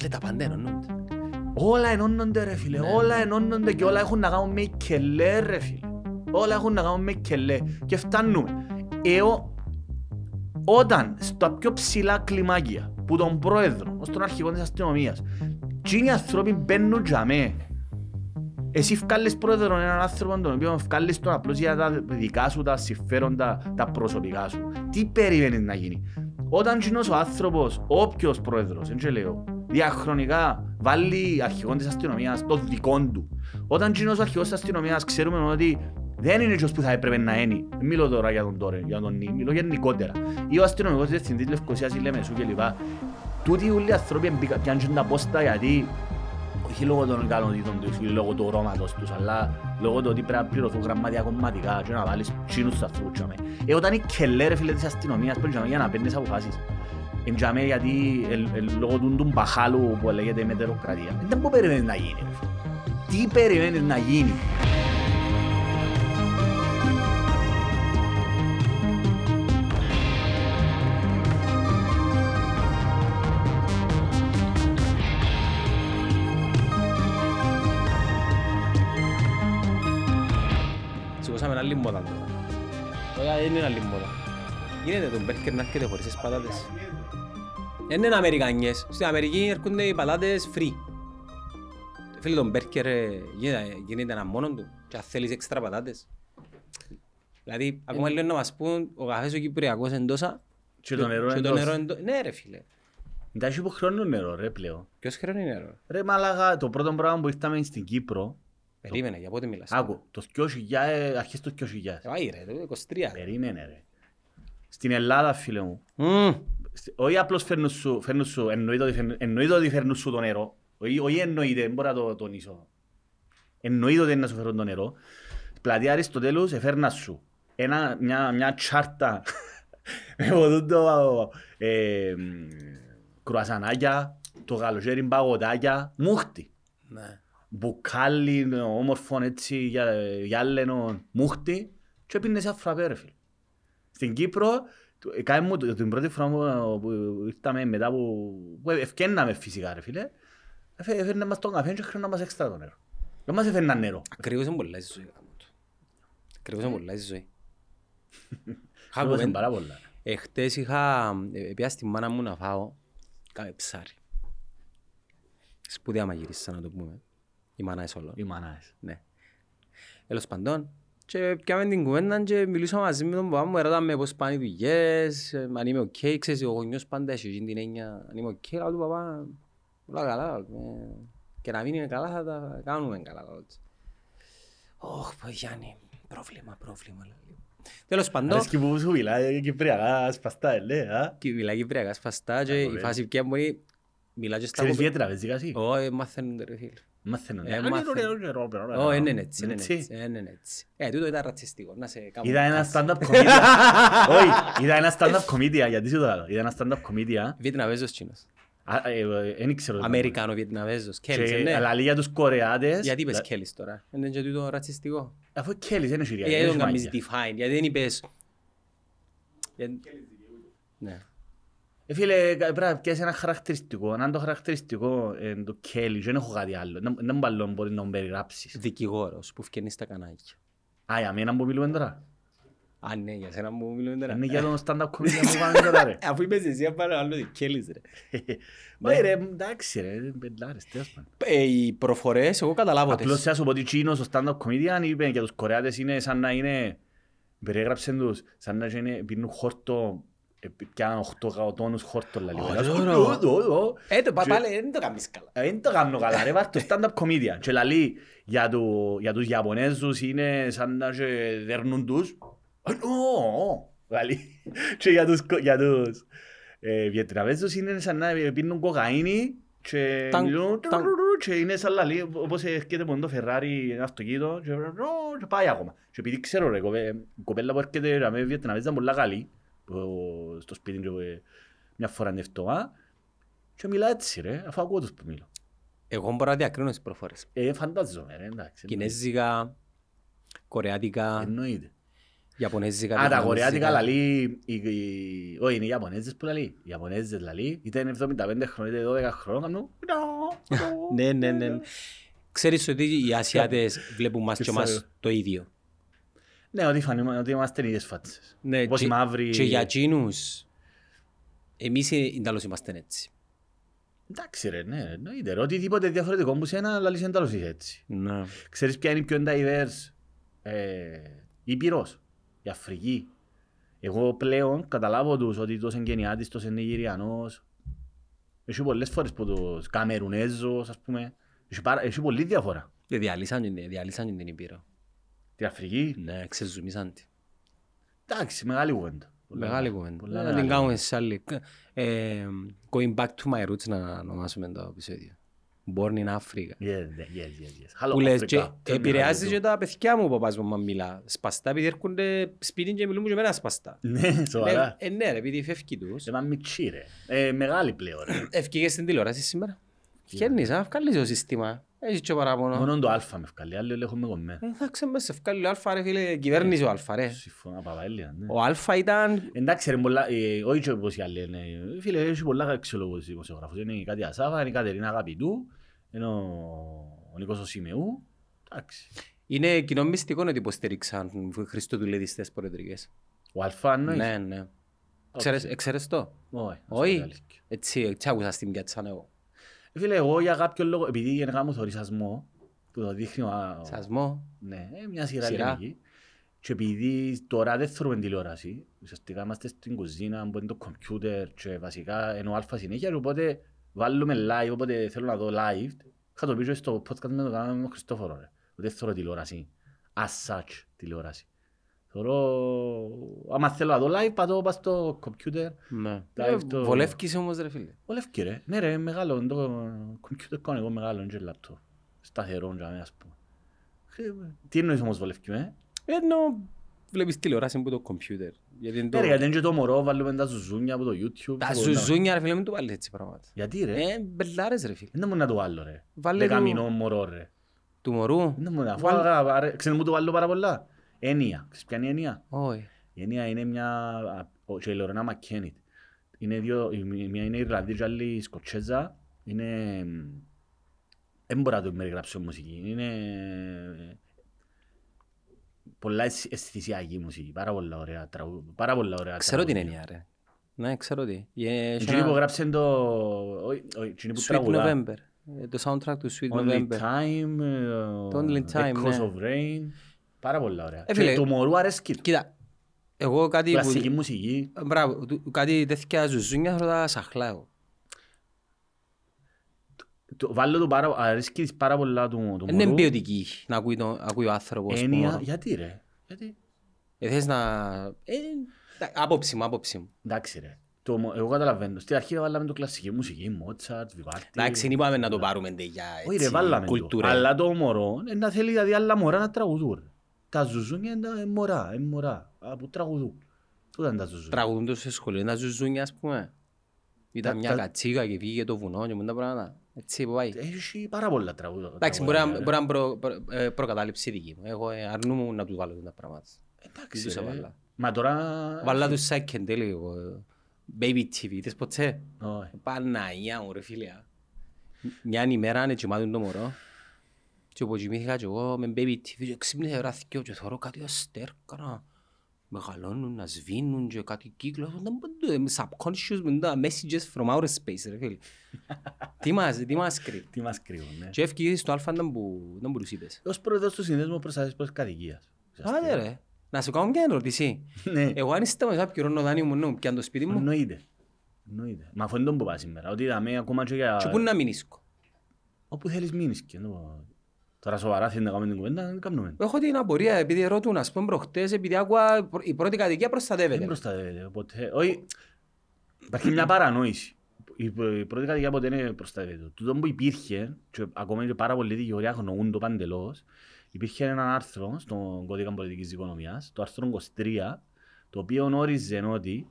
Φίλε, τα πάντα ενώνονται. Όλα ενώνονται ρε φίλε, Ναι. όλα ενώνονται και όλα έχουν να κάνουν με κελέ ρε φίλε. Όλα έχουν να κάνουν με κελέ. Και φτάνουμε. Εώ, όταν στα πιο ψηλά κλιμάκια που τον πρόεδρο, ως τον αρχηγό της αστυνομίας, και οι άνθρωποι μπαίνουν για με, εσύ βγάλεις πρόεδρο έναν άνθρωπο τον οποίο βγάλεις τον απλώς για τα δικά σου τα συμφέροντα, τα προσωπικά σου. Τι περιμένεις να γίνει; Όταν κοινός ο άνθρωπος, όποιος πρόεδρος, δεν και λέω, διαχρονικά βάλει αρχηγόν της αστυνομίας το δικό του. Όταν κοινός ο αρχηγός της αστυνομίας ξέρουμε ότι δεν είναι εκείνος που θα έπρεπε να είναι. Δεν μιλώ τώρα για τον τώρα, για τον νη, μιλώ γενικότερα. Ή ο αστυνομικός διευθυντής Λευκοσίας ή Λεμεσού κλπ. Τούτοι όλοι οι άνθρωποι μπήκα- πιάνουν τα πόστα γιατί όχι λόγω των ικανοτήτων τους ή λόγω του ορώματος τους, αλλά λόγω του ότι πρέπει να πληρωθούν γραμματικά κομματικά και να βάλεις τσίνους στους ανθρώπους τζαμέ. Ε, όταν είναι κελέ ρε φίλε της αστυνομίας πρέπει τζαμέ για να παίρνεις αποφάσεις. Εν τζαμέ γιατί ε, ε, λόγω του του μπαχάλου που λέγεται μετεροκρατία. Δεν που περιμένεις να γίνει. ρε φίλε. Τι περιμένεις να γίνει. Σηκώσαμε άλλη μόδα τώρα. Τώρα δεν είναι άλλη μόδα. Γίνεται τον μπέρκερ να έρχεται χωρίς τις πατάτες; Δεν είναι Αμερικανιές. Στην Αμερική έρχονται οι πατάτες free. Φίλε τον μπέρκερ ε, γίνεται, γίνεται ένα μόνο του και αν θέλεις έξτρα πατάτες. Δηλαδή, ακόμα λένε να μας πούν ο καφές ο Κυπριακός είναι τόσα Και το νερό και είναι το νερό τόσο. είναι τόσα. Ναι ρε φίλε. Εντάξει που χρόνο νερό ρε πλέον. Ποιος χρόνο είναι νερό; Ρε μάλαγα, το πρώτο πράγμα που ήρθαμε στην Κύπρο, Περίμενε, για πότε μιλάς. άκου, το 2000, αρχές του 2000. Ε, Πάει ρε, το 23. Περίμενε ρε. Στην Ελλάδα φίλε μου, Μμμ. Στη- όχι απλώς φέρνουν σου, φέρνουν σου εννοείται, ότι φέρνουν, εννοείται ότι φέρνουν σου το νερό. Όχι, όχι εννοείται, δεν μπορώ να το τονίσω. Εννοείται ότι είναι να σου φέρουν το νερό. Πλατεία Αριστοτέλους εφέρνας σου ένα, μια, μια τσάρτα με από τούτο ε, μ, κρουασανάκια, το καλοκαίρι παγωτάκια, μούχτι. Ναι. Μπουκάλι, όμορφο έτσι, για, γυάλαινο, μούχτι και έπινες ένα φραπέ ρε φίλε. Στην Κύπρο, το- ε, κάνε μου το- την πρώτη φορά που- που ήρθαμε μετά που, που ευκέναμε φυσικά ρε φίλε, έφε- έφερνε μας τον καφέ και χρειάζεται μας έξτρα το νερό. Δεν μας έφερναν νερό. Ακριβώς είναι πολλά η ζωή. γάμο του. Ακριβώς είναι πολλά η ζωή. Είχα Ακριβώς είναι κουβέντα- πάρα πολλά. Εχθές είχα, ε, πήγα στη μάνα μου να φάω κάμε ψάρι. Σπουδαία μαγειρίσα να το πούμε. Η μάνα εσόλων. Οι μανάες. Ναι. Τέλος παντών. Και πιάμε την κουβέντα και μιλούσα μαζί με τον παπά μου, ρωτάμε πώς πάνε οι δουλειές, ε, αν είμαι οκ, ξέρεις, ο γονιός πάντα έχει εκείνη την έννοια, αν είμαι οκ, λέω του παπά, όλα καλά, ε, και να μην είναι καλά θα τα κάνουμε καλά. λέω έτσι. Ωχ, πω Γιάννη, πρόβλημα, πρόβλημα. λέει. Τέλος παντών, Αρέσκει που σου μιλάει κυπριακά σπαστά, ε, λέει, α. και μιλά κυπριακά σπαστά και η ωραία. φάση πια μπορεί, μιλά και στα Ξέρεις κοπέ- βιετραβεζικά εσύ. Όχι, μαθαίνονται ρε φίλε. Μαθαίνουν. Ε, Ε, μάθαινε. είναι ωραίο, ωραίο, ωραίο, ωραίο. Όχι, είναι έτσι, είναι Έτσι. έτσι, είναι έτσι. Ε, τούτο ήταν ρατσιστικό, να σε κάνω Είδα ένα κάση. stand-up comedian. Όχι, είδα ένα stand-up comedian, γιατί σου το λέω. Είδα ένα stand-up comedian. Βιετναβέζος Τσίνος. Α, ε, ε, Δεν ήξερα. το Αμερικάνο Βιετναβέζος. Κέλης, Και- ναι. Αλλά λέει για τους Κορεάτες. Γιατί είπες λα- Κέλης τώρα. Είναι και τούτο ρατσιστικό. Αφού Κέλης είναι συριακή. Γιατί δεν τον έχει κάνεις μαγεία. define, γιατί δεν είπες... Γιατί- Ναι. Ε, Φίλε, πρέπει να πιάσεις ένα χαρακτηριστικό. Αν το χαρακτηριστικό είναι το Κέλη, δεν έχω κάτι άλλο. Δεν- Δεν μπαλό μπορεί να μου περιγράψεις. Δικηγόρος που φκένει στα κανάκια. Α, για μένα που μιλούμε τώρα. Α, ναι, για σένα μου μιλούμε τώρα. Είναι για τον stand-up comedian που πάμε τώρα, ρε. Αφού είπες εσύ, απάνω άλλο ότι Κέλης, ρε. Όχι ρε, εντάξει ρε, πεντάρες, τέλος πάντων. Ε, Οι προφορές, εγώ καταλάβω Απλώς τις. θα σου πω ότι Τσίνος, ο stand-up comedian, είπε για τους Κορεάτες είναι σαν να είναι, περιέγραψαν τους, σαν να είναι, πίνουν χόρτο, ε, πιάνουν 8 τόνους χόρτο, λαλί. Ωραία, Ας πω, ωραία. «Ω, ω, ω». Ε, το Και- παπάλε, δεν το κάνεις καλά. Ε, Δεν το κάνω καλά ρε, βάρ' το stand-up comedian. Και λαλεί για, του, για τους Ιαπωνέζους είναι σαν να και δέρνουν τους. «Α, ω, ω», λαλεί. Και για τους, κο- για τους ε, Βιετναμέζους είναι σαν να πίνουν κοκαίνη και Τανκ, μιλούν τανκ. και είναι σαν λαλεί όπως έρχεται μόνο το Φεράρι ένα αυτοκίνητο και, «Ω», και πάει ακόμα. Και επειδή ξέρω ρε, κοπέ- η κοπέλα που έρχεται ρε, με Βιετναμέζα είναι πολλά καλή που- στο σπίτι και ε, μια φορά είναι εβδομάδα και μιλά έτσι ρε, αφού ακούω τους που μιλώ. Εγώ μπορώ να διακρίνω τις προφορές. Ε, φαντάζομαι ρε, εντάξει. Κινέζικα, κορεάτικα, Εννοείται. Ιαπωνέζικα. Α, τα βιετναμέζικα. κορεάτικα λαλεί, οι- οι- όχι είναι οι Ιαπωνέζες που λαλεί. Οι Ιαπωνέζες λαλεί, είτε είναι 75 χρόνια είτε 12 χρόνια, κάνουν Ναι, ναι, ναι. Ξέρεις ότι οι Ασιάτες βλέπουν μας Τι και εμάς ξέρω. το ίδιο. Ναι, ότι φανούμε ότι είμαστε οι ίδιες φάτσες. Ναι, Όπως και- οι μαύροι... Και για εκείνους, εμείς οι Ιταλούς είμαστε έτσι. Εντάξει ρε, ναι, εννοείται. ρε. Οτιδήποτε διαφορετικό που σένα, λαλείς εν τέλος είσαι έτσι. Ναι. Ξέρεις ποια είναι η πιο diverse ε, Ήπειρος, η Αφρική. Εγώ πλέον καταλάβω τους ότι τόσο Κενιάτης, τόσο Νιγηριανός. Έχει πολλές φορές που τους Καμερουνέζος, ας πούμε. Έχει, πάρα, έχει πολλή διαφορά. Και διαλύσαν την- διαλύσαν την Ήπειρο. Την Αφρική, Ναι, ξεζουμίσαν την. εντάξει, μεγάλη κουβέντα. Πολλά- Μεγάλη κουβέντα. πολλά Να μεγάλη την κάνουμε σε άλλη. Ε, Going back to my roots να ονομάσουμε το επεισόδιο. Born in Africa. Yes, yes, yes, yes. Hello, Που λες Africa. και Tell me επηρεάζει how you και do. τα παιδιά μου που ο παπάς μου μας μιλά. Σπαστά επειδή έρχονται σπίτι και μιλούν και εμένα σπαστά. Ναι, σοβαρά. Ε, ναι ρε, επειδή φεύγει τους. Σε μα μητσί ρε. Ε, μεγάλη πλέον ρε. Ευκήγες στην τηλεόραση σήμερα. Βγαίνεις, α, βγάλεις το σύστημα. Έχεις και παράπονο. Μόνο το αλφα με ευκαλεί, άλλο έχουμε κομμένο. Ε, Θα ξέρουμε σε ευκάλλει ο Αλφα ρε φίλε, κυβέρνησε ο Αλφα ρε. Συμφωνώ, παπαέλια, ναι. Ο Αλφα ήταν... Εντάξει, ρε, πολλά, ε, όχι και όπως οι άλλοι λένε. Ε, Φίλε, έχει πολλά αξιολόγους δημοσιογράφους. Είναι η Κάτι Ασάβα, είναι η Κατερίνα Αγαπητού, είναι ο, ο Νίκος ο Σιμεού. Εντάξει. Είναι κοινό μυστικό ότι υποστήριξαν χριστοδουλεδιστές προεδρικές. Ο Αλφά εννοείς; Ναι, ναι. Ξέρεις, ξέρεις το; Όχι. Όχι. Έτσι, έτσι άκουσα στην πιάτσα εγώ. Ε, Φίλε, εγώ για κάποιο λόγο, επειδή γενικά μου θωρεί σασμό, που το δείχνει ο... ο- Σασμό. Ναι, ε, μια σειρά Σειρά. ελληνική. Και επειδή τώρα δεν θέλουμε τηλεόραση, ουσιαστικά είμαστε στην κουζίνα που είναι το κομπιούτερ και βασικά ενώ αλφα συνέχεια, και οπότε βάλουμε live, οπότε θέλω να δω live. Είχα το πει και στο podcast με τον κάναμε με τον Χριστόφορο, ρε. Ότι δεν θέλω τηλεόραση. As such τηλεόραση. Θέλω, άμα θέλω να δω live, πατώ πας στο κομπιούτερ. Ναι. Live Ε, το- Βολεύκεις όμως ρε φίλε. Βολεύκει ρε. Ναι ρε, μεγάλο, το κομπιούτερ κάνω εγώ μεγάλο, και λάπτο. Σταθερό, για μένα, ας πούμε. Ε, Τι εννοείς όμως βολεύκει, ε; Ενώ βλέπεις τηλεόραση από το κομπιούτερ. Γιατί είναι Ναι ρε, το... γιατί είναι και το μωρό, βάλουμε τα ζουζούνια από το YouTube. Τα από ζουζούνια ρε φίλε μην του βάλεις έτσι πράγματα. Γιατί ρε, Ε, μπελάρες ρε φίλε. δεν μου να το βάλω ρε. Βάλε Δεκαμηνό του- μωρό ρε. Του μωρού. Δεν μου να Βάλε- βάλω, ξέρεις μου το βάλω πάρα πολλά; Έννοια, ξέρεις ποια είναι η έννοια; Όχι. Η έννοια είναι μια, ο- και η Λορένα Μακκένιτ. Είναι δύο, η μία- μία είναι Ιρλανδή και η άλλη η Σκοτσέζα. Είναι, δεν μπορώ να το περιγράψω μουσική. Είναι πολλά αισθ- αισθησιακή μουσική. Πάρα πολλά ωραία τραγούδια. Πάρα πολλά ωραία Ξέρω την τραγούδια. έννοια ρε. Ναι, ξέρω τι. Ε, έχει Εκείνη που ένα γράψε το... όχι, όχι, εκείνη που Sweet τραγουδά. November. Ε, Το soundtrack του Sweet Only November. Time, ε, Το Only Time, Echoes ναι. of Rain. Πάρα πολλά ωραία. Ε, φίλε, Και του μωρού αρέσκει. Κοίτα, εγώ κάτι που... Κλασική μουσική. Μπράβο, του- κάτι τέτοια ζουζούνια θέλω να σαχλά εγώ. Το- Βάλω του πάρα, αρέσκει της πάρα πολλά του, του Είναι μωρού. ποιοτική να ακούει, το, ακούει ο άνθρωπος. Έννοια, μόνο. γιατί ρε; Γιατί; Ε, θες να... Ε, τα- άποψη μου, άποψη μου. Εντάξει ρε. Το, μω- εγώ καταλαβαίνω. Στην αρχή βάλαμε το κλασική μουσική, Μότσαρτ, Βιβάρτη. Εντάξει, δεν είπαμε να το πάρουμε ντε για Όχι ρε, έτσι, βάλαμε το. κουλτούρα. Αλλά το μωρό, είναι να θέλει δηλαδή άλλα μωρά να τραγουδούν. Ρε. Τα ζουζούνια είναι τα- είναι μωρά, είναι μωρά. Α, Που τραγουδούν. Τούτα είναι τα ζουζούνια; Τραγουδούν το σε σχολείο, ένα ζουζούνια ας πούμε. Ήταν Τα- μια τα- κατσίκα και πήγε το βουνό και μου τα πράγματα. Έτσι που πάει. Έχει πάρα πολλά τραγούδια. Εντάξει, μπορεί να- τραγούδια, μπορεί να είναι προ- προ- ε, προκατάληψη δική μου. Εγώ ε, αρνούμαι να τους βάλω τα πράγματα. Εντάξει, Δεν τους ρε. έβαλα. Μα τώρα... Βάλα τους psychedelic εγώ. ε, Baby TV, είδες ποτέ; Όχι. Παναγιά μου ρε φίλε. Μια ημέρα είναι κοιμάτων το μωρό και όπου κοιμήθηκα και εγώ με baby TV και ξύπνησα ώρα θκυο και θωρώ κάτι αστέρκα να μεγαλώνουν, να σβήνουν και κάτι κύκλο. Είναι subconscious μου, είναι messages from outer space ρε φίλε. Τι μας, τι μας κρύβει. Τι μας κρύβουν, ναι. Και έφυγε στο αλφα να που να που τους είπες. Ως πρόεδρος του Συνδέσμου Προστασίας Πολυκατοικίας. Άντε ρε, να σου κάνω μια ερώτηση. Ναι. Εγώ αν είστε μέσα πιο ρόνο δάνειο μου νου, πιάνε το σπίτι μου Εννοείται. Εννοείται. Μα αυτό είναι το που πάει σήμερα. Ότι είδαμε ακόμα και για... και πού να μείνεις. Όπου θέλεις μείνεις και ενώ... Τώρα σοβαρά θέλει να κάνουμε την κουβέντα, δεν κάνουμε. Έχω την απορία επειδή ρωτούν, ας πούμε προχτές, επειδή άκουα η πρώτη κατοικία Δεν προστατεύεται. προστατεύεται ποτέ. Όχι, υπάρχει μια παρανόηση. Η προ- η πρώτη κατοικία ποτέ είναι προστατεύεται. Τούτο που υπήρχε, και ακόμα και πάρα πολλοί δικηγοροί αγνοούν το παντελώς, υπήρχε ένα άρθρο στον κώδικα πολιτικής οικονομίας, το άρθρο 23, το οποίο όριζε ότι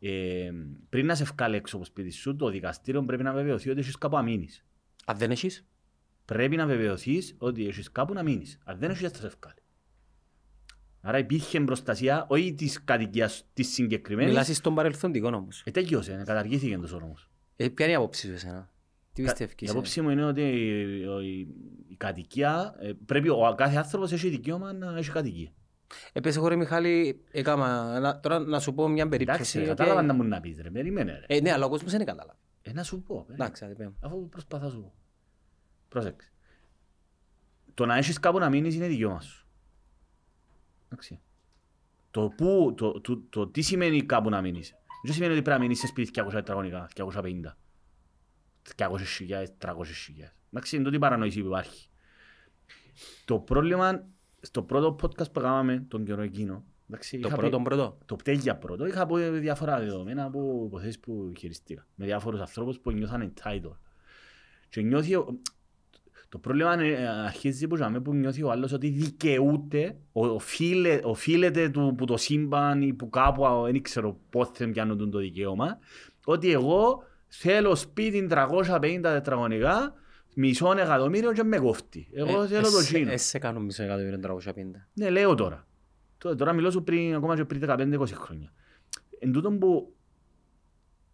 ε, πριν να σε βγάλει έξω από το σπίτι σου, το δικαστήριο πρέπει να βεβαιωθεί ότι έχεις κάπου να μείνεις. Αν δεν έχεις, Πρέπει να βεβαιωθείς ότι έχεις κάπου να μείνεις. Αν δεν έχεις, δεν θα σε βγάλει. Άρα υπήρχε προστασία, όχι της κατοικίας της συγκεκριμένης. Μιλάς στον παρελθοντικό όμως. Ε, τέλειωσε, καταργήθηκε το όρομος. Ε, ποια είναι η απόψη σου εσένα; Τι πιστεύεις. Η απόψη μου είναι ότι η, η, η κατοικία, ε, πρέπει ο κάθε άνθρωπος έχει δικαίωμα να έχει κατοικία. Επίσης, χωρί Μιχάλη, έκαμα, να, τώρα να σου πω μια περίπτωση. Εντάξει, ρε, ότι- κατάλαβα να μου να πεις ρε, περίμενε ρε. Ε, ναι, αλλά ο κόσμος δεν κατάλαβε. Ε, να σου πω. περίμενε. Εντάξει, άντε, πέμ. Αφού προσπαθώ να σου πω. Πρόσεξε. Το να έχεις κάπου να μείνεις είναι δικαίωμα σου. Εντάξει. Το, που, το, το, το, τι σημαίνει κάπου να μείνεις. Δεν σημαίνει ότι πρέπει να μείνεις σε σπίτι 200 τετραγωνικά, 250. 200 χιλιάδες, 300 χιλιάδες. Εντάξει, είναι τούτη η παρανοήση που υπάρχει. Το πρόβλημα, στο πρώτο podcast που κάναμε τον καιρό εκείνο, εντάξει, Το είχα πει- πρώτο πρώτο; το πτέγια πρώτο, είχα πω διάφορα δεδομένα από υποθέσεις που χειριστήκα. Με διάφορους ανθρώπους που νιώθαν entitled. Και νιώθει, ο- το πρόβλημα είναι, ε, αρχίζει που, ζάμε, που νιώθει ο άλλος ότι δικαιούται, ο- οφείλε, οφείλεται του, που το σύμπαν ή που κάπου, α, δεν ξέρω πώς δεν πιάνουν το δικαίωμα, ότι εγώ θέλω σπίτι 350 τετραγωνικά, μισό εκατομμύριο και με κόφτει. Εγώ Ε, θέλω το εσ- τσίνο. Εσέ κάνω μισό εκατομμύριο 350. Ναι, λέω τώρα. Τώρα, τώρα μιλώ σου πριν, ακόμα και πριν 15-20 χρόνια. Εν τούτον που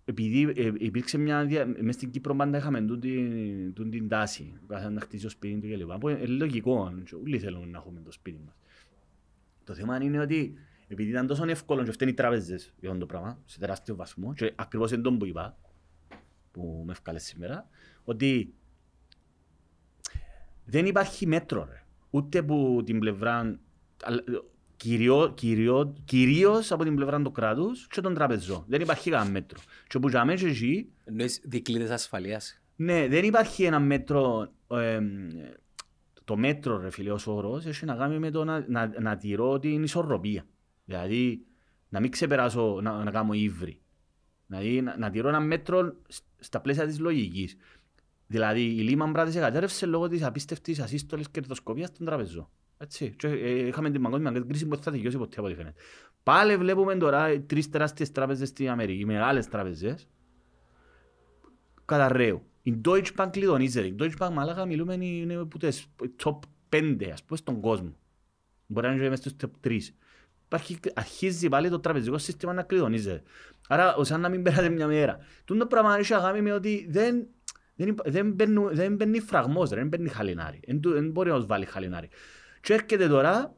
επειδή ε, υπήρξε μια δια... μες στην Κύπρο πάντα είχαμε τούτη, τούτη την τάση, ο καθένας να χτίσει το σπίτι του κλπ. Που είναι λογικό, και όλοι θέλουν να έχουμε το σπίτι μας. Το θέμα είναι ότι επειδή ήταν τόσο εύκολο και φταίνει οι τράπεζες για αυτό το πράγμα, σε τεράστιο βαθμό, και ακριβώς εντός που είπα, που με έφκαλε σήμερα, ότι δεν υπάρχει μέτρο, ρε. Ούτε που την πλευρά, αλλά, κυρίω, κυρίω, κυρίως από την πλευρά του κράτους και των τραπεζών. Δεν υπάρχει κανένα μέτρο. Και που για μέσα εκεί, Εννοείς δικλείδες ασφαλείας. ναι, δεν υπάρχει ένα μέτρο, εμ, το μέτρο ρε φίλε ως όρος έχει να κάνει με το να, να, να τηρώ την ισορροπία. Δηλαδή να μην ξεπεράσω να, να κάνω ύβρι. Δηλαδή να, να τηρώ ένα μέτρο σ- στα πλαίσια της λογικής. Δηλαδή η Lehman Brothers εγκατέρευσε λόγω της απίστευτης ασύστολης κερδοσκοπίας των τραπεζών. Έτσι. Και, ε, είχαμε την παγκόσμια κρίση που δεν θα τελειώσει ποτέ από ό,τι φαίνεται. Πάλι βλέπουμε τώρα τρεις τεράστιες τράπεζες στην Αμερική, μεγάλες τράπεζες, καταρρέου. Η Deutsche Bank κλειδονίζεται. Η Deutsche Bank μαλάκα μιλούμε είναι- είναι από τις top 5 ας πούμε στον κόσμο. Μπορεί να είναι μέσα στους top 3. Υπάρχει, αρχίζει πάλι το τραπεζικό σύστημα να κλειδονίζεται. Άρα, ως αν να μην περάτε μια μέρα. Τούν το πράγμα έχει να κάνει με ότι δεν, δεν, υπά- δεν, μπαίνουν- δεν μπαίνει φραγμός, ρε, δεν μπαίνει χαλινάρι. Δεν, του- δεν μπορεί να τους βάλει χαλινάρι. Και έρχεται τώρα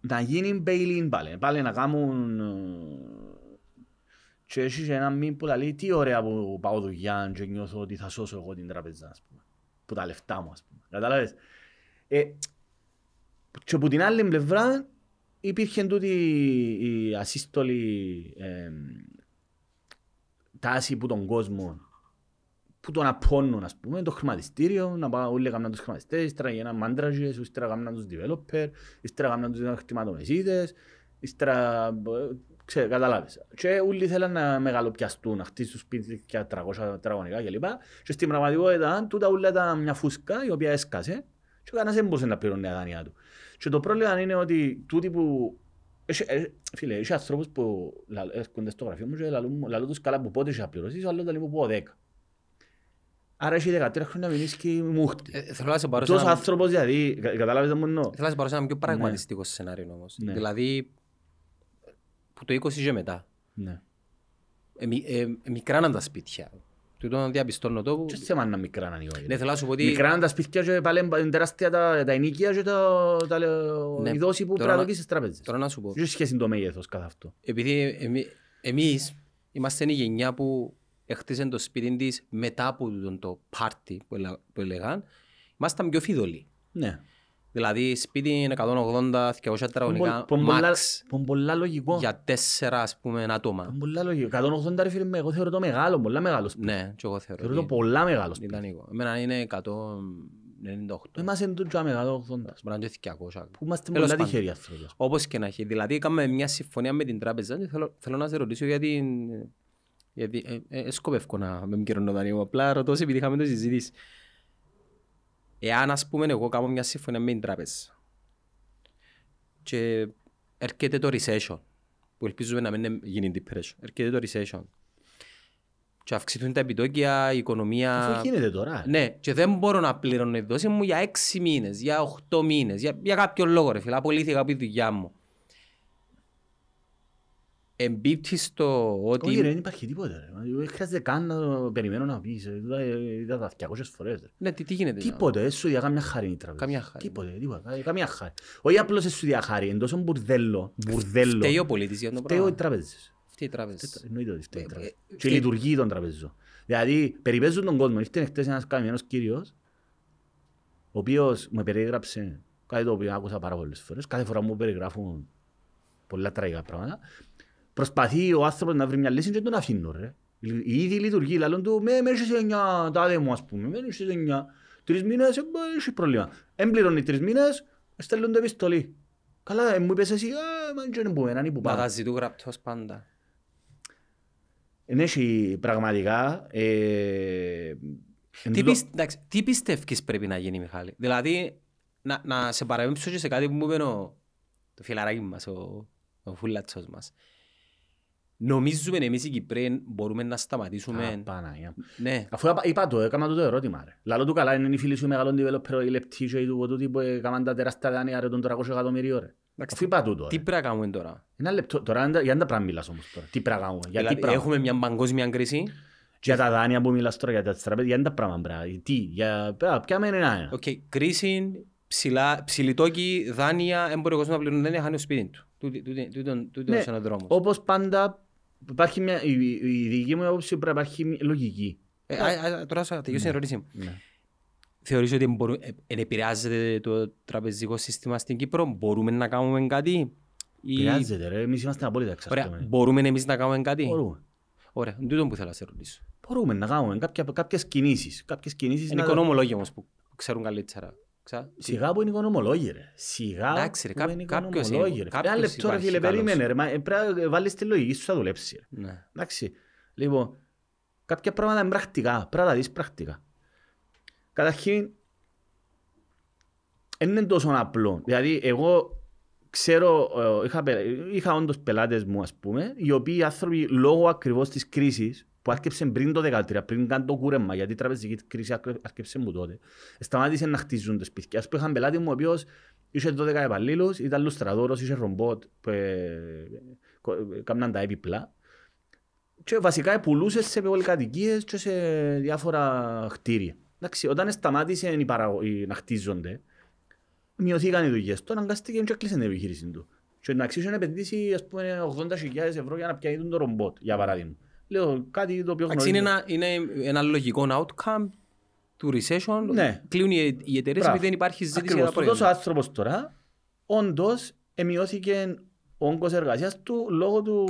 να γίνει bail-in πάλι. Πάλι να κάνουν... ε, Και έχει και ένα μήνυμα που λέει τι ωραία που πάω δουλειά και νιώθω ότι θα σώσω εγώ την τραπεζά, ας πούμε. Που τα λεφτά μου, ας πούμε. Κατάλαβες; Ε, και από την άλλη πλευρά υπήρχε τούτη η ασύστολη ε, τάση που τον κόσμο που τον απώνουν, ας πούμε, το χρηματιστήριο, να πάω όλοι έκαναν τους χρηματιστές, ύστερα γίναν μάντραζες, ύστερα έκαναν τους developer, ύστερα έκαναν τους χρηματομεσίτες, ύστερα, ε, ξέρω, καταλάβεις. Και όλοι θέλαν να μεγαλοπιαστούν, να χτίσουν σπίτι και 300 τετραγωνικά κλπ. Και στην πραγματικότητα, τούτα όλα ήταν μια φούσκα η οποία έσκασε και ο κανένας δεν μπορούσε να πληρώνει τα δάνεια του. Και το πρόβλημα είναι ότι τούτοι που... Έχει- ε, Φίλε, έχει ανθρώπους που λα- έρχονται στο γραφείο μου και λαλούν μου- λαλούν τους καλά που πότε είχε πληρώσεις, ο άλλος λέει μου πω 10. Άρα έχει 13 χρόνια μην και μούχτη. Ε, Θέλω να σε πάρω σε Τόσος ένα- άνθρωπος δηλαδή, κα- καταλάβεις τι μου εννοώ. θέλω να σε πάρω σε ένα πιο πραγματιστικό σενάριο όμως. Ναι. Δηλαδή, που το 20 και μετά. Ναι. Ε, μι- ε, μικράναν τα σπίτια. Τούτο διαπιστώνω το που... Και θέμα να μικράναν οι όλοι. Ναι, θέλω να σου πω ότι... Μικράναν τα σπίτια και πάλι είναι τεράστια τα, τα ενίκια και τα, τα, Ναι. η δόση που Τώρα πρέπει να να- δοκίσεις στις τράπεζες. Τώρα να σου πω. Δεν έχει σχέση το μέγεθος καθ' αυτό; Επειδή εμεί, εμείς είμαστε η γενιά που έχτισε το σπίτι της μετά από τον το πάρτι που, ελα- που έλεγαν, ήμασταν πιο φιδωλοί. Ναι. Δηλαδή σπίτι 180-200 τετραγωνικά, Πον πολλά- max πον πολλά λογικό. για τέσσερα ας πούμε άτομα. Πον πολλά λογικό. 180 ρε φίλε, με- εγώ θεωρώ το μεγάλο, πολλά μεγάλο σπίτι. Ναι, και εγώ θεωρώ. Θεωρώ το ότι πολλά μεγάλο σπίτι. Ήταν εγώ. Εμένα είναι 198. Είμαστε τούτο μεγάλο 80. Μπορεί να είναι και 200. Που είμαστε Τέλος πολλά πάντων. τυχεροί άνθρωποι. Όπως και να έχει. Δηλαδή, έκαμε μια συμφωνία με την τράπεζα και θέλω, θέλω να σε ρωτήσω γιατί... Γιατί ε, ε, σκοπεύω να με μικρώνω δανείο. Απλά ρωτώ σε επειδή είχαμε το συζήτηση. Εάν, ας πούμε, εγώ κάνω μια συμφωνία με την τράπεζα και έρχεται το recession, που ελπίζουμε να μην γίνει depression, έρχεται το recession και αυξηθούν τα επιτόκια, η οικονομία... Αυτό γίνεται τώρα. Ναι, και δεν μπορώ να πληρώνω η δόση μου για έξι μήνες, για οχτώ μήνες, για, για κάποιο λόγο ρε φίλε, απολύθηκα από τη δουλειά μου. Εμπίπτει στο ότι... Όχι ρε, δεν υπάρχει τίποτα ρε. Δεν χρειάζεται καν να το περιμένω να πεις. ε, Είδα είδα τα 200 φορές ρε. Ναι, τι, τι γίνεται. Τίποτε, δεν σου διά καμιά χάρη η τραπέζα. Καμιά χάρη. Τίποτε, τίποτα, καμιά χάρη. Όχι απλώς δεν σου διά χάρη, εν τόσο μπουρδέλο, μπουρδέλο. Φταίει ο πολίτης για το Φταίει οι πράγμα. τραπέζες. Φταίει η τράπεζα. Εννοείται ότι φταίει η Ε, τραπέζα. ε, Και η φταίει- λειτουργία των τραπεζών. Δηλαδή, περιπέζουν τον κόσμο. Ήρθε χτες ένας καμιανός κύριος, ο οποίος μου περιέγραψε κάτι το οποίο άκουσα πάρα πολλές φορές. Κάθε φορά μου περιγράφουν πολλά τραγικά πράγματα. Προσπαθεί ο άνθρωπος να βρει μια λύση και δεν τον αφήνω ρε. Η ίδια λειτουργεί, λαλόν του, με μέσα σε εννιά, τάδε μου ας πούμε, μέσα σε εννιά. Τρεις μήνες, ε, μπα, έχει πρόβλημα. Εν πληρώνει τρεις μήνες, στέλνουν το επιστολή. Καλά, ε, μου είπες εσύ, α, μα δεν μπορούμε, να είναι που Να πάμε. τα ζητούν γραπτός πάντα. Εν έχει πραγματικά... Ε, εν Τι, τούτο- πισ- εντάξει, τι πιστεύεις πρέπει να γίνει Μιχάλη; Δηλαδή, να, να σε παραπέμψω και σε κάτι που μου είπε ο, το φιλαράκι μας, ο, ο φουλατσός μας. Νομίζουμε εμείς οι Κυπρέοι μπορούμε να Α, σταματήσουμε. Παναγία. Ναι, Αφού είπα- είπα το, έκανα το το ερώτημα ρε. Λαλό του καλά είναι οι φίλοι σου μεγάλων developer, οι λεπτοί και οι του τούτοι που έκαναν τα τεράστια δάνεια ρε των 300 εκατομμυρίων ρε. Εντάξει, Αφού είπα τούτο τι ρε. πρέπει να κάνουμε τώρα; Ένα λεπτό, τώρα για να τα πράγμα μιλάς όμως τώρα. Τι πρέπει να κάνουμε, για τι Δηλαδή, πράγμα; έχουμε μια παγκόσμια κρίση; Για τα δάνεια που μιλάς τώρα, για τα τραπέζια, για τα πράγμα πράγμα. Τι, για... α, Ποια μένει ένα ένα. Οκ, κρίση, ψηλά, ψηλιτόκι, δάνεια, έμπορε κόσμο να πληρώνει, δεν χάνει το σπίτι του. Τούτη- τούτη- τούτον- Τούτος Ναι, είναι ο δρόμος. Όπως πάντα υπάρχει μια, η, η, η δική μου άποψη πρέπει να υπάρχει μια λογική. Ε, α, α, Τώρα θα τελειώσει η ερώτηση μου. Ναι. Θεωρείς ότι μπορού- ε, εν επηρεάζεται το τραπεζικό σύστημα στην Κύπρο, μπορούμε να κάνουμε κάτι. Ή... Χρειάζεται ρε, εμείς είμαστε απόλυτα Ωραία, εξαρτώμενοι. μπορούμε εμείς να κάνουμε κάτι; Μπορούμε. Ωραία, τούτο που θέλω να σε ρωτήσω. Μπορούμε να κάνουμε κάποια, κάποιες κινήσεις. Κάποιες κινήσεις Είναι να... οικονομολόγοι όμως που ξέρουν καλύτερα. Ξα... Σιγά που είναι οικονομολόγοι ρε. Σιγά Εντάξει, ρε, που κά- είναι κάποιος οικονομολόγοι είναι. ρε. Κάποιος Ένα λεπτό ρε υπάρχει φίλε, καλός. περίμενε ρε. Μα, ε, Πρέπει να βάλεις τη λογική σου θα δουλέψεις ρε. Ναι. Εντάξει. Λοιπόν, κάποια πράγματα είναι πρακτικά. Πρέπει να τα δεις πρακτικά. Καταρχήν, δεν είναι τόσο απλό. Δηλαδή, εγώ ξέρω, ε, είχα, πε- είχα όντως πελάτες μου, ας πούμε, οι οποίοι άνθρωποι λόγω ακριβώς της κρίσης που άρχισε πριν το 2013, πριν καν το κούρεμα, γιατί η τραπεζική κρίση άρχ- άρχισε μου τότε, σταμάτησε να χτίζουν τα σπίτια. Ας πούμε, είχαν πελάτη μου ο οποίος είχε 12 επαλλήλους, ήταν λουστραδόρος, είχε ρομπότ που ε, κο- ε, κάμναν τα έπιπλα και βασικά πουλούσε σε πολυκατοικίες και σε διάφορα κτίρια. Εντάξει, όταν σταμάτησε η παραγω... η... να χτίζονται, μειωθήκαν οι δουλειές του, αναγκάστηκε και έκλεισε την επιχείρηση του. Και εντάξει, είχε επενδύσει ας πούμε 80.000 ευρώ για να πιάνει το ρομπότ, για παράδειγμα. Λέω κάτι το οποίο Εντάξει, είναι γνωρίζω. ένα, είναι ένα λογικό outcome του recession. Ναι. Κλείνουν οι, οι εταιρείες Μπράβο. επειδή δεν υπάρχει ζήτηση για τα Ακριβώς, τούτος ο προϊόντα. άνθρωπος τώρα, όντως, εμειώθηκε ο όγκος εργασίας του λόγω του,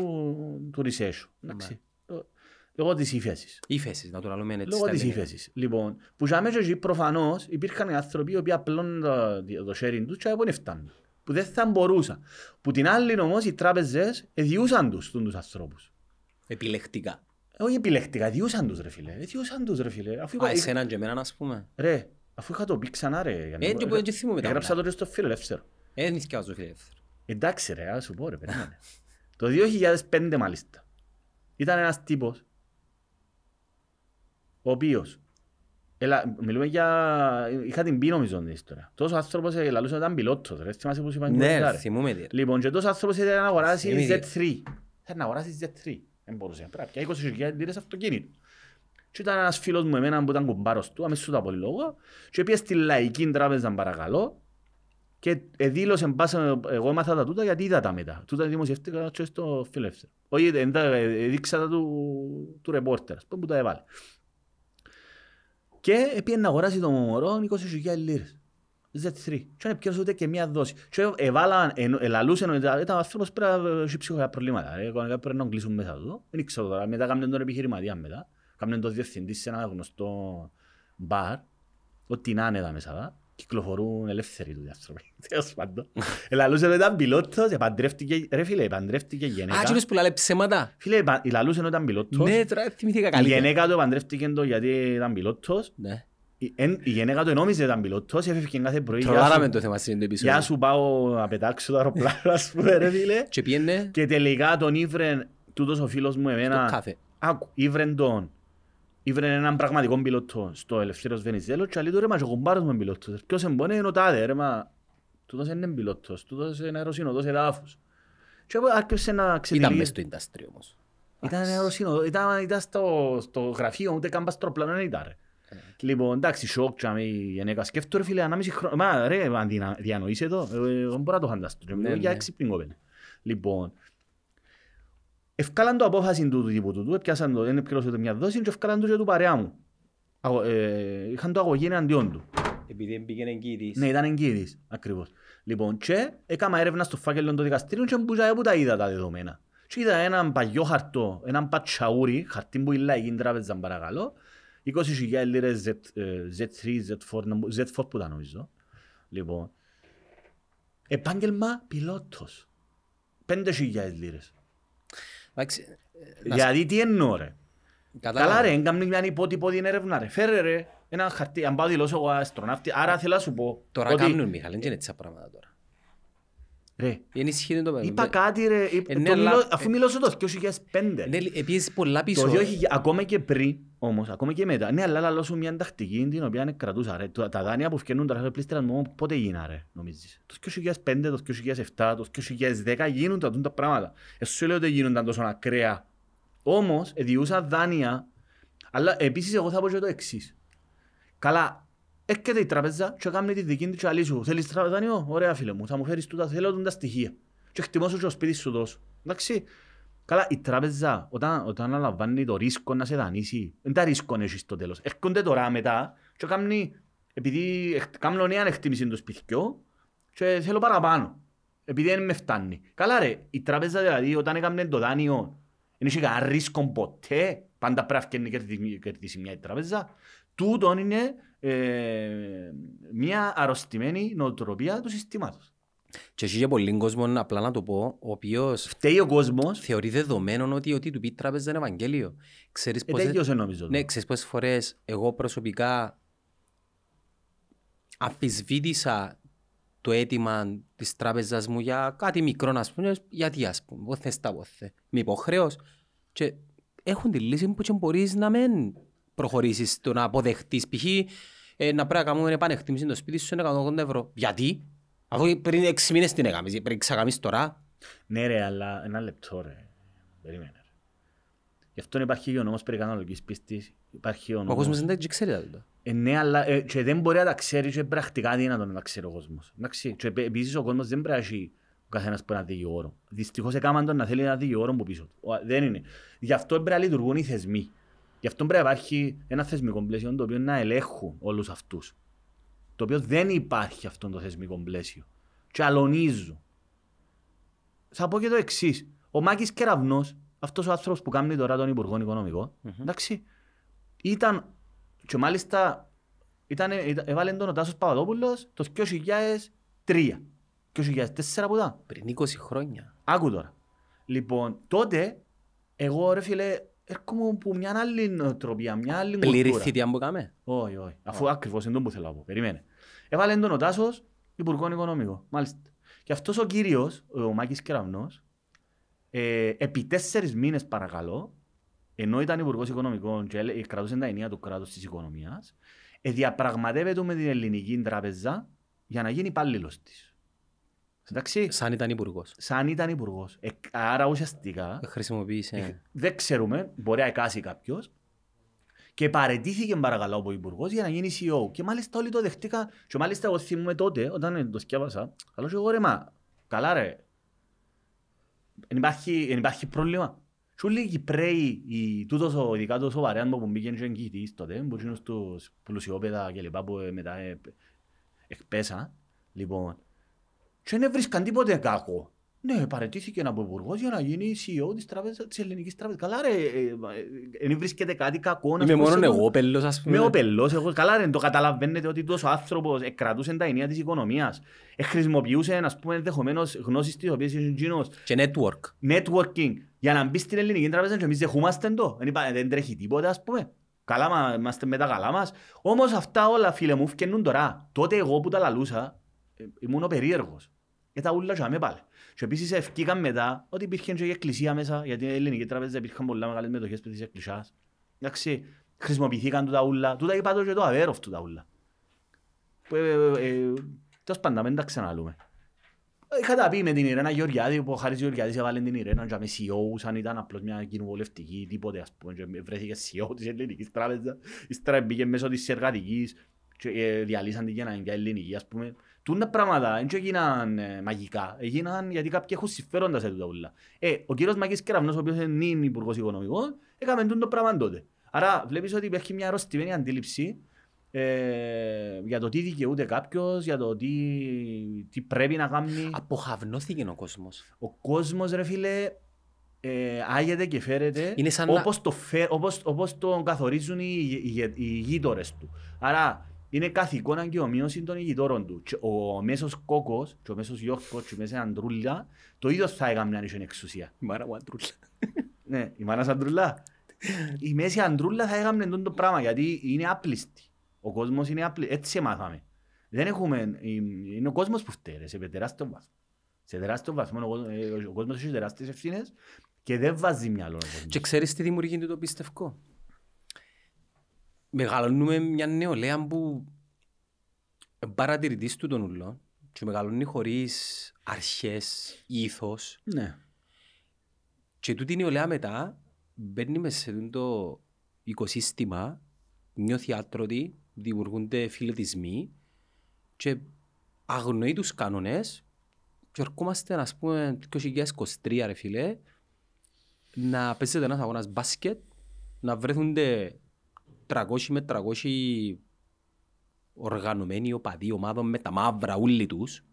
του recession. Εντάξει. Λόγω της ύφεσης. Ύφεσης, να το λέμε έτσι. Λόγω στα της ελληνικά. ύφεσης. Λοιπόν, που για μέσα εκεί προφανώς υπήρχαν άνθρωποι οι οποίοι απλώνουν το, το sharing τους και δεν φτάνουν. Που δεν θα μπορούσαν. Που την άλλη όμως οι τράπεζες εδιούσαν τους, τους, τους ανθρώπους. Επιλεκτικά. Ε, Όχι επιλεκτικά, εδιούσαν τους ρε φίλε. Εδιούσαν τους ρε φίλε. Αφού, Α, είπα, εσέναν και εμέναν ας πούμε. ρε, αφού είχα το πει ξανά ρε. για να- Ε, και που δεν θυμούμαι τα Έγραψα όλα. το και στο φίλο ελεύθερο. Ε, δεν θυκιάζω φίλε ελεύθερο. Εντάξει ρε, ας σου πω ρε, περίμενε. το 2005 μάλιστα, ήταν ένας τύπος, ο οποίος, έλα, μιλούμε για, είχα την πει νομίζω την ιστορία. Τόσος άνθρωπος ε, λαλούσε ότι ήταν πιλότος, ρε, θυμάσαι πώς είπαν Ναι, κουβέντα, ρε, ρε. θυμούμαι τι. ρε. Λοιπόν, και τόσος άνθρωπος ήθελε να αγοράσει Εμείς, ε. Z3. Θέλει να αγοράσει Z3. Δεν μπορούσε, πρέπει να πιάει 20.000 λίρες αυτοκίνητο. Και ήταν ένας φίλος μου εμένα που ήταν κουμπάρος του, αμέσως τα πολύ λόγο, και πήγε στη λαϊκή τράπεζα παρακαλώ, και δήλωσε πάσα, εγώ έμαθα τα τούτα γιατί είδα τα μετά. Τούτα δημοσιεύτηκα και στο φιλεύθερο. Όχι, δεν τα ε, δείξα τα του, του ρεπόρτερ, ας πούμε, που τα έβαλε. Και πήγε να αγοράσει το μωρό 20.000 λίρες. Z3. Και δεν πιέρωσε ούτε και μία δόση. Και έβαλαν, εν- ελαλούσαν ότι ήταν ήταν άνθρωπος πρέπει να έχει ψυχολογικά προβλήματα. ρε. Κανονικά πρέπει να κλείσουν μέσα του. Δεν ξέρω τώρα. Μετά κάμνε τον επιχειρηματία μετά. Κάμνε τον διευθυντή σε ένα γνωστό μπαρ. Ό,τι να είναι εδώ μέσα. δα. Κυκλοφορούν ελεύθεροι τους οι άνθρωποι. Τέλος πάντων. Ελαλούσαν ότι ήταν πιλότος, επαντρεύτηκε, ρε φίλε, επαντρεύτηκε Α, γενέκα. κύριος που λέει ψέματα. Φίλε, επα- ελαλούσαν ότι ήταν πιλότος. Ναι, τώρα θυμήθηκα Η καλύτερα. γενέκα του επαντρεύτηκε το γιατί ήταν πιλότος. Ναι. Η, εν- η γενέκα του ενόμιζε ότι ήταν πιλότος, έφευγε κάθε πρωί. «Γεια Τρολάραμε σου, το θέμα στην Γεια επεισόδιο. σου πάω να πετάξω το αεροπλάνο, ας πούμε ρε φίλε. Και πιένε Και τελικά τον ήβρε τούτος ο φίλος μου το εμένα. κάφε. Άκου, ήβρε τον Ήβρε έναν πραγματικό πιλότο στο Ελευθέρος Βενιζέλος και λέει του ρε μα και ο κουμπάρος μου είναι πιλότος. Ποιος εμπονέ είναι ο τάδε ρε μα. Τούτος είναι πιλότος, τούτος είναι αεροσύνοδος εδάφους. Και άρχισε να Ήταν ξετυλίγει. μες στο industry όμως. Ήταν αεροσύνοδο, ήταν, ήταν στο, στο γραφείο, ούτε καν πας τροπλάνο δεν ήταν ρε. Λοιπόν, εντάξει, σοκ και η γενέκα σκέφτω ρε φίλε, ανάμιση χρόνο. Μα ρε, αν δινα- διανοείσαι το, ε, ε, δεν μπορώ να το φανταστώ. Και μιλώ Ναι, για ναι. έξυπνη κοπέλα. Λοιπόν, ευκάλαν το απόφαση του τύπου του, του, έπιασαν το, δεν έπιασαν το μια δόση και ευκάλαν το και του παρέα μου. Αγω- ε, Είχαν το αγωγή εναντιόν του. Επειδή πήγαινε εγγύητης. Ναι, ήταν εγγύητης, ακριβώς. Λοιπόν, και έκανα έρευνα στο φάκελο των δικαστήριων και που που τα είδα τα δεδομένα. Και είδα έναν παγιό χαρτό, έναν πατσαούρι, χαρτί που ήλα εκείνη τράπεζα παρακαλώ, 20.000 λίρες Z, ε, Z3, Z4, νομ- Z4 που ήταν νομίζω. Λοιπόν, επάγγελμα πιλότος. 5.000 λίρες. Εντάξει, ε, να Γιατί τι εννοώ ρε; σ- κατάλαβα. Καλά ρε, έγκαμνε μια υπότυπο έρευνα ρε. Φέρε ρε, ένα χαρτί, αν πάω δηλώσω εγώ αστροναύτη, άρα θέλω να σου πω. Τώρα ότι- κάνουν Μιχάλη, δεν είναι έτσι τα πράγματα τώρα. Ρε, Ενισχύεται το παιδί. Είπα κάτι ρε, είπα- Ε, ναι, το αλλά- μιλώ- αφού μιλώ στο 2005. Ναι, επίσης πολλά Το πίσω. 2000, ακόμα και πριν, όμως, ακόμα και μετά. Ναι, αλλά λαλώ σου μια τακτική την οποία κρατούσα ρε. Τα τα δάνεια που φκαινούν τώρα σε πλήστερα μου, πότε γίνα ρε, νομίζεις. Το 2005, το 2007, το 2010 γίνονταν τούτα τα πράγματα. Εσύ σου λέω ότι γίνονταν τόσο ακραία. Όμως, εδιούσα δάνεια, αλλά επίσης εγώ θα πω και το εξής. Καλά, έρχεται η τραπέζα και κάνει τη δική της και αλή σου. Θέλεις τραπέζα δάνειο, ωραία φίλε μου, θα μου φέρεις τούτα, θέλω τούτα στοιχεία. Και χτιμώ σου και το σπίτι σου δώσω. Εντάξει, Καλά, η τράπεζα όταν, όταν αναλαμβάνει το ρίσκο να σε δανείσει, δεν τα ρίσκο έχεις στο τέλος. Έρχονται τώρα μετά και κάνουν, επειδή εκ- κάνουν νέα εκτίμηση του σπιτιού και θέλω παραπάνω. Επειδή δεν με φτάνει. Καλά ρε, η τράπεζα δηλαδή όταν έκαμε το δάνειο δεν είχε κανένα ρίσκο ποτέ. Πάντα πρέπει να κερδίσει- κερδίσει μια η τράπεζα. Τούτον είναι ε, μια αρρωστημένη νοοτροπία του συστήματος. Και έχει και πολλοί κόσμο, απλά να το πω, ο οποίος Φταίει ο κόσμος, θεωρεί δεδομένο ότι ότι του πει η τράπεζα είναι Ευαγγέλιο. Ξέρεις ε, πόσες, τέλειωσε νομίζω. ναι, ξέρεις πόσες φορές εγώ προσωπικά αμφισβήτησα το αίτημα της τράπεζας μου για κάτι μικρό, ας πούμε, γιατί ας πούμε, πώς θες τα πόθε, με υποχρέως. Και έχουν τη λύση που και μπορείς να μην προχωρήσεις στο να αποδεχτείς. Π.χ. Ε, να πρέπει να κάνουμε επανεκτίμηση το σπίτι σου είναι 180 ευρώ. Γιατί; Αφού πριν 6 μήνες την έκαμες, πρέπει να κάνεις τώρα. Ναι ρε, αλλά ένα λεπτό ρε. Περίμενε. ρε. Γι' αυτό υπάρχει και ο νόμος περί κανονικής πίστης. Υπάρχει ο Ο νόμος. κόσμος δεν τα ξέρει τα τούτα. Ε, ναι, αλλά ε, και δεν μπορεί να τα ξέρει και πρακτικά δυνατόν να τα ξέρει ο κόσμος. Εντάξει. Και επ- επίσης ο κόσμος δεν πρέπει να έχει ο καθένας που ένα δικηγόρο. Δυστυχώς έκαναν τον να θέλει ένα δικηγόρο που πίσω του. Ο- Δεν είναι. Γι' αυτό πρέπει να λειτουργούν οι θεσμοί. Γι' αυτό πρέπει να υπάρχει ένα θεσμικό πλαίσιο το οποίο να ελέγχουν όλους αυτούς. Το οποίο δεν υπάρχει αυτό το θεσμικό πλαίσιο. Και αλωνίζουν. Θα πω και το εξής. Ο Μάκης Κεραυνός, αυτός ο άνθρωπος που κάνει τώρα τον Υπουργό Οικονομικό, εντάξει, ήταν και μάλιστα ήταν, ήταν, έβαλε τον ο Τάσος Παπαδόπουλος το 2003. 2004 που ήταν. Πριν 20 χρόνια. Άκου τώρα. Λοιπόν, τότε, εγώ ρε φίλε, έρχομαι από μια άλλη νοοτροπία, μια άλλη Πλήρη κουλτούρα. θητεία που κάμε. Όχι, όχι. Αφού ακριβώς είναι το που θέλω να πω. Περιμένε. Έβαλε τον ο Τάσος Υπουργό Οικονομικό. Μάλιστα. Και αυτός ο κύριος, ο Μάκης Κεραυνός, ε, επί τέσσερις μήνες παρακαλώ, ενώ ήταν Υπουργός Οικονομικών και έλε- κρατούσε τα ενία του κράτους της οικονομίας, ε, διαπραγματεύεται με την ελληνική τράπεζα για να γίνει υπάλληλος της. Εντάξει, Σαν ήταν υπουργός. σαν ήταν υπουργός. Ε, άρα ουσιαστικά Ε, Χρησιμοποίησε. δεν ξέρουμε, μπορεί να εκάσει κάποιος. Και παρετήθηκε παρακαλώ από υπουργός για να γίνει CEO. Και μάλιστα όλοι το δεχτήκα. Και μάλιστα εγώ θυμούμαι τότε, όταν το σκιάβασα, αλλά και εγώ ρε μα, καλά ρε. Δεν υπάρχει, εν υπάρχει πρόβλημα. Σου λέει οι Κυπρέοι, οι, τούτος ο, ειδικά το σοβαρέαν που μπήκαν και εγγυητής τότε, που είναι στους πλουσιόπεδα και λοιπά που ε, μετά ε, εκπέσα. Λοιπόν, και δεν βρίσκαν τίποτε κακό. Ναι, παρετήθηκε από υπουργός για να γίνει CEO της, τράπεζας, της ελληνικής τράπεζας. Καλά ρε, δεν βρίσκεται κάτι κακό. να Είμαι σου πω σε μόνο το- εγώ πέλος ας πούμε. με ο πελός, εγώ καλά δεν το καταλαβαίνετε ότι τόσο άνθρωπος εκκρατούσε τα ενία της οικονομίας. Ε, χρησιμοποιούσε, ας πούμε, ενδεχομένως γνώσεις τις οποίες είναι γίνος Και network. networking για να μπεις στην ελληνική τράπεζα και εμείς δεχούμαστε το. Δεν, είπα, δεν τρέχει τίποτα, ας πούμε. Καλά, μα, είμαστε με τα καλά μας. Όμως αυτά όλα, φίλε μου, φκαινούν τώρα. Τότε εγώ που τα λαλούσα, ε, ήμουν ο περίεργος. Και τα ούλα και με πάλι. Και επίσης ευκήκαν μετά ότι υπήρχε και η εκκλησία μέσα, γιατί η ελληνική τράπεζα υπήρχαν πολλά μεγάλες μετοχές της εκκλησιάς. Εντάξει, χρησιμοποιηθήκαν τούτα ούλα. Τούτα είπα το και το αβέροφ τούτα ούλα. Που, ε, ε, ε, Τέλος πάντων, μην τα ξαναλούμε. Είχα τα πει με την Ιρένα Γεωργιάδη, που ο Χάρης Γεωργιάδης έβαλε την Ιρένα και με CEO, σαν ήταν απλώς μια κοινοβουλευτική, τίποτε ας πούμε, και βρέθηκε CEO της ελληνικής τράπεζας, ύστερα μπήκε μέσω της εργατικής και ε, διαλύσαν την για ελληνική, ας πούμε. Τούτα πράγματα δεν έγιναν ε, μαγικά, έγιναν γιατί κάποιοι έχουν συμφέροντα σε τούτα ούλα. Ε, ο κύριος Μάκης Κεραυνός, ο οποίος είναι νυν υπουργός οικονομικών, έκαμε τούτο πράγμα τότε. Άρα βλέπεις ότι υπάρχει μια αρρωστημένη αντίληψη ε, για το τι δικαιούται κάποιος, για το τι, τι πρέπει να κάνει. Αποχαυνώθηκε ο κόσμος. Ο κόσμος, ρε φίλε, ε, άγεται και φέρεται Είναι σαν να- όπως, το φε, όπως, όπως τον καθορίζουν οι, οι, οι, οι γείτορες του. Άρα είναι καθηκόν αγκαιομοίωση των γειτόρων του. Και ο μέσος κόκκος, και ο μέσος Γιώργος, και ο μέσος Αντρούλα, το ίδιο θα έκαμε αν είχε εξουσία. Η μάνα μου αντρούλα. Ναι, η μάνα Αντρούλα. η μέση Αντρούλα θα έκαμε το πράγμα γιατί είναι άπλιστη. Ο κόσμος είναι άπλιστος. Έτσι μάθαμε. Δεν έχουμε... Είναι ο κόσμος που φταίει ρε, σε τεράστιο βάθμο. Σε τεράστιο βαθμό ο κόσμος, ε, ο κόσμος έχει τεράστιες ευθύνες και δεν βάζει μυαλό ο κόσμος. Και ξέρεις τι δημιουργεί το πιστευκό. Μεγαλώνουμε μια νεολαία που παρατηρητής του των ουλών και μεγαλώνει χωρίς αρχές, ήθος Ναι. και τούτη η νεολαία μετά μπαίνει μέσα σε το οικοσύστημα, νιώθει άτρωτη, δημιουργούνται φιλετισμοί και αγνοεί τους κανόνες και ερχόμαστε ας πούμε το 2023 ρε φίλε να παίζεται ένας αγώνας μπάσκετ, να βρέθονται 300 με 300 οργανωμένοι οπαδοί ομάδων με τα μαύρα ούλοι τους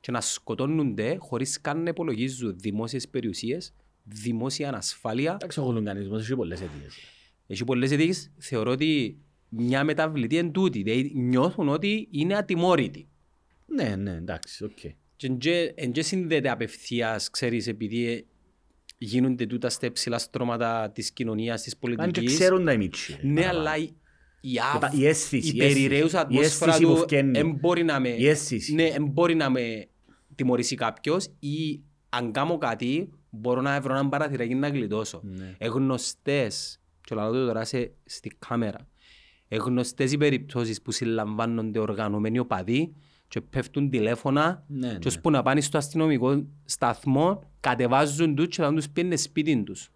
και να σκοτώνονται χωρίς καν να υπολογίζουν δημόσιες περιουσίες, δημόσια ανασφάλεια. Εντάξει, ο λουγκανισμός έχει πολλές αιτίες. Έχει πολλές αιτίες. Θεωρώ ότι μια μεταβλητή είναι τούτη. Δηλαδή νιώθουν ότι είναι ατιμώρητοι. Ναι, ναι, εντάξει, οκ. Και τζαι- εν και συνδέεται απευθείας, ξέρεις, επειδή γίνονται τούτα στα υψηλά στρώματα της κοινωνίας, της Αν και πολιτικής. ξέρουν τα ημίτσι. Ναι, αλλά η, η, αυ- η αίσθηση, η η αίσθηση. περιρρέουσα Η ατμόσφαιρα αίσθηση που του φκένει. εν μπορεί να με, Η αίσθηση. ναι, εν μπορεί να με τιμωρήσει κάποιος ή αν κάνω κάτι μπορώ να βρω έναν παραθυράκι να γλιτώσω. Ναι. Εγνωστές, και λέω το τώρα σε, στη κάμερα, εγνωστές οι περιπτώσεις που συλλαμβάνονται οργανωμένοι οπαδοί και πέφτουν τηλέφωνα Ναι, και ναι. ώσπου να πάνε στο αστυνομικό σταθμό κατεβάζουν τους και θα τους πιένουν σπίτι τους.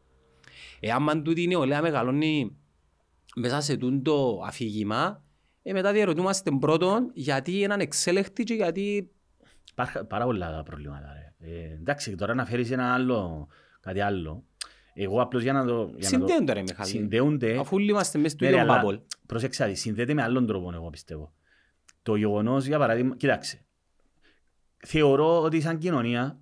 Εάν μαν τούτη η νεολαία μεγαλώνει μέσα σε τούτο αφήγημα, ε, μετά διαρωτούμαστε πρώτον γιατί είναι ανεξέλεκτη και γιατί Υπάρχουν πάρα πολλά προβλήματα. Ρε. Ε, εντάξει, τώρα να φέρεις ένα άλλο, κάτι άλλο. Εγώ απλώς για να το... Για να το... συνδέονται ρε Μιχάλη. Συνδέονται. Αφού όλοι είμαστε μέσα στο Ναι, ρε, ίδιο αλλά bubble. Πρόσεξε, κάτι, συνδέεται με άλλον τρόπο, εγώ πιστεύω. Το γεγονός, για παράδειγμα, κοιτάξτε. Θεωρώ ότι σαν κοινωνία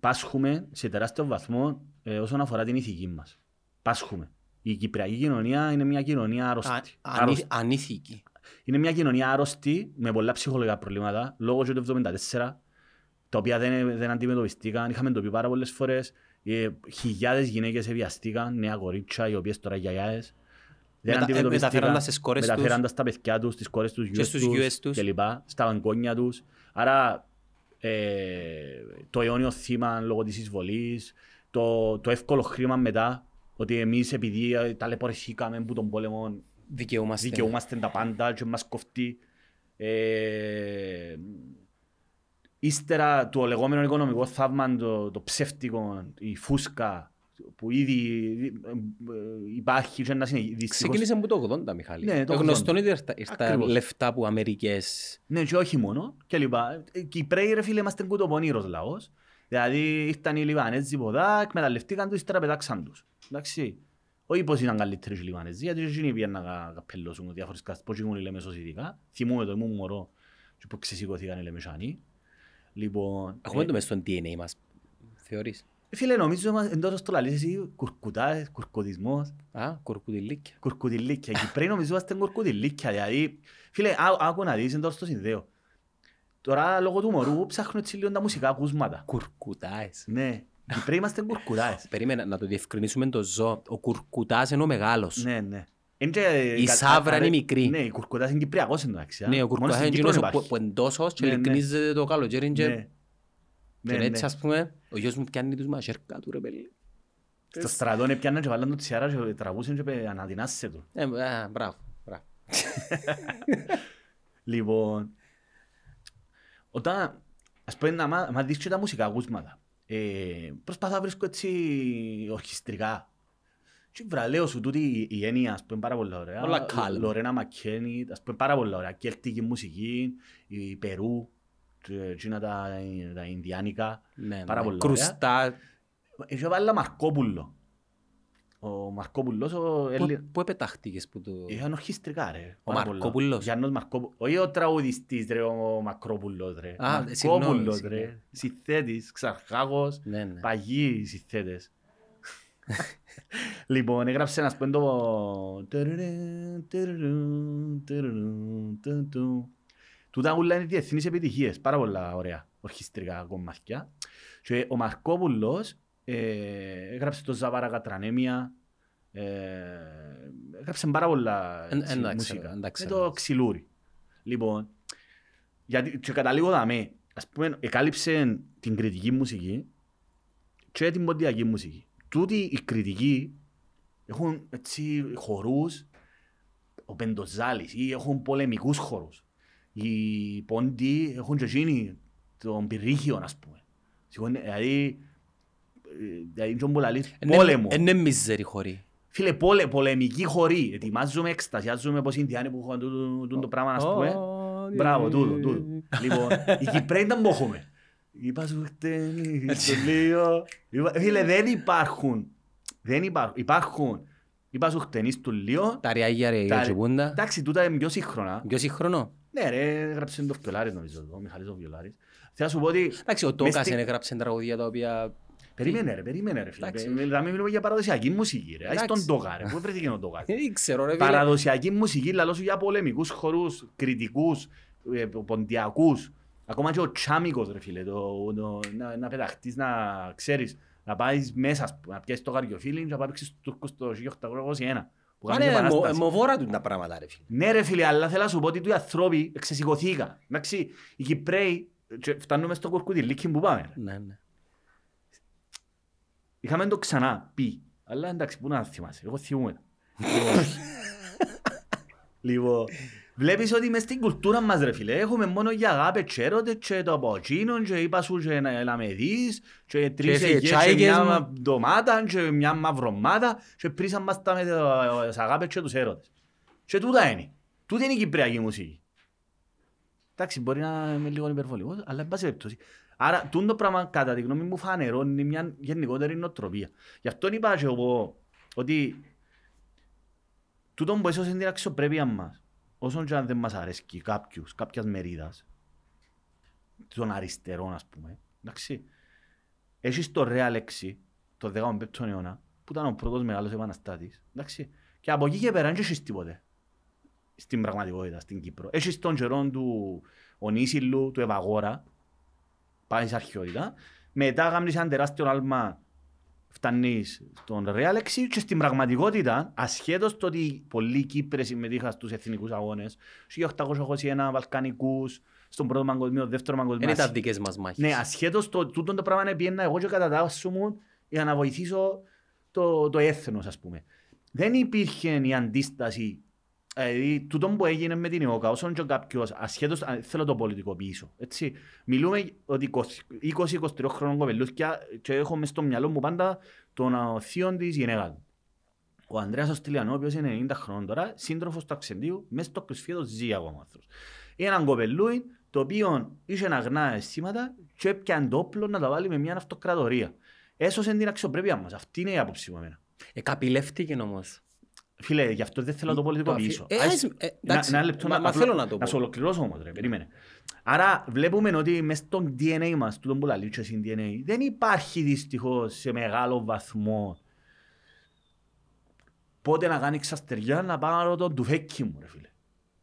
πάσχουμε σε τεράστιο βαθμό ε, όσον αφορά την ηθική μας. Πάσχουμε. Η κυπριακή κοινωνία είναι μια κοινωνία Α- άρρωστη. ανή- Άρρωστη. Ανήθικη. Είναι μια κοινωνία άρρωστη με πολλά ψυχολογικά προβλήματα λόγω και του 1974 τα οποία δεν, δεν αντιμετωπιστήκαν. Είχαμε το πει πάρα πολλές φορές. Ε, χιλιάδες γυναίκες βιαστήκαν, νέα κορίτσια, οι οποίες τώρα γιαγιάδες. Δεν Μετα- ε, αντιμετωπιστήκαν. μεταφέροντας στις κόρες τους. Μεταφέροντας τα παιδιά τους, τις κόρες τους, Και γιους στους τους, γιουές τους. και λοιπά, στα βαγκόνια τους. Άρα ε, το αιώνιο θύμα λόγω της εισβολής, το, το εύκολο χρήμα μετά, ότι εμείς επειδή ε, ταλαιπωρηθήκαμε που τον πόλεμο Δικαιούμαστε. δικαιούμαστε τα πάντα και μας κοφτεί. Ε, ύστερα το λεγόμενο οικονομικό θαύμα, το, το ψεύτικο, η φούσκα που ήδη ε, ε, υπάρχει και να συνεχίσει. Δυστυχώς- Ξεκίνησε από το 80, Μιχάλη. Ναι, το Ε, γνωστό 80. είναι ότι ήρθα- ήρθαν Ακριβώς. λεφτά από Αμερικές. Ναι, και όχι μόνο, και λοιπά. Ε, Κυπρέοι ρε φίλε είμαστε κουτοπονήρος λαός. Δηλαδή ήρθαν οι Λιβανέζοι ποδά, εκμεταλλευτήκαν τους, ύστερα πετάξαν τους. Εντάξει. Όχι πως ήταν καλύτεροι οι Λιβανέζοι, γιατί εκείνοι πήγαν να κα- καπελώσουν διάφορες κάστες, πώς ήμουν οι Λεμεσός ειδικά. Θυμούμαι το ήμουν μωρό και που ξεσηκωθήκαν οι Λεμεσάνοι. Λοιπόν, Έχουμε ε, το μέσα στο DNA μας. Θεωρείς; Φίλε νομίζω μας- εντός το λαλείς εσύ κουρκουτάες, κουρκουδισμός. Α, κουρκουδιλίκια. Κουρκουδιλίκια. Οι Κυπρέοι νομίζω είμαστε κουρκουδιλίκια. Δηλαδή, φίλε, ά- άκου να δεις, εντός το συνδέω. Τώρα, λόγω του μωρού, ψάχνω έτσι λίγο τα μουσικά ακούσματα. Κουρκουτάες. Ναι, οι Κυπρέοι είμαστε κουρκουδάες. Περίμενα να το διευκρινίσουμε το ζώο. Ο κουρκουτάς είναι ο μεγάλος. Ναι, ναι. Εν και- Η κα- σάβρα κα- είναι μικρή. Ναι, η κουρκουδάς είναι κυπριακός εντάξει. α. Ναι, ο Μόνο κουρκουτάς στην είναι Κύπρο εκείνος που- υπάρχει. που είναι τόσος και Ναι, ναι. λυκνίζεται το καλοκαίρι και Ναι. και Ναι, έτσι ναι. ας πούμε ο γιος μου πιάνει τους μαχαίρκα του ρε παιδί. Στο στρατό έπιαναν και βάλαν το τσιάρα και τραβούσαν και πε- αναδυνάσσε του. Ε, α, Μπράβο. μπράβο. Λοιπόν, όταν, ας πούμε, να μα- μα δεις και τα μουσικά ακούσματα, ε, προσπαθώ να βρίσκω έτσι ορχιστρικά. Και βραλέω σου τούτη η- η έννοια, ας πούμε, πάρα πολύ ωραία. Όλα calm. Λορένα Μακκένι, ας πούμε, πάρα πολύ ωραία. Κέλτικη μουσική, η Περού, και εκείνα τα, τα Ινδιάνικα. Ναι, Πάρα ναι. πολύ ωραία. Κρουστά. Έχει βάλα Μαρκόπουλο. Ο Μαρκόπουλος, ο Πού- Έλλη- Πού επετάχτηκες που το... Είχαν ορχιστρικά ρε. Ο πάρα πολλά. Μαρκόπουλος. Γιάννος Μαρκόπουλος. Όχι ο τραγουδιστής ρε, ο Μακρόπουλος ρε. Α, Μαρκόπουλος συγγνώμη, ρε. συγγνώμη. Συνθέτης, ξαρχάγος, Ναι, ναι. παγιοί συνθέτες. λοιπόν, έγραψε να πούμε το... Τούτα όλα είναι διεθνείς επιτυχίες, πάρα πολλά ωραία ορχιστρικά κομμάτια. Και ο Μαρκόπουλος ε, έγραψε το Ζαβάρα Κατρανέμια, ε, έγραψε πάρα πολλά Εν- έτσι, εντάξει, μουσικά. εντάξει, Με το εντάξει. ξυλούρι. Λοιπόν, γιατί, και καταλήγω δαμέ, ας πούμε, εκάλυψε την κριτική μουσική και την ποντιακή μουσική. Τούτη οι κριτικοί έχουν έτσι χορούς, ο Πεντοζάλης ή έχουν πολεμικούς χορούς. Οι πόντοι έχουν και εκείνοι τον πυρίχιο, ας πούμε. Σηκώνει- Δηλαδή, ε, δηλαδή είναι πολλά λες Είναι- πόλεμο. Είναι μιζέρι χωρί. Φίλε, πόλε, πολεμική χωρή. Ετοιμάζουμε, εκστασιάζουμε πως οι Ινδιάνοι που έχουν τούτο- τούτο πράγμα, ας πούμε. Μπράβο, τούτο, τούτο. Λοιπόν, οι Κυπρέοι δεν μπορούμε. Είπα σου χτένι, στο λίγο. Είπα- Φίλε, δεν υπάρχουν. Δεν υπάρχουν. Υπάρχουν. Είπα σου χτένι στο λίγο. Τα ριάγια ρε, Τα- η τσιπούντα. Εντάξει, τούτα είναι πιο σύγχρονα. Πιο σύγχρονο; Ναι ρε, έγραψε το Βιολάρης νομίζω, ο Μιχαλής ο Βιολάρης. Θέλω να σου πω ότι... Εντάξει, ο μες Τόκας στην- έγραψε τραγουδία τα οποία... Περίμενε ρε, περίμενε ρε φίλε. Εντάξει. Να μην μιλούμε για παραδοσιακή μουσική ρε. Άις Εντάξει. τον Τόκα ρε, πού βρέθηκε ο Τόκα; Δεν ξέρω ρε φίλε. Παραδοσιακή μουσική, λαλό σου για πολεμικούς χορούς, κριτικούς, ε, ποντιακούς. Ακόμα και ο Τσάμικος ρε φίλε, το, το, να, να πεταχτείς, να ξέρεις, να πάεις μέσα, ας πούμε, να πιάσεις το καριοφίλι και να πάει παίξεις στους Τούρκους το 1821. Που Μα κάνουν ναι, επανάσταση. μο- μοβόρα τους τα πράγματα ρε φίλε. Ναι ρε φίλε, αλλά θέλω να σου πω ότι οι ανθρώποι εξεσηκωθήκαν. Εντάξει, οι Κυπρέοι, και φτάνουμε στο κουρκουδιλίκι που πάμε. ρε. Ναι, ναι. Είχαμε το ξανά πει. Αλλά εντάξει, πού να θυμάσαι, εγώ θυμούμαι. Λοιπόν, βλέπεις ότι μες στην κουλτούρα μας ρε φίλε, έχουμε μόνο για αγάπη και έρωτες και το αποτσίνο και είπα σου και να, να με δεις και τρεις Και εγγές και τσάικες μια μου. ντομάτα και μια μαυρομάτα και πρίσαν μας τα με τις αγάπες και τους έρωτες. Και τούτα είναι. Τούτη είναι η κυπριακή μουσική. Εντάξει, μπορεί να είμαι λίγο υπερβολικός, αλλά εν πάση περιπτώσει. Άρα, τούτο το πράγμα κατά τη γνώμη μου φανερώνει μια γενικότερη νοοτροπία. Γι' αυτό είπα και εγώ ότι τούτο που έσωσε την αξιοπρέπεια μας, όσον και αν δεν μας αρέσκει κάποιους, κάποιας μερίδας, των αριστερών ας πούμε, εντάξει, έχεις το Real 6, το 15ο αιώνα, που ήταν ο πρώτος μεγάλος επαναστάτης, εντάξει, και από εκεί και πέρα δεν έχεις τίποτε στην πραγματικότητα, στην Κύπρο. Έχεις τον καιρό του Ονίσιλου, του Ευαγόρα, πάει σε αρχαιότητα. Μετά κάνεις ένα τεράστιο άλμα, φτάνεις στον Real 6 και στην πραγματικότητα, ασχέτως το ότι πολλοί Κύπρες συμμετείχαν στους εθνικούς αγώνες, 1821 Βαλκανικούς, στον πρώτο παγκοσμίο, δεύτερο Δεν παγκοσμίο. ήταν δικές μας μάχες. Ναι, ασχέτως το, τούτο το πράγμα να πιένα εγώ και κατατάσσω για να βοηθήσω το, το έθνος, ας πούμε. Δεν υπήρχε η αντίσταση Δηλαδή, τούτο που έγινε με την ΕΟΚΑ, όσον και κάποιος, ασχέτως, αν θέλω το πολιτικό πίσω, έτσι, μιλούμε ότι 20-23 χρόνων κοπελούθια και έχω μες στο μυαλό μου πάντα τον θείο της γυναίκας μου. Ο Ανδρέας ο Στυλιανό, ο οποίος είναι 90 χρόνων τώρα, σύντροφος του Αξεντίου, μέσα στο κρυσφύδο ζει ακόμα άνθρωπος. Είναι έναν κοπελούι, το οποίο είχε αγνά αισθήματα και έπιαν το όπλο να τα βάλει με μια αυτοκρατορία. Έσωσε την αξιοπρέπεια μας. Αυτή είναι η άποψη μου εμένα. Ε, καπηλεύτηκε όμως. Φίλε, γι' αυτό δεν θέλω το πολιτικό Το αφή- πίσω. Ε, Ας- ας- ε, να- εντάξει, Ένα λεπτό μα- να μα απλό- θέλω να το Να πω. σου ολοκληρώσω όμως ρε, περίμενε. Άρα βλέπουμε ότι μες στο DNA μας, τούτο που λαλεί και στην DNA, δεν υπάρχει δυστυχώς σε μεγάλο βαθμό πότε να κάνει ξαστεριά να πάω τον τουφέκι μου ρε φίλε.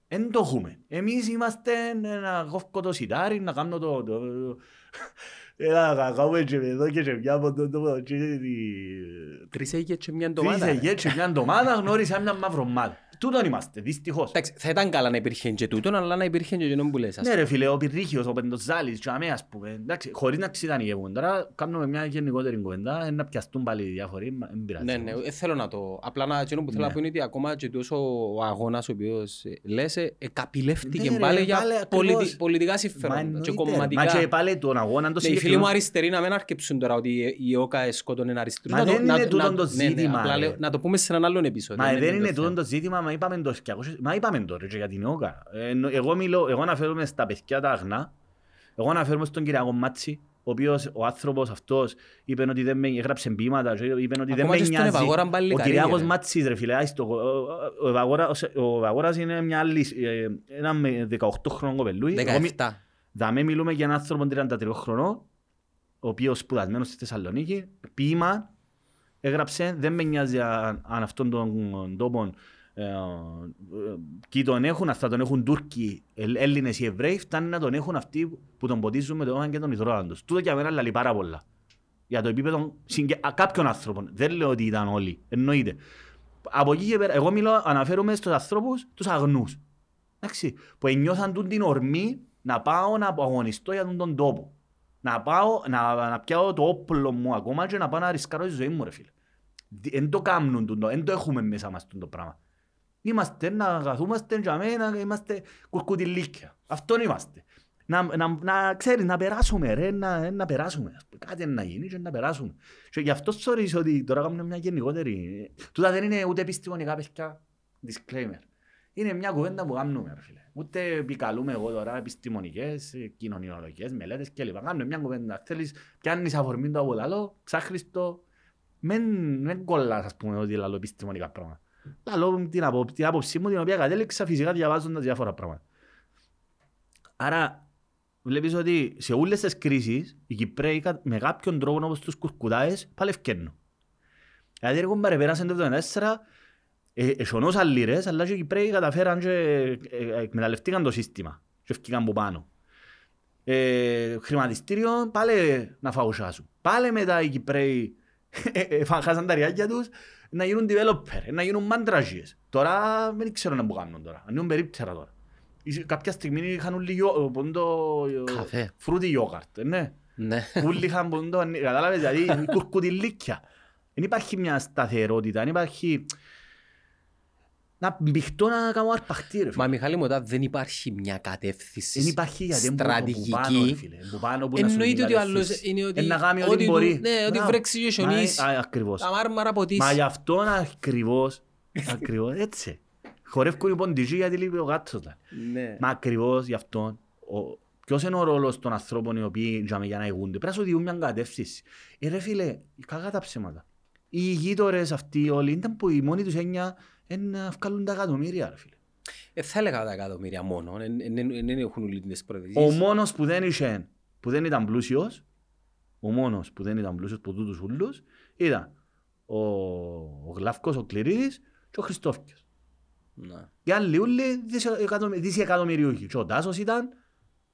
Εν το έχουμε. Εμείς είμαστε να κόφκω το σιτάρι, να κάνω το... το... Έλα, να κάνουμε και εδώ και και μια από το... το- και- Τρεις έγινες και μια Τρεις ντομάτα. ρε. εγγές και μια ντομάτα γνώρισα μια μαυρομάτα. Τούτον είμαστε, δυστυχώς. Εντάξει, θα ήταν καλά να υπήρχε και τούτον, αλλά να υπήρχε και εκείνον που λες. ας Ναι ρε φίλε, ο Πυρρίχιος, ο Πεντοζάλης, και αμέ ας πούμε, εντάξει, χωρίς να ξητανικεύουν. Τώρα κάνουμε μια γενικότερη κουβέντα, ε, να πιαστούν πάλι οι διάφοροι, μα, δεν πειράζει. Ναι, ναι, ε, θέλω να το... Απλά να, εκείνο που θέλω να Ναι. πω είναι ότι ακόμα και τόσο ο αγώνας ο οποίος ε, λες, ε, ε, καπηλεύτηκε Ναι, ρε, πάλι για πάλι πολιτι- ακριβώς. πολιτικά Μα συμφέροντα και εννοείται, ρε. κομματικά. Μα και πάλι τον αγώνα το Ναι, οι φίλοι μου συγκεκριμένο. αριστεροί να μην αρκεψουν τώρα ότι η ΟΚΑ σκότωνε αριστερούς. Μα Να το- δεν να είναι το- να- τούτον το ναι, ναι, ζήτημα, απλά ρε. λέω- Να το πούμε σε έναν άλλον επεισόδιο. Μα δεν είναι το τούτο θέμα. το ζήτημα, μα είπαμε το 200, μα είπαμε το ρε και για την ΟΚΑ. Ε, εννο- Εγώ μιλώ, εγώ αναφέρομαι στα παιδιά τα αγνά, εγώ αναφέρομαι στον Κυριακό Μάτσι, ο οποίος ο άνθρωπος αυτός είπε ότι δεν με έγραψε ποίηματα και είπε ότι δεν Ακόμα με και στον νοιάζει. Ευαγόρα πάλι Ο καλή, Κυριάκος ρε. Μάτσης ρε φίλε, άιστο, ο- ο- ο Ευαγόρας- ο Ευαγόρας είναι μια άλλη, ε, ένα με 18 χρονών κοπελούι. Εγώ μι- 17. Δαμέ μιλούμε για έναν άνθρωπο 33 χρονών, ο οποίος σπουδασμένος στη Θεσσαλονίκη, ποίημα, έγραψε, δεν με νοιάζει αν, αν αυτόν τον τόπο ε, ε, και τον έχουν, αν θα τον έχουν Τούρκοι, Ε, Έλληνες ή Εβραίοι, φτάνει να τον έχουν αυτοί που τον ποτίζουν με το όνομα και τον υδρόταν τους. Τούτο για μένα λαλεί πάρα πολλά. Για το επίπεδο συγκε... α, κάποιων άνθρωπων. Δεν λέω ότι ήταν όλοι. Εννοείται. Από εκεί και πέρα, εγώ μιλώ, αναφέρομαι στους ανθρώπους, τους αγνούς. Εντάξει, που νιώθαν τούν την ορμή να πάω να αγωνιστώ για τον, τον τόπο. Να πάω, να, να πιάω το όπλο μου ακόμα και να πάω να ρισκάρω τη ζωή μου ρε φίλε. Δεν το κάνουν, τούτο, δεν το έχουμε μέσα μας το πράγμα. Είμαστε να καθούμαστε για μένα, να είμαστε κουρκουτιλίκια. Αυτόν είμαστε. Να, να, να ξέρεις, να περάσουμε ρε, να, να περάσουμε. Κάτι να γίνει και να περάσουμε. Και γι' αυτό sorry ότι τώρα κάνουμε μια γενικότερη... Τούτα δεν είναι ούτε επιστημονικά παιδιά. Disclaimer. Είναι μια κουβέντα που κάνουμε, ρε φίλε. Ούτε επικαλούμε εγώ τώρα επιστημονικές, ε, κοινωνιολογικές, μελέτες κλπ. Κάνουμε μια κουβέντα. Θέλεις, πιάνεις αφορμή το από λαλό, ψάχνεις το. Μεν, μεν κολλάς, ας πούμε, ότι λαλό επιστημονικά πράγματα. Λαλό την, απο, την άποψή μου, την οποία κατέληξα φυσικά διαβάζοντας διάφορα πράγματα. Άρα, βλέπεις ότι σε όλες τις κρίσεις, οι Κυπρέοι κα- με κάποιον τρόπο όπως τους κουρκουδάες, πάλι ευκαινούν. Δηλαδή, εγώ παρεπέρασαν το 1974, ε, εσονόσαν λίρες, αλλά και οι Κυπρέοι καταφέραν και ε, ε, εκμεταλλευτήκαν το σύστημα και ευκήκαν από πάνω. Ε, χρηματιστήριο, πάλι να φαουσάσουν. Πάλι μετά οι Κυπρέοι ε, ε, φα- χάσαν τα ριάκια τους να γίνουν developer, να γίνουν μαντραζίες. Τώρα δεν ξέρω να μου κάνουν τώρα, αν είναι περίπτερα τώρα. Ίσως Κάποια στιγμή είχαν όλοι γιο- πόντο Καφέ. φρούτι γιόγαρτ, ναι. Ναι. Ούλοι είχαν πόντο, κατάλαβες, δηλαδή κουρκουτιλίκια. Δεν υπάρχει μια σταθερότητα, δεν υπάρχει... Να μπηχτώ να κάνω αρπαχτή ρε φίλε. Μα Μιχάλη μου, όταν δεν υπάρχει μια κατεύθυνση Δεν υπάρχει γιατί είναι που- που πάνω, ρε στρατηγική. φίλε. Που πάνω που να σου Εννοείται ότι ο άλλος κατευθύνσεις. είναι ότι... Ε, να κάνει ότι ό,τι του- μπορεί. Ναι, ότι Μπράβο. βρέξει και Μα, χιονίσει. α, Ακριβώς. Τα μάρμαρα ποτίσει. Μα γι' αυτό ακριβώς, ακριβώς έτσι. Χορεύκουν οι ποντιζοί γιατί λείπει ο γάτος. δηλαδή. Ναι. Μα ακριβώς γι' αυτό, ο, ποιος είναι ο ρόλος των ανθρώπων οι οποίοι για για να ηγούνται; Πρέπει να σου διούν μια κατεύθυνση. Ε, ρε φίλε, κακά τα ψέματα. Οι γείτορες αυτοί όλοι ήταν που η μόνη τους έννοια είναι να βγάλουν τα εκατομμύρια, ρε φίλε. Ε, θα έλεγα τα εκατομμύρια μόνο. Δεν έχουν όλοι τις Ο προεδρίες. μόνος που δεν είχε, που δεν ήταν πλούσιος, ο μόνος που δεν ήταν πλούσιος από τούτους ούλους, ήταν ο, ο Γλαύκος, ο Κληρίδης και ο Χριστόφκιος. Ναι. Οι άλλοι ούλοι δισεκατομμυ- δισεκατομμυριούχοι. Και ο Τάσος ήταν,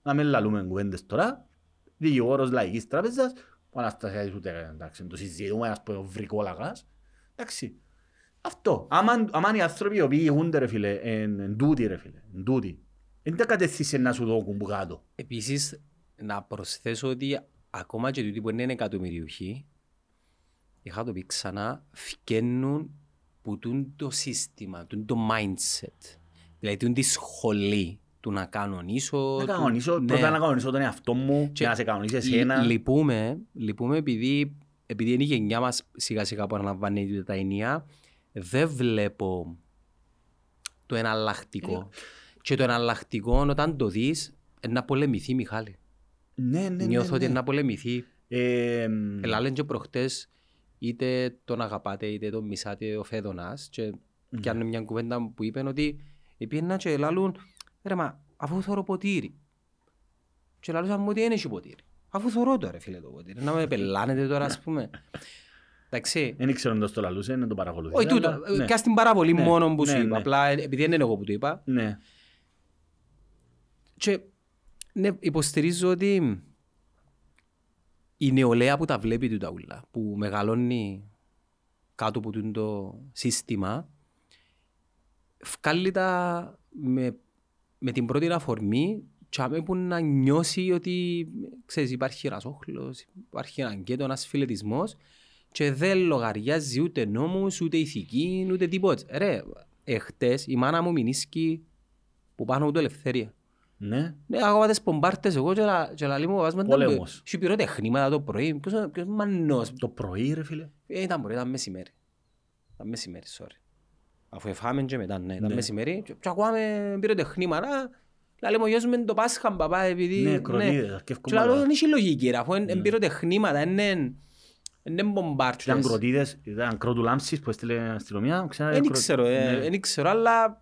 να μην λαλούμε κουβέντες τώρα, δικηγόρος λαϊκής τράπεζας, ο Αναστασιάδης ούτε, εντάξει, το συζητούμε, ας πούμε, ο βρικόλαγας. Εντάξει. Αυτό. Άμα, άμα οι άνθρωποι οι οποίοι ηγούνται, ρε φίλε, εν, εν τούτοι, ρε φίλε, εν τούτοι, δεν τα κατευθύνσεις να σου δώκουν που κάτω. Επίσης, να προσθέσω ότι ακόμα και τούτοι που είναι εκατομμυριούχοι, είχα το πει ξανά, φκαίνουν που τούν το σύστημα, τούν το mindset. Δηλαδή, τούν τη σχολή του να κανονίσω. Να του- κανονίσω, ναι. πρώτα να κανονίσω τον εαυτό μου Και και να σε κανονίσεις εσένα. Λ- Λυπούμε, λυπούμε επειδή, επειδή είναι η γενιά μας σιγά σιγά που αναλαμβάνει τα ενία, δεν βλέπω το εναλλακτικό. Και το εναλλακτικό όταν το δεις, είναι να πολεμηθεί Μιχάλη. Ναι, ναι, ναι. Νιώθω ότι ναι. είναι να πολεμηθεί. Ε, μ, Ελά λένε και προχτές, είτε τον αγαπάτε είτε τον μισάτε ο Φέδωνας και πιάνουν μια κουβέντα που είπε ότι πήγαιναν και λαλούν ρε μα αφού θωρώ ποτήρι και λαλούσαν μου ότι δεν έχει ποτήρι αφού θωρώ το ρε φίλε το ποτήρι να με πελάνετε τώρα ας πούμε εντάξει Δεν ήξερα αν το στο λαλούσε, να το παρακολουθεί. όχι τούτο, αλλά, ναι. και στην παραβολή Ναι, μόνο που ναι, σου είπα ναι. απλά επειδή δεν είναι εγώ που το είπα Ναι. Και ναι, υποστηρίζω ότι η νεολαία που τα βλέπει του τα ούλα, που μεγαλώνει κάτω από τούτο το σύστημα, βγάλει τα με, με την πρώτη αφορμή τσάμε που να νιώσει ότι ξέρεις, υπάρχει ρασόχλος, υπάρχει ένα γκέτο, ένας φιλετισμός και δεν λογαριάζει ούτε νόμους, ούτε ηθική, ούτε τίποτα. Ρε, εχθές η μάνα μου μηνίσκει που πάνω από το ελευθερία. Ναι. Ναι, ακόμα τις πομπάρτες εγώ και λα- και λαλεί μου ο παπάς μου ήταν Πόλεμος. Σου πυροτεχνήματα το πρωί, ποιος, ποιος μανός. Το πρωί ρε φίλε. Ε, ήταν πρωί, ήταν μεσημέρι. Ήταν μεσημέρι, sorry. Αφού εφάμε και μετά, ναι, ήταν Ναι. μεσημέρι και, και ακούαμε πυροτεχνήματα. Λαλεί μου ο γιος μου είναι το Πάσχα, παπά, επειδή... Ναι, κροτίδες, αρκεύκουν Και λαλώ, πολλά. δεν έχει λογική, ρε, αφού είναι είναι πυροτεχνήματα, είναι... Είναι Ήταν μπομπάρτσες. κροτίδες, ήταν κρότου λάμψης που έστειλε η αστυνομία. ξέρω, Δεν κρό- ξέρω, ε, Ναι. δεν ξέρω, αλλά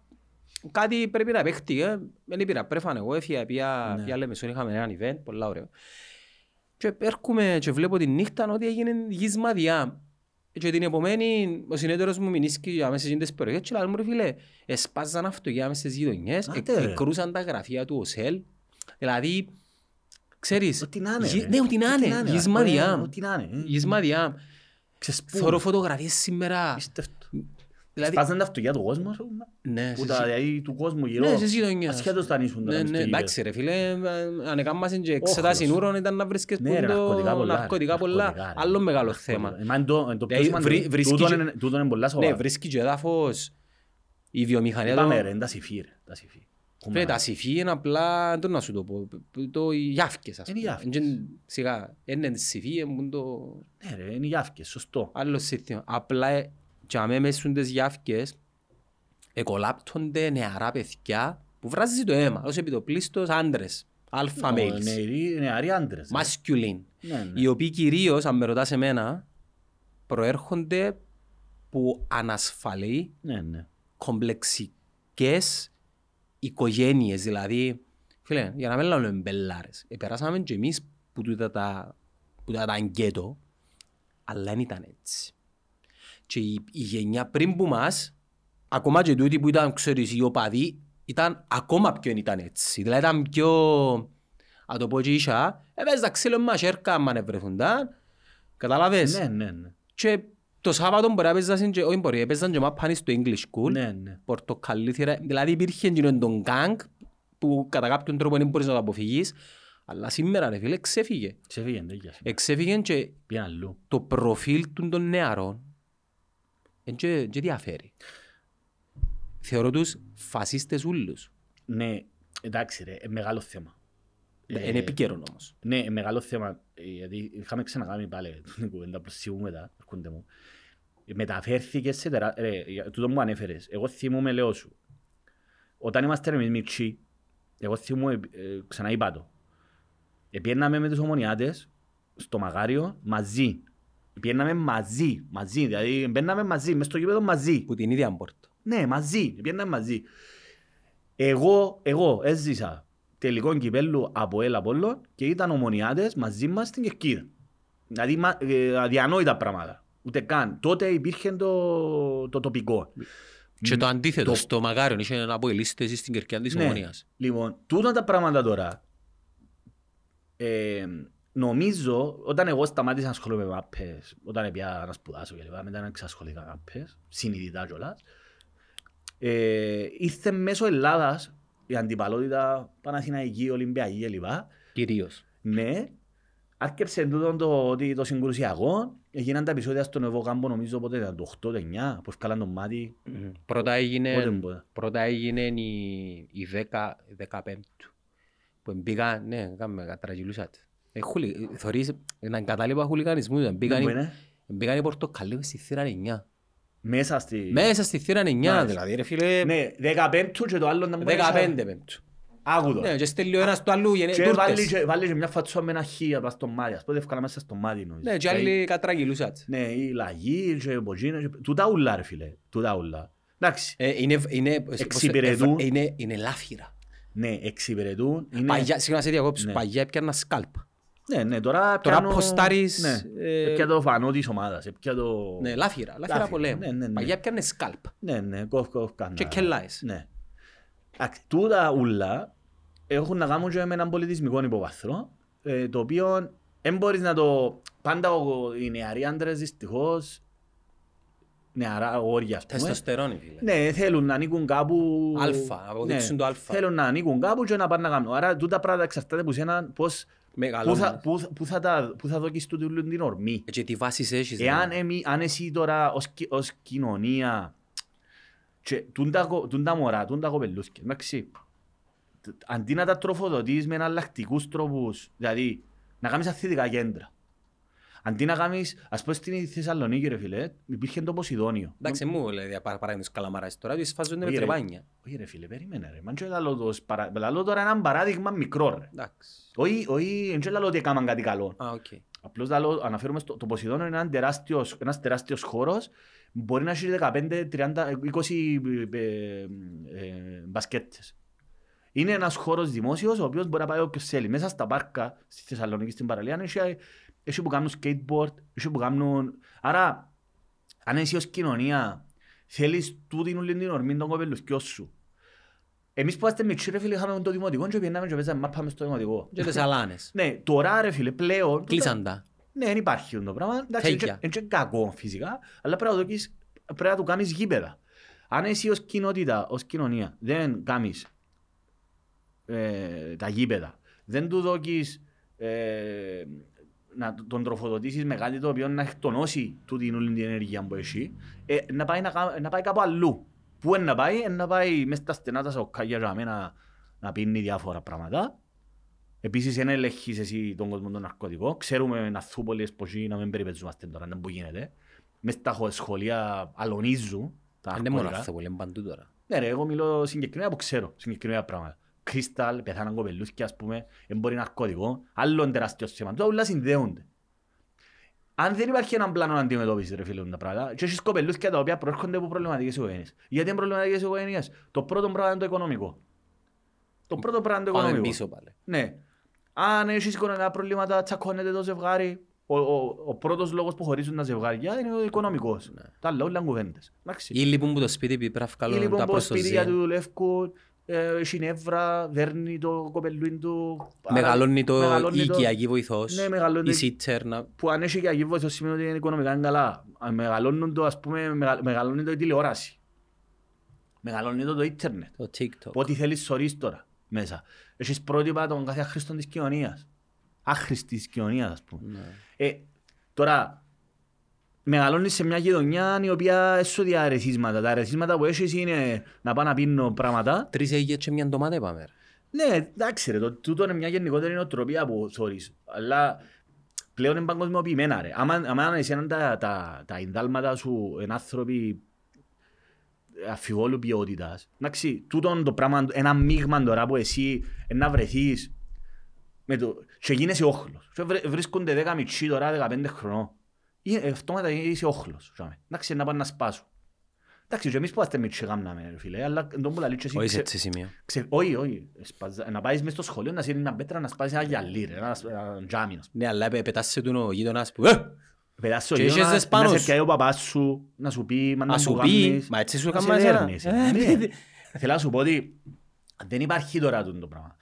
κάτι πρέπει να παίχτει. ε. Δεν πήρα πρέφαν εγώ, έφυγα, πια, Ναι. πια λέμε, είχαμε έναν event, πολλά ωραίο. Και έρχομαι και βλέπω τη νύχτα ότι έγινε γης μαδιά. Και την επομένη, ο συνέτερος μου μηνίσκει αμέσως στις περιοχές και λέει μου ρε φίλε, εσπάζαν αυτοκιά μες στις γειτονιές, Άντε, εκ- ρε. εκρούσαν τα γραφεία του ΟΣΕΛ. Δηλαδή, ξέρεις, Ό,τι να είναι, γη- ρε. ναι, ό,τι να Ό,τι είναι, να είναι, γης ρε. μαδιά. Ό,τι να είναι. ε. Γης μαδιά. Ξεσπούν. Θωρώ φωτογραφίες σήμερα. Πίστευτο. Δηλαδή, Σπάζαν τα αυτοκιά του κόσμου, ας πούμε. ναι, Που σε τα δηλαδή του κόσμου γύρω. Ναι, σε γειτονιάς. Ασχέτως τα νήσουν τα Ναι, ναι, αυτοκίνητα. εντάξει ρε φίλε, αν έκανασαν και εξετάσεις Όχλος. ούρων ήταν να βρίσκες Ναι, που ρε, το ναρκωτικά πολλά, ρε. ναρκωτικά πολλά, Ναρκωτικά, ρε. άλλο μεγάλο Ναρκωτικά. θέμα. Εμά είναι το- είναι το πιο Δηλαδή, σημαντικό. βρει- βρίσκει Τούτον και- είναι- τούτον είναι πολλά Ναι, σοβαρά. βρίσκει και έδαφος η βιομηχανία Είπαμε του. ρε, είναι τα συμφί, ρε, τα συμφί. Έχουμε- Φίλε, τα συμφί είναι απλά, το να σου το πω, το οι γιάφκες ας Είναι οι πούμε. γιάφκες. Είναι Σιγά, είναι συμφί, είναι το Ναι ρε, είναι οι γιάφκες, σωστό. άλλος σύστημα. Απλά ε, και αμέ μες στις γιάφκες εκολάπτονται νεαρά παιδιά που βράζει το αίμα, ως επιτοπλίστος άντρες, αλφα males, Νεαροί- Νεαροί άντρες. ρε. masculine. Ναι, ναι. οι οποίοι κυρίως, αν με ρωτάς εμένα, προέρχονται που ανασφαλεί Ναι, ναι. κομπλεξικές οικογένειες. Δηλαδή, φίλε, για να μην λέμε μπελάρες, επεράσαμε και εμείς που τούτα τα, που τούτα τα γκέτο, αλλά δεν ήταν έτσι. Και η, η γενιά πριν που μας, ακόμα και τούτοι που ήταν, ξέρεις, οι οπαδοί, ήταν ακόμα πιο δεν ήταν έτσι. Δηλαδή ήταν πιο, να το πω και ίσα, έπαιζα ξύλο μαχαίρκα άμα να βρεθούνταν, καταλάβες; Ναι, ναι, ναι. Και το Σάββατο μπορεί να παίζασαν και, όχι μπορεί, έπαιζαν και μάπαν στο English School, Ναι, ναι. πορτοκαλί θύρα, δηλαδή υπήρχε και τον γκάγκ που κατά κάποιον τρόπο δεν μπορείς να το αποφυγείς, αλλά σήμερα ρε φίλε ξέφυγε. Ξεφύγε, τέτοια. Εξέφυγε και Πήγαν αλλού. το προφίλ του των νεαρών δεν και, και διαφέρει. Θεωρώ τους φασίστες ούλους. Ναι, εντάξει ρε, είναι μεγάλο θέμα. Ε, Είναι επικαιρό όμως. Ναι, είναι μεγάλο θέμα. ε, Γιατί είχαμε ξανακάνει πάλι την κουβέντα προς σίγου μετά, έρχονται μου. Ε, Μεταφέρθηκε σε τερά... Ρε, για τούτο μου ανέφερες. Εγώ θυμούμαι, λέω σου. Όταν είμαστε εμείς μικροί, εγώ θυμούμαι, ε, ξανά είπα το. Επιέναμε με τους ομονιάτες στο Μαγάριο μαζί. Επιέναμε μαζί, μαζί. Δηλαδή, μπαίναμε μαζί, μες στο γήπεδο μαζί. Που την ίδια πόρτα. Ναι, μαζί. Πήγαιναν μαζί. Εγώ, εγώ έζησα τελικό κυπέλλου από Ελ Απόλλων και ήταν ομονιάτες μαζί μας στην Κερκίδα. Δηλαδή μα- ε, αδιανόητα πράγματα. Ούτε καν. Τότε υπήρχε το, το τοπικό. Και το αντίθετο, το- στο Μαγάριον είχε ένα από ελίστες στην Κερκιά της Ναι. Ομονίας. Λοιπόν, τούτα τα πράγματα τώρα, ε, νομίζω, όταν εγώ σταμάτησα να ασχολούμαι με μάπες, όταν πια να σπουδάσω και λοιπά, μετά να εξασχολήθηκα με μάπες, συνειδητά κιόλας, ε, ήρθε μέσω Ελλάδας η αντιπαλότητα Παναθηναϊκή, Ολυμπιακή και λοιπά, Κυρίως. ναι, άρχισε τούτο το, ότι το συγκρουσιακό, έγιναν τα επεισόδια στον Εβό Κάμπο, νομίζω πότε ήταν το 8, το 9, που έφκαλαν τον μάτι, Μμμ. Πρώτα πότε έγινε, μπορεί. πρώτα έγινε η, η 10, η 15 που μπήκαν, ναι, κάνουμε κατραγιλούσατε. Ε, χουλι, θωρείς, ένα κατάλοιπα χουλικανισμού, ήταν. μπήκαν, Ναι, οι- που είναι, μπήκαν οι πορτοκαλί στη θύρα 9. Μέσα στη... Μέσα στη θύρα 9, Μάλιστα. δηλαδή ρε φίλε, Ναι, 15 και το άλλο να μου 15 πέμπτου. Άκουδο. Ναι, και στέλνει ο ένας του άλλου γενε- Και τούρτες. βάλει και- βάλει και μια φατσό με ένα χ απλά στο μάτι. Ας πούμε ευκάλα μέσα στο μάτι νομίζω. Ναι, και άλλοι κατραγιλούσατε. Ναι, η λαγή και μποτσίνα. και- Τούτα ούλα ρε φίλε. Τούτα ούλα. Εντάξει. Ε, είναι, είναι, Εξυπηρετούν. ε, είναι, είναι λάφυρα. Ναι, εξυπηρετούν. Είναι... Παγιά, συγγνώμη, σε διακόψω, Ναι. παγιά έπιανα σκάλπα. Ναι, ναι, τώρα Τώρα πιάνω- ποστάρεις, Ναι, ε, έπια το φανό της ομάδας. Έπια το... Ναι, λάφυρα, λάφυρα Λάφυρα, πολέμου. ναι, ναι, ναι. Παγιά έπιανε σκάλπα. Ναι, ναι, κόφ, κόφ, κάνα. Και κελάες. Ναι. Εντάξει, Τούτα ούλα έχουν να κάνουν και με έναν πολιτισμικό υποβαθρό, ε, το οποίο δεν μπορείς να το... Πάντα ο- οι νεαροί άντρες δυστυχώς νεαρά όρια, ας πούμε. Τεστοστερόνι, φίλε. Ναι, θέλουν να ανήκουν κάπου... Αλφα, να αποδείξουν Ναι, το αλφα. Θέλουν να ανήκουν κάπου και να πάνε να κάνουν. Άρα τούτα πράγματα εξαρτάται από σένα πώς... Πού Μεγαλώνεις. θα, πού, θα- πού θα, τα, πού θα δοκίσεις τούτη όλη την ορμή. Και τι βάσεις έχεις. Εάν, δηλαδή. εμεί, αν εσύ τώρα ως, κι- ως κοινωνία και τούν τα, κο- τούν τα μωρά, τούν τα κοπελούθκια, εντάξει, τ- αντί να τα τροφοδοτείς με εναλλακτικούς τρόπους, δηλαδή να κάνεις αθλητικά κέντρα, αντί να κάνεις, ας πούμε στην Θεσσαλονίκη ρε φίλε, υπήρχε το Ποσειδόνιο. Εντάξει, μου λέει παρά- παράδειγμα καλαμαράς τώρα, ότι σφάζονται με Όχι, ρε. τρεπάνια. Όχι ρε φίλε, περίμενε ρε, μαν και λαλώ το ως παρα- λαλώ τώρα έναν παράδειγμα μικρό ρε. Εντάξει. Όχι, όχι, δεν και λαλώ ότι έκαναν κάτι καλό. Α, οκ. Απλώς λαλώ, αναφέρομαι στο το Ποσειδόνιο είναι έναν τεράστιος, ένας τεράστιος χώρος μπορεί να έχει 15, 30, 20 ε, ε, ε, μπασκέτες. Είναι ένας χώρος δημόσιος ο οποίος μπορεί να πάει όποιος θέλει. Μέσα στα πάρκα στη Θεσσαλονίκη στην παραλία έχει, έχει που κάνουν skateboard, έχει που κάνουν... Άρα, αν εσύ ως κοινωνία θέλεις τούτη όλη την ορμή των κοπελουθκιών σου εμείς που είμαστε μικροί ρε φίλε είχαμε το δημοτικό και πήγαμε και παίζαμε μάπα μες στο δημοτικό. Και τις αλάνες. Ναι, τώρα ρε φίλε πλέον Κλείσαν τα. ναι, δεν υπάρχει αυτό το πράγμα. Εντάξει, Τέκια. είναι και κακό φυσικά, αλλά πρέπει να, το δοκίσεις- πρέπει να του κάνεις γήπεδα. Αν εσύ ως κοινότητα, ως κοινωνία, δεν κάνεις ε, τα γήπεδα, δεν του δοκίσεις ε, να τον τροφοδοτήσεις με κάτι το οποίο να εκτονώσει τούτη όλη την ενέργεια που έχει, ε, να, πάει να, κα- να πάει κάπου αλλού. Πού είναι να πάει, είναι να πάει μέσα στα στενά τα σοκάκια για μένα να, να πίνει διάφορα πράγματα. Επίσης δεν ελέγχεις εσύ τον κόσμο των ναρκωτικών. Ξέρουμε να θούπολες πως είναι να μην περιπεζόμαστε τώρα, δεν που γίνεται. Μες στα χω- σχολεία αλωνίζουν τα Δεν είναι μόνο ναρκωτικά. αυτό που λένε παντού τώρα. Ναι ρε, εγώ μιλώ συγκεκριμένα που ξέρω, συγκεκριμένα πράγματα. Κρίσταλ, πεθάναν κοπελούθκια, ας πούμε, εμπόροι ναρκωτικό, άλλο είναι τεράστιο θέμα. Τώρα όλα συνδέονται. Αν δεν υπάρχει έναν πλάνο αντιμετώπισης, ρε φίλε, τα πράγματα, και έχεις κοπελούθκια τα οποία προέρχονται από προβληματικές οικογένειες. Γιατί είναι προβληματικές οικογένειες. Το πρώτο πράγμα είναι το οικονομικό. Το πρώτο πράγμα είναι το Πάμε οικονομικό. πίσω πάλι. Ναι. Αν έχεις οικονομικά προβλήματα, τσακώνεται το ζευγάρι. Ο, ο, ο πρώτος λόγος που χωρίζουν τα ζευγάρια είναι ο οικονομικός. Τα άλλα όλα είναι κουβέντες. Εντάξει. Ή λείπουν που το σπίτι επειδή πρέπει να Ή βγάλουν λοιπόν τα πως σπίτι για προστοζία. του δουλεύκουν, ε, έχει νεύρα, δέρνει το κοπελούιν του. άρα Μεγαλώνει το μεγαλώνει η το- οικιακή βοηθός. Ναι, μεγαλώνει- Η σίτσερ να... Που αν έχει και αγή βοηθός σημαίνει ότι είναι οικονομικά είναι καλά. Αν μεγαλώνουν το, ας πούμε, μεγα- μεγαλώνει το η τηλεόραση. Μεγαλώνει το το ίντερνετ. Το TikTok. Που ό,τι θέλεις σωρείς τώρα μέσα. Έχεις πρότυπα των κάθε άχρηστων της κοινωνίας. Άχρηστης της κοινωνίας, ας πούμε. Ναι. Ε, τώρα, μεγαλώνεις σε μια γειτονιά η οποία έσω διαρρεθίσματα. Τα αρεθίσματα που έχεις είναι να πάω να πίνω πράγματα. Τρεις έγινες και μια ντομάτα είπαμε. ρε. Ναι, εντάξει ρε, το, τούτο είναι μια γενικότερη νοοτροπία που θωρείς. Αλλά πλέον είναι παγκοσμιοποιημένα ρε. Άμα, άμα εσένα τα, τα, τα ενδάλματα σου είναι άνθρωποι αφιβόλου ποιότητας. Εντάξει, τούτο το πράγμα, ένα μείγμα τώρα που εσύ ε, να βρεθείς με το, και γίνεσαι όχλος. Και βρε- βρίσκονται 10 μητσί τώρα 15 χρονών. Ε, Αυτόματα είσαι όχλος. τζάμε. Εντάξει, να πάνε να σπάσουν. Εντάξει, και εμείς που είμαστε μητσί γάμναμε, ρε φίλε, αλλά τον που λαλείς και εσύ Όχι σε ξε- έτσι σημείο. Ξε... Όχι, όχι. Σπαζα- Να πάεις μες στο σχολείο να σύρεις μια πέτρα να σπάσεις ένα γυαλί, ρε, ένα, ένα τζάμι. να σου- Ναι, αλλά πετάς σε τον ο γείτονας που... «Ε, Πετάς στο Και γύρο έχεις να, δες πάνω να σε σου. πιάει ο παπάς σου, να σου πει, μα Α να σου μου πει, κάνεις, μα έτσι σου να σε έκανα εσένα. δέρνεις, Ε, ναι. επειδή- Θέλω να σου πω ότι δεν υπάρχει τώρα τούτο το πράγμα.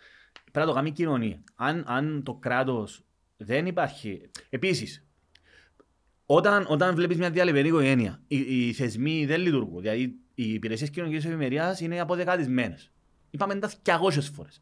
Πρέπει να το κάνει η κοινωνία. Αν, αν το κράτος δεν υπάρχει... Επίσης, όταν, όταν βλέπεις μια διαλυμένη οικογένεια, οι, οι θεσμοί δεν λειτουργούν. Δηλαδή, οι υπηρεσίες κοινωνικής ευημερίας είναι αποδεκατισμένες. Είπαμε τα 200 φορές.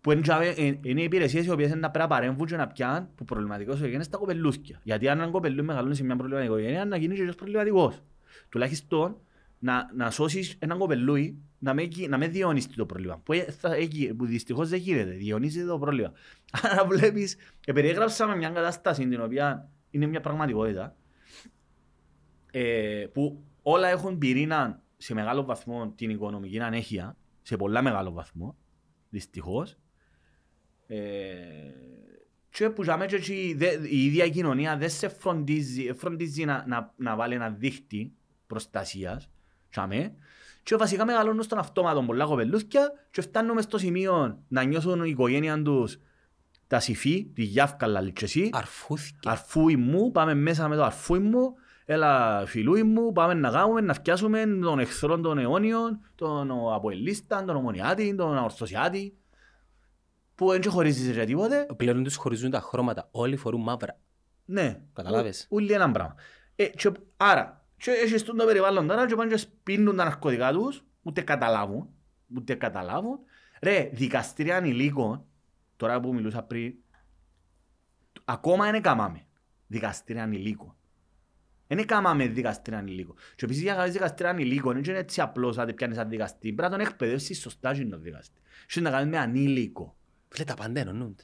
Που είναι, τζάμε- ε, είναι οι υπηρεσίες οι οποίες είναι να πρέπει να παρέμβουν και να πιάνουν που προβληματικός οικογένειας τα κοπελούθκια. Γιατί αν έναν κοπελού μεγαλώνει σε μια προβληματική οικογένεια, να γίνει και ο προβληματικός. Τουλάχιστον να, να σώσεις έναν κοπελούι να με, γι- να με διονύσει το πρόβλημα. Που, ε, θα, έχει, που δυστυχώς δεν γίνεται, διονύζεται το πρόβλημα. Άρα βλέπεις, ε, περιέγραψαμε μια κατάσταση την οποία είναι μια πραγματικότητα ε, που όλα έχουν πυρήνα σε μεγάλο βαθμό την οικονομική ανέχεια, σε πολλά μεγάλο βαθμό, δυστυχώς. Ε, και που για μένα και εκεί δε- η ίδια η κοινωνία δεν σε φροντίζει, φροντίζει να, να, να βάλει ένα δίχτυ προστασίας για μέ. και βασικά μεγαλώνουν στον αυτόματο πολλά κοπελούθκια και φτάνουμε στο σημείο να νιώθουν η οικογένεια τους τα συφή, τη γιάφκα λαλή και εσύ. Αρφούθηκε. Αρφούι μου, πάμε μέσα με το αρφούι μου, έλα φιλούι μου, πάμε να κάνουμε, να φτιάσουμε τον εχθρό των αιώνιων, τον Αποελίστα, τον Ομονιάτη, τον Ορθωσιάτη, που δεν χωρίζεις ρε τίποτε. Πλέον τους χωρίζουν τα χρώματα. Όλοι φορούν μαύρα. Ναι. Καταλάβες. Ούλοι έναν πράγμα. Ε, και, άρα, Και έχεις τον το περιβάλλον τώρα και πάνε και σπίνουν τα ναρκωτικά τους, ούτε καταλάβουν, ούτε καταλάβουν. Ρε, δικαστήρια ανηλίκων, τώρα που μιλούσα πριν, ακόμα είναι καμάμε δικαστήρια ανηλίκων. Δεν κάμαμε δικαστήρια ανηλίκων. Και επίσης για κάνεις δικαστήρια ανηλίκων, δεν είναι έτσι απλώς αν πιάνεις σαν δικαστή. Πρέπει να τον εκπαιδεύσεις σωστά και τον δικαστή. Και να κάνεις με ανήλικο. Φίλε, τα πάντα ενώνονται.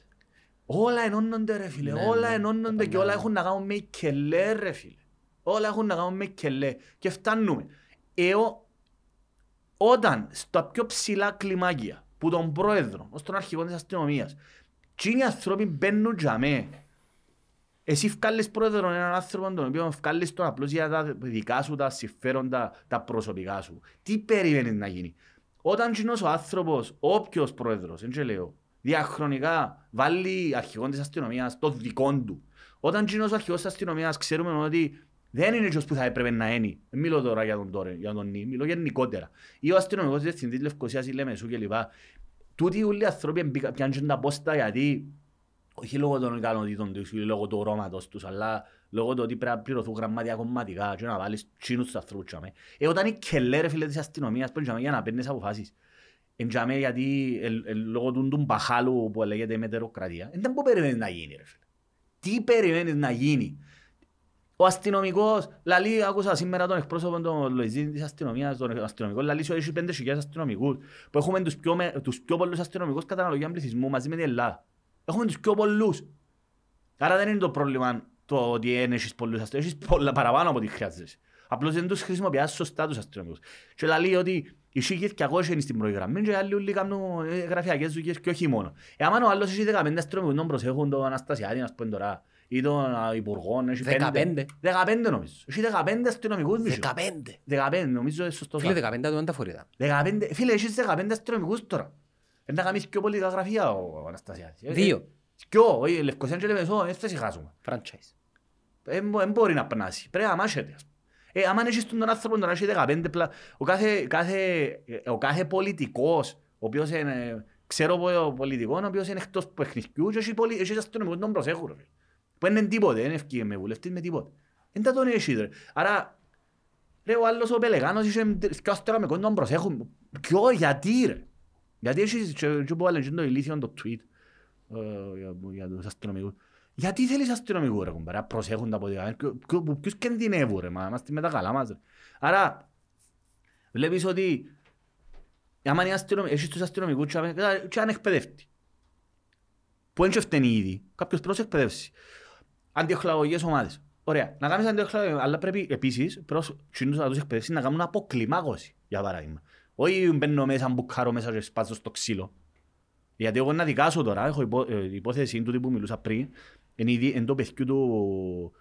Όλα ενώνονται ρε φίλε, Ναι, όλα ναι, ενώνονται τα και όλα πάντα. έχουν να κάνουν με κελέ ρε φίλε. Όλα έχουν να κάνουν με κελέ. Και φτάνουμε. Εώ, όταν στα πιο ψηλά κλιμάκια που τον πρόεδρο, ως τον αρχηγό της αστυνομίας, και οι άνθρωποι μπαίνουν για μέ, εσύ βγάλεις πρόεδρο έναν άνθρωπο τον οποίο βγάλεις τον απλώς για τα δικά σου τα συμφέροντα, τα προσωπικά σου. Τι περιμένεις να γίνει; Όταν κοινός ο άνθρωπος, όποιος πρόεδρος, δεν και λέω, διαχρονικά βάλει αρχηγόν της αστυνομίας το δικό του. Όταν κοινός ο αρχηγός της αστυνομίας ξέρουμε ότι δεν είναι εκείνος που θα έπρεπε να είναι. Δεν μιλώ τώρα για τον τώρα, για τον νη, μιλώ γενικότερα. Ή ο αστυνομικός διευθυντής Λευκοσίας ή Λεμεσού κλπ. Τούτοι όλοι οι άνθρωποι μπήκα- πιάνουν τα πόστα γιατί όχι λόγω των ικανοτήτων τους ή λόγω του ορώματος τους, αλλά λόγω του ότι πρέπει να πληρωθούν γραμμάτια κομματικά και να βάλεις τσίνους στους ανθρώπους. τζαμέ. Ε, όταν είναι κελέ ρε φίλε της αστυνομίας, πρέπει τζαμέ για να παίρνεις αποφάσεις. Εν τζαμέ γιατί ε, ε, λόγω του του μπαχάλου που λέγεται μετεροκρατία. Εν δεν που περιμένεις να γίνει ρε φίλε. Τι περιμένεις να γίνει; Ο αστυνομικός, λαλή, άκουσα σήμερα τον εκπρόσωπο των Λοϊζίν της αστυνομίας, τον αστυνομικό, λαλή σου έχει 5.000 αστυνομικούς, που έχουμε τους πιο, με, τους πιο πολλούς αστυνομικούς κατά αναλογία πληθυσμού μαζί με την Ελλάδα. Έχουμε τους πιο πολλούς. Άρα δεν είναι το πρόβλημα το ότι δεν έχεις πολλούς αστυνομικούς, έχεις πολλά παραπάνω από ό,τι χρειάζεσαι. Απλώς δεν τους χρησιμοποιάς σωστά τους αστυνομικούς. Και λέει ότι οι σίγες και είναι στην πρώτη γραμμή και οι άλλοι όλοι κάνουν ε, γραφειακές δουλειές και όχι μόνο. Ε, άμα ο άλλος έχει 15 αστυνομικούς να προσέχουν τον Αναστασιάδη, ας πούμε τώρα, ή τον α, Υπουργό, έχει 15. 15 νομίζω. Έχει 15 αστυνομικούς μισό. 15. 15 νομίζω είναι σωστό. Φίλε, 15 του είναι τα φορητά. 15, φίλε, έχεις 15 αστυνομικούς τώρα. Είναι να κάνεις πιο πολιτικά γραφεία ο Αναστασιάδης. Ε, Δύο. Ποιο, όχι, Λευκοσία και Λεμεσό, δεν θα συγχάσουμε. Franchise. Δεν μπορεί να περνάσει, πρέπει να μάχεται. ας πούμε. Ε, άμα έχεις τον άνθρωπο να έχει 15 πλα... Ο κάθε, κάθε, ε, ο κάθε πολιτικός, ο οποίος είναι, ξέρω από πολιτικός, ο οποίος είναι εκτός παιχνιδιού και έχει, πολι... έχεις αστυνομικούς τον προσέχουν. Ρε φίλε. Που είναι τίποτε, δεν ευκεί με βουλευτής με τίποτε. Δεν τα τον έχει. Ρε. Άρα, ρε, ο άλλος ο Πελεγάνος είχε δυο αστυνομικούς τον προσέχουν. Ποιο, γιατί ρε. Γιατί έχεις, και, και που έλεγε το ηλίθιο το tweet ε, για, για τους αστυνομικούς. Γιατί θέλεις αστυνομικού ρε κουμπάρε, να προσέχουν τα ποδιά. Ποιους κινδυνεύουν ρε, μα είμαστε με τα καλά μας ρε. Άρα, βλέπεις ότι άμα είναι αστυνομικοί, έχεις τους αστυνομικούς και αμε- και ανεκπαιδεύτοι. Που είναι και φταίνει ήδη. Κάποιος πρέπει να σε εκπαιδεύσει. Αντιοχλαγωγικές ομάδες. Ωραία. Να κάνεις αντιοχλαγωγίες, αλλά πρέπει επίσης προς κοινούς να τους εκπαιδεύσεις να κάνουν αποκλιμάκωση, για παράδειγμα. Όχι μπαίνω μέσα, μπουκάρω μέσα και σπάζω στο ξύλο. Γιατί εγώ να δικάσω τώρα, έχω υπό, ε, υπόθεση τούτη που μιλούσα πριν, είναι, ήδη- είναι το παιδιού του,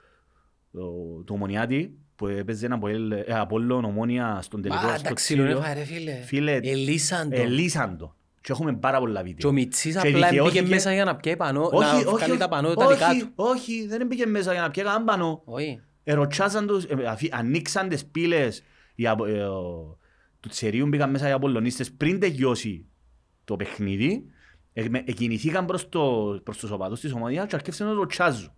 του, του Ομονιάτη, που έπαιζε ένα Αποέλ- ε, Απόλλων Ομόνια στον τελικό Μα, στο τα ξύλο ξύλο. έφαγε ρε φίλε. Φίλε, Ελίσαν το. Ελίσαν το. Και έχουμε πάρα πολλά Και βίντεο. ο Μιτσής Και απλά μπήκε δικαιώθηκε- μέσα για να πιάει πανώ, Όχι, να όχι, βγάλει τα πανώ τα όχι, δικά του. όχι, δεν μπήκε μέσα για να πιέγα άμπανο. Όχι. Ερωτσάσαν τους, ε, αφή- ανοίξαν τις πύλες οι απο- ε, ο- του Τσερίου, μπήκαν μέσα οι Απολλωνίστες πριν τελειώσει το παιχνίδι, ε, με- εκκινηθήκαν προς, το, προς τους οπαδούς της ομονίας και αρκεύσαν να ρωτσάζουν.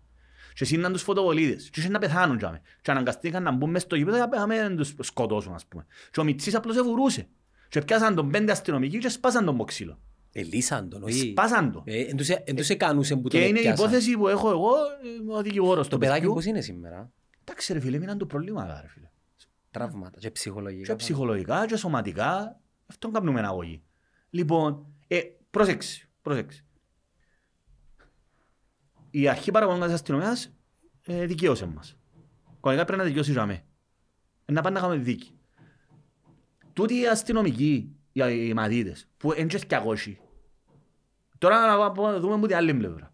Και σύναν τους φωτοβολίδες και είχαν να πεθάνουν τζάμε. Και αναγκαστήκαν να μπουν μες στο γήπεδο για να μην τους σκοτώσουν ας πούμε. Και ο Μιτσής απλώς εβουρούσε. Και πιάσαν τον πέντε αστυνομικοί και σπάσαν τον μποξύλο. Ελίσαν τον, όχι. Σπάσαν το. Ε, εν τους ε- εν τους εκανούσαν που τον Και είναι η έπιασαν. υπόθεση που έχω εγώ, ε, ο δικηγόρος Το του παιδάκι παιδιού. πώς είναι σήμερα; Εντάξει ρε φίλε, μείναν το προβλήματα ρε φίλε. Τραύματα και ψυχολογικά. Και ψυχολογικά και σωματικά, αυτόν κάνουμε αγωγή. Λοιπόν, ε, πρόσεξε, πρόσεξε. Η αρχή παραγωγής της αστυνομίας ε, δικαίωσε μας. Κονικά πρέπει να δικαιώσει για μέ. Ε, να πάνε να κάνουμε δίκη. Τούτοι οι αστυνομικοί, οι, οι μαδίτες, που είναι και σκιακόσοι, τώρα να πάμε να δούμε μου την άλλη πλευρά.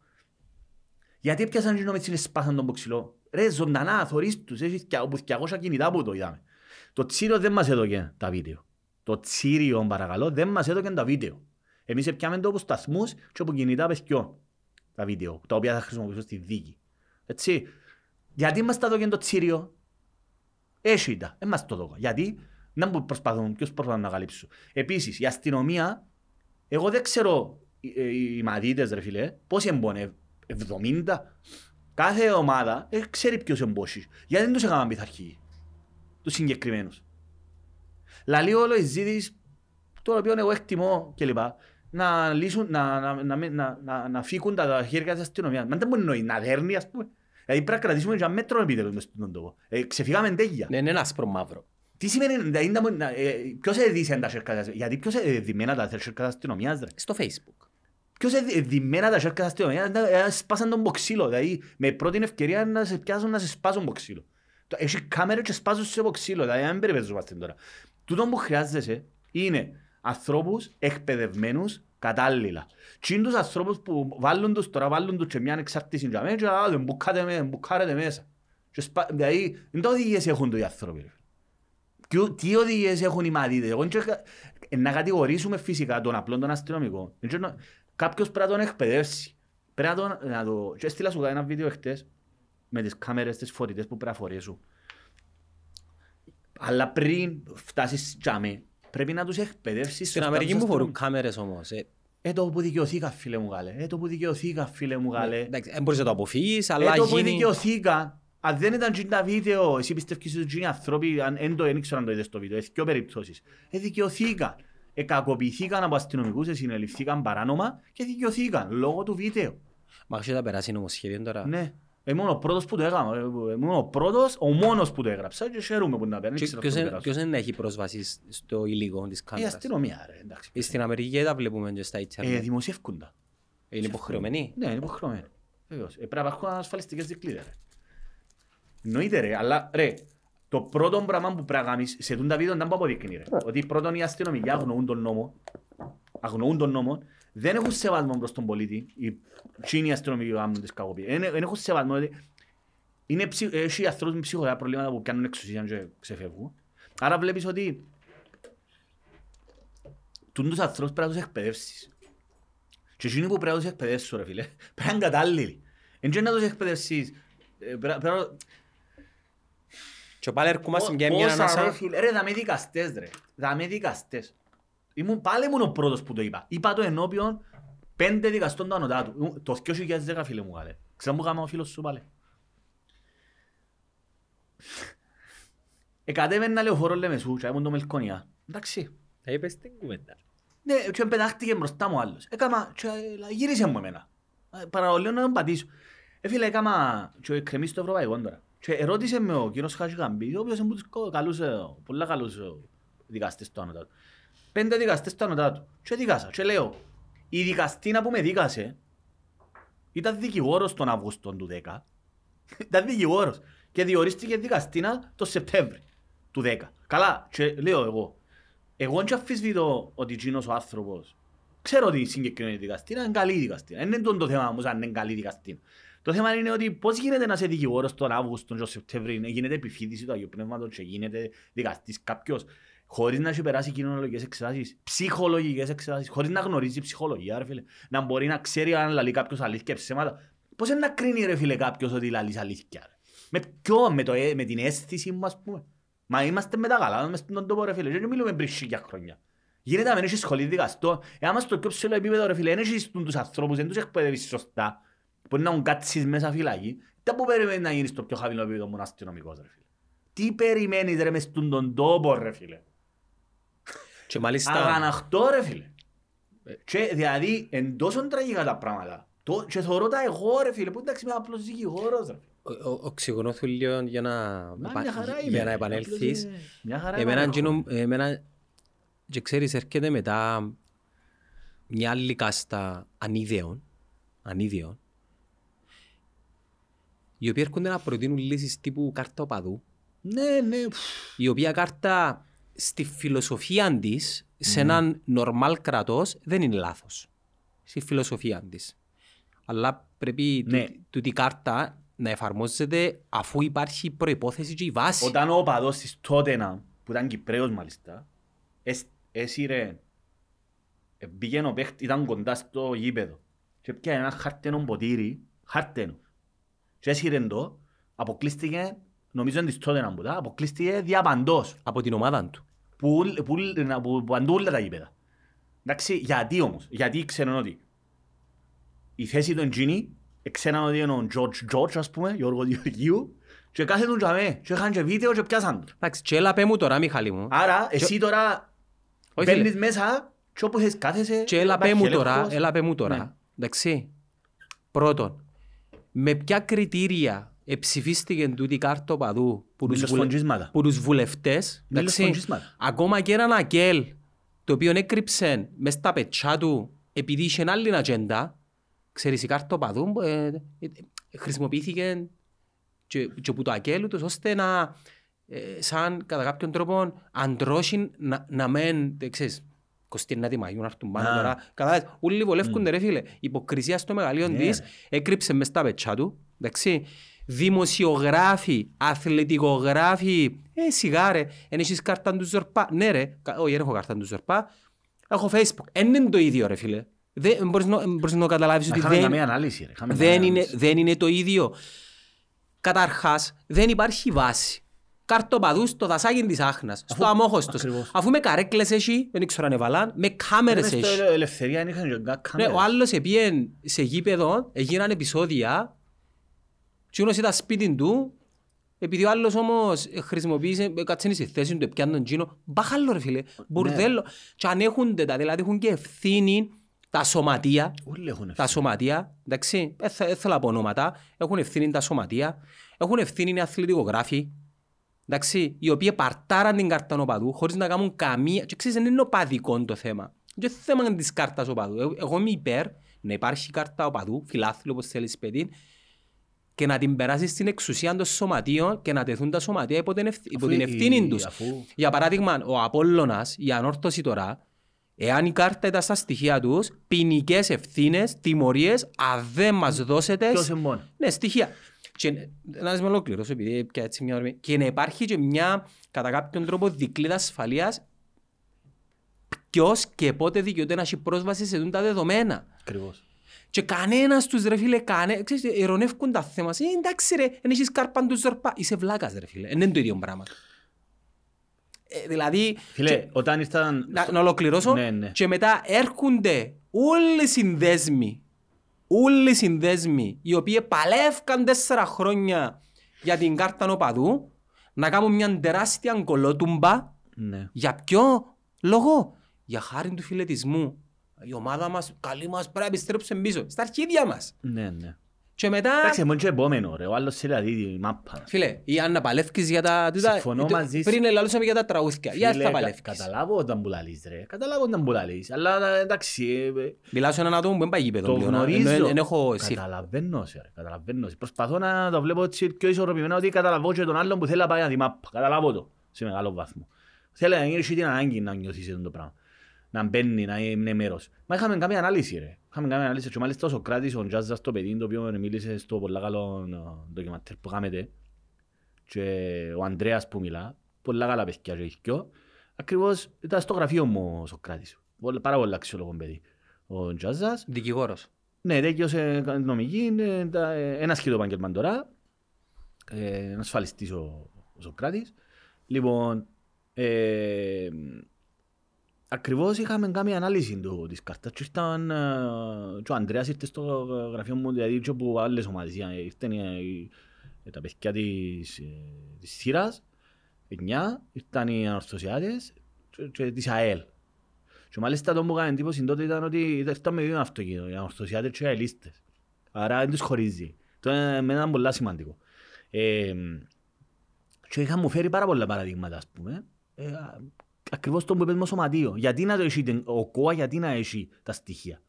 Γιατί έπιασαν και νομίτσι και σπάσαν τον ποξιλό. Ρε ζωντανά, θωρείς τους, έχεις και όπου 200 κινητά που το είδαμε. Το Τσίριο δεν μας έδωκε τα βίντεο. Το Τσίριο, παρακαλώ, δεν μας έδωκε τα βίντεο. Εμείς έπιαμε το από σταθμούς και από κινητά παιδιών τα βίντεο, τα οποία θα χρησιμοποιήσω στη δίκη. Έτσι. Γιατί μας τα έδωκε το Τσίριο; Έχει τα, δεν μας το έδωκε. Γιατί; Να μου προσπαθούν, ποιος προσπαθούν να καλύψουν. Επίσης, η αστυνομία, εγώ δεν ξέρω οι, οι, οι μαδίτες ρε φίλε, πόσοι εμπονε, 70. Κάθε ομάδα ε, ξέρει ποιος εμπόσει. Γιατί δεν τους έκαναν πειθαρχοί. τους συγκεκριμένους. Λαλεί όλο η ζήτηση, το οποίο εγώ εκτιμώ κλπ. Να λύσουν, να, να, να, να, να, να φύγουν τα χέρια της αστυνομίας. Μα δεν μπορεί να είναι, να δέρνει ας πούμε. Δηλαδή πρέπει να κρατήσουμε για μέτρο επίτελος μες στον τόπο. Ε, ξεφύγαμε τέλεια. Ναι, είναι ένας άσπρο μαύρο. Τι σημαίνει, δηλαδή, να- να- ε, ποιος έδισε τα χέρια της αστυνομίας. Γιατί ποιος έδημένα τα χέρια της αστυνομίας ρε; Στο facebook. Ποιος εδημένα τα χέρια της αστυνομίας, να- ε, σπάσαν τον μποξύλο, δηλαδή με πρώτη ευκαιρία να σε πιάσουν να σε σπάσουν μποξύλο. Το- Έχει κάμερα και σπάσουν σε μποξύλο, δηλαδή δεν περιπέζομαστε τώρα. Τούτο που χρειάζεσαι είναι ανθρώπους εκπαιδευμένους κατάλληλα. Τι είναι τους ανθρώπους που βάλουν τους, τώρα βάλουν τους και μια εξάρτηση για μένα και α, δεν μπουκάτε με, μπουκάρετε μέσα. Και σπα- Δηλαδή, δεν τα οδηγίες έχουν οι άνθρωποι. Ρε. Ποιο- Τι οδηγίες έχουν οι μαθήτες. Εγώ δεν ξέρω- ε, να κατηγορήσουμε φυσικά τον απλό τον αστυνομικό. Δεν ξέρω να- Κάποιος πρέπει να τον εκπαιδεύσει. Πρέπει να τον... Να το... Και έστειλα σου ένα βίντεο εχθές με τις κάμερες, τις φορητές που πρέπει να φορέσουν. Αλλά πριν φτάσεις τζάμε, πρέπει να τους εκπαιδεύσεις. Στην σωστά Αμερική τους που φορούν αστυνομικούς. κάμερες όμως. ε, Ε, το που δικαιωθήκα φίλε μου γάλε. Ε, το που δικαιωθήκα φίλε μου γάλε. Εντάξει, δεν μπορείς να το αποφύγεις, Ε, αλλά το που γίνει... δικαιωθήκα. Αν δεν ήταν τζιν τα βίντεο, εσύ πιστεύεις ότι είναι άνθρωποι, αν δεν το δεν ξέρω αν το είδες το βίντεο, έχεις δύο περιπτώσεις. Ε, δικαιωθήκαν. Ε, κακοποιηθήκαν από αστυνομικούς, ε, συνεληφθήκαν παράνομα και δικαιωθήκαν λόγω του βίντεο. Μα ξέρεις να περάσει νομοσχέδιο τώρα. Ναι. Ήμουν ο πρώτος που το έκανα. Ε, Ήμουν ο πρώτος, ο μόνος που το έγραψα και χαίρομαι που να παίρνει. Και Ποιος είναι- ποιος δεν έχει πρόσβαση στο υλικό της Η κάμερας. αστυνομία, ρε, εντάξει. Ε, Στην Αμερική δεν τα βλέπουμε και στα Ε, ίντερνετ. δημοσιεύκουν τα. Είναι υποχρεωμένοι; Ναι, είναι υποχρεωμένοι. Βεβαίως. Ε, πρέπει να υπάρχουν ασφαλιστικές δικλείδες. Ρε. Εννοείται ρε, αλλά ρε, το πρώτο πράγμα που πρέπει να κάνεις σε τούν τα βίντεο δεν που αποδεικνύει ρε. Ότι πρώτον οι αστυνομικοί αγνοούν τον νόμο, αγνοούν τον νόμο, δεν έχουν σεβασμό προς τον πολίτη, οι τσίνοι αστυνομικοί που κάνουν τις κακοποίησεις. Δεν δεν έχουν σεβασμό, δηλαδή, είναι ψυχ... έχει ανθρώπους με ψυχολογικά προβλήματα που κάνουν εξουσία και ξεφεύγουν. Άρα βλέπεις ότι τούν τους ανθρώπους πρέπει να τους εκπαιδεύσεις. Και εκείνοι που πρέπει να τους εκπαιδεύσουν ρε φίλε, πρέπει να είναι κατάλληλοι. Εν και να τους εκπαιδεύσεις. ε, πρέ- πρέπει να- Και πάλι ερχόμαστε για μια Πόσα, ρε ανάσα. φίλε, ρε δαμε δικαστές ρε, δαμε δικαστές. Ήμουν, πάλι ήμουν ο πρώτος που το είπα. Είπα το ενώπιον πέντε δικαστών του ανωτάτου. Ήμουν- Το 2010 φίλε μου καλέ. Ξέρω που κάμα ο φίλος σου πάλι. Εκατέβαινα λεωφόρο Λεμεσού και ήμουν το Μελκονιά. Εντάξει. Θα είπες την κουβέντα. Ναι, και πετάχτηκε μπροστά μου άλλος. Έκαμα, και ε, γύρισε μου εμένα. Ε, Παραολίω να τον πατήσω. Ε, φίλε, έκαμα και κρεμί στο ευρωπαϊκό τώρα. Και ερώτησε με ο κύριος Χατζηγαμπή, ο οποίος είναι από τους κα- καλούς, ε, πολλά καλούς ε, δικαστές του ανωτάτου. Πέντε δικαστές του ανωτάτου. Και δίκασα. Και λέω, η δικαστήνα που με δίκασε ήταν δικηγόρος τον Αύγουστο του 10. ήταν δικηγόρος. Και διορίστηκε δικαστήνα το Σεπτέμβρη του 10. Καλά, και λέω εγώ, εγώ δεν αφισβητώ ότι εκείνος ο άνθρωπος ξέρω ότι η συγκεκριμένη δικαστήνα είναι καλή δικαστήνα. Δεν είναι το, το θέμα όμως αν είναι καλή δικαστήνα. Το θέμα είναι ότι πώς γίνεται να είσαι δικηγόρος τον Αύγουστο και τον Σεπτέμβρη, γίνεται επιφύτηση του Αγίου Πνεύματος και γίνεται δικαστής κάποιος χωρίς να έχει περάσει κοινωνικές εξετάσεις, ψυχολογικές εξετάσεις, χωρίς να γνωρίζει ψυχολογία, ρε φίλε. Να μπορεί να ξέρει αν λαλεί κάποιος αλήθεια και ψέματα. Πώς είναι να κρίνει ρε φίλε κάποιος ότι λαλείς αλήθεια. Ρε; Με ποιο, με, το, ε- με την αίσθηση μου ας πούμε. Μα είμαστε με τα καλά, μες στον τόπο ρε φίλε, και δεν μιλούμε πριν χίλια χρόνια. Γίνεται να μην έχεις σχολή δικαστό, ε, άμα στο πιο ψηλό επίπεδο ρε φίλε, δεν έχεις τους ανθρώπους, δεν τους εκπαιδεύεις σωστά, μπορεί να έχουν κάτσεις μέσα φυλακή, τι που περιμένει να γίνεις στο πιο χαμηλό επίπεδο μόνο αστυνομικός ρε φίλε. Τι περιμένεις ρε μες στον τον τόπο ρε φίλε. Και μάλιστα... Αγαναχτώ ρε φίλε. Και δηλαδή εν τόσο τραγικά τα πράγματα. Το, και θεωρώ τα εγώ ρε φίλε, που εντάξει είμαι απλός δικηγόρος ρε. Ο- ο- Οξυγονώ σου λίγο για να, Μα, επα- μια χαρά είμαι, για να ρε. επανέλθεις. Απλώς, ε, Μια χαρά Εμένα, επανέρχομαι. εκείνο- εμένα, και ξέρεις, έρχεται μετά μια άλλη κάστα ανίδεων, ανίδεων, οι οποίοι έρχονται να προτείνουν λύσεις τύπου κάρτα οπαδού, Ναι, ναι. η οποία κάρτα στη φιλοσοφία της, σε έναν νορμάλ κρατός, δεν είναι λάθος. Στη φιλοσοφία της. Αλλά πρέπει Ναι. τούτη- τούτη η κάρτα να εφαρμόζεται αφού υπάρχει προϋπόθεση και η βάση. Όταν ο οπαδός της Τότενα, που ήταν Κυπρέος μάλιστα, εσ- έσυρε, ε, πήγαινε ο παίχτης, ήταν κοντά στο γήπεδο και πιάνε ένα χάρτενο ποτήρι, χάρτενο, και έσυρε το, αποκλείστηκε, νομίζω είναι της Τότενα που τα, αποκλείστηκε διαπαντός, Από την ομάδα του. που, που, να- που, που αντούλα τα γήπεδα. Εντάξει, γιατί όμως, γιατί ξέρουν ότι η θέση του εντζίνη, ξέραν ότι είναι ο George George, ας πούμε, Γιώργο Γεωργίου, Και κάθετουν για μέ, και είχαν και βίντεο και πιάσαν το. Εντάξει, και έλα πέ μου τώρα, Μιχάλη μου. Άρα, εσύ τώρα Όχι, μπαίνεις φίλε. μέσα και όπου θες κάθεσαι. Και έλα πέ υπάρχει μου τώρα, έλεγχος. έλα πέ μου Ναι. τώρα. Εντάξει. Πρώτον, με ποια κριτήρια εψηφίστηκε τούτη η κάρτα οπαδού που τους, βουλε... Μιλοσφοντζίσματα. που τους βουλευτές, εντάξει, Μιλοσφοντζίσματα. ακόμα και έναν ΑΚΕΛ, το οποίο έκρυψε μες στα πετσά του επειδή είχε άλλη ατζέντα, ξέρεις η κάρτα οπαδού ε, ε, ε, χρησιμοποιήθηκε και, και που το ΑΚΕΛ ούτως ώστε να ε, σαν κατά κάποιον τρόπο αντρώσει να, να μεν, δεν ξέρεις, 29η Μαΐου να έρθουν πάνω Α. τώρα. Κατάλαβες, όλοι βολεύκονται ρε φίλε. Υποκρισία στο μεγαλείο Ναι, της ρε. έκρυψε μες στα πετσά του. Εντάξει. Δημοσιογράφοι, αθλητικογράφοι, ε, σιγά ρε, εν έχεις κάρτα του Ζορπά. Ναι ρε, κα- όχι δεν έχω κάρτα του Ζορπά. Έχω Facebook. Εν είναι το ίδιο ρε φίλε. Δεν μπορείς να, μπορείς να καταλάβεις Να ότι είχαμε δεν, καμία ανάλυση. ρε. Είχαμε δεν, καμία είναι, ανάλυση. δεν είναι το ίδιο. Καταρχάς, δεν υπάρχει βάση. Καρτοπαδούς στο δασάκι της Άχνας, στο Αφού- αμόχωστος. ακριβώς. Αφού με καρέκλες έχει, δεν ξέρω αν έβαλαν, με κάμερες Μες στο έχει. ελευθερία είχαν και κα- Ναι, κάμερες. ο άλλος επίεν σε γήπεδο, έγιναν επεισόδια και όνος ήταν σπίτι του, επειδή ο άλλος όμως χρησιμοποίησε, κάτσε στη θέση του, πιάνε τον Τζίνο, μπαχάλο ρε φίλε, μπουρδέλο. Και ανέχονται τα, δηλαδή έχουν και ευθύνη τα σωματεία, Όλοι έχουν τα ευθύνη. σωματεία, εντάξει, δεν θα- δεν θέλω να πω ονόματα, έχουν ευθύνη τα σωματεία, έχουν ευθύνη οι αθλητικογράφοι, εντάξει, οι οποίοι παρτάραν την κάρτα οπαδού χωρίς να κάνουν καμία... Και ξέρεις, δεν είναι οπαδικό το θέμα. Δεν είναι θέμα της κάρτας οπαδού. Εγώ, εγώ είμαι υπέρ να υπάρχει κάρτα οπαδού, φιλάθλου όπως θέλεις παιδί, και να την περάσεις στην εξουσία των σωματείων και να τεθούν τα σωματεία υπό την, ευθύ- υπό Αφού την η- ευθύνη τους. αφού- Για παράδειγμα, ο Απόλλωνας, η ανόρθωση τώρα, εάν η κάρτα ήταν στα στοιχεία τους, ποινικές ευθύνες, τιμωρίες, αν δεν μας δώσετε... Ποιος είναι μόνος; Ναι, στοιχεία. Και να με ολοκληρώσω, επειδή πια έτσι μια όρμη. Και να υπάρχει και μια, κατά κάποιον τρόπο, δικλίδα ασφαλείας ποιος και πότε δικαιούται να έχει πρόσβαση σε τούτα τα δεδομένα. Ακριβώς. Και κανένας τους ρε φίλε, κάνε, ξέρεις, ειρωνεύκουν τα θέματα. Ε, εντάξει ρε, δεν έχεις κάρπαν του ζορπά. Είσαι βλάκας ρε φίλε, δεν είναι το ίδιο πράγμα. Ε, δηλαδή, Φίλε, όταν ήρθαν... να, να ολοκληρώσω Ναι, ναι. και μετά έρχονται όλοι οι συνδέσμοι, όλοι οι συνδέσμοι οι οποίοι παλεύκαν τέσσερα χρόνια για την κάρτα νοπαδού να κάνουν μια τεράστια κολότουμπα Ναι. για ποιο λόγο, για χάρη του φιλετισμού. Η ομάδα μας, καλή μας, πρέπει να επιστρέψουμε πίσω, στα αρχίδια μας. Ναι, ναι. Και μετά, Εντάξει, μόνο και επόμενο ρε. Ο άλλος θέλει να δει τη μάπα. φίλε, η Άννα παλεύκεις για τα... τούτα- Συμφωνώ το- μαζί σου. Πριν ελαλούσαμε για τα τραγούδια, για Φίλε, θα κα- παλεύκεις. Καταλάβω όταν που λαλείς ρε. Καταλάβω όταν που λαλείς. Αλλά εντάξει, ε, ε, Μιλάω σε έναν άτομο που δεν πάει γήπεδο το πλέον, α. γνωρίζω. Ενώ- ενώ έχω εσύ. Καταλαβαίνω σε ρε. Καταλαβαίνω σε. Προσπαθώ να το βλέπω έτσι πιο ισορροπημένα ότι καταλαβώ και τον άλλον που θέλει να πάει να τη μάπα. Καταλάβω το. Σε μεγάλο βαθμό. Θέλει να έχει την ανάγκη να νιώθεις σε αυτό το πράγμα. Να μπαίνει, να είναι μέρος. Μα είχαμε κάνει ανάλυση ρε. Είχαμε κάνει ανάλυση και μάλιστα ο Σοκράτης, ο Τζάζας το παιδί, το οποίο μίλησε στο πολλά καλό ε, ντοκιματέρ που κάνετε και ο Ανδρέας που μιλά, πολλά καλά παιδιά και οι δυο. Ακριβώς ήταν στο γραφείο μου ο Σοκράτης. Πολλά- Πάρα πολύ αξιόλογο παιδί. Ο Τζάζας. Δικηγόρος. Ναι, δέκαιος νομική, είναι τα- ε, ένα σχεδόν επάγγελμα τώρα. Ε, ένας ασφαλιστής ο, ο Σοκράτης. Λοιπόν, ε, ακριβώς είχαμε κάνει ανάλυση του, της κάρτας και ήρθαν, ε, και ο Ανδρέας ήρθε στο γραφείο μου, δηλαδή και από άλλες ομάδες. Ε, Ήρθαν οι- οι- ε, τα παιδιά της, ε, της Σύρας, εννιά, ήρθαν οι ανορθωσιάτες και, και της ΑΕΛ. Και μάλιστα το που έκανε εντύπωση τότε ήταν ότι ήρθαν με δύο αυτοκίνητο, οι ανορθωσιάτες και οι αελίστες. Άρα δεν τους χωρίζει. Το εμένα ήταν πολύ σημαντικό. Ε, και είχαν μου φέρει πάρα πολλά παραδείγματα, ας πούμε. Ε, α- ακριβώς το που είπες με σωματείο. Γιατί να το έχει την- ο ΚΟΑ, γιατί να έχει τα στοιχεία.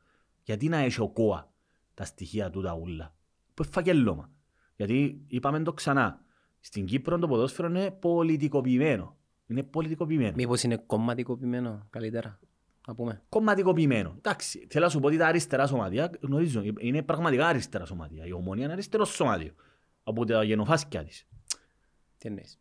Γιατί να έχει ο ΚΟΑ τα στοιχεία του τα ούλα. Που είναι φακελώμα. Γιατί είπαμε το ξανά. Στην Κύπρο το ποδόσφαιρο είναι πολιτικοποιημένο. Είναι πολιτικοποιημένο. Μήπως είναι κομματικοποιημένο καλύτερα, να πούμε. κομματικοποιημένο. Εντάξει, θέλω να σου πω ότι τα αριστερά σωματεία, γνωρίζω, είναι πραγματικά αριστερά σωματεία. Η ομόνια είναι αριστερό σωματείο. Από τα γενοφάσκια της. Τι εννοείς.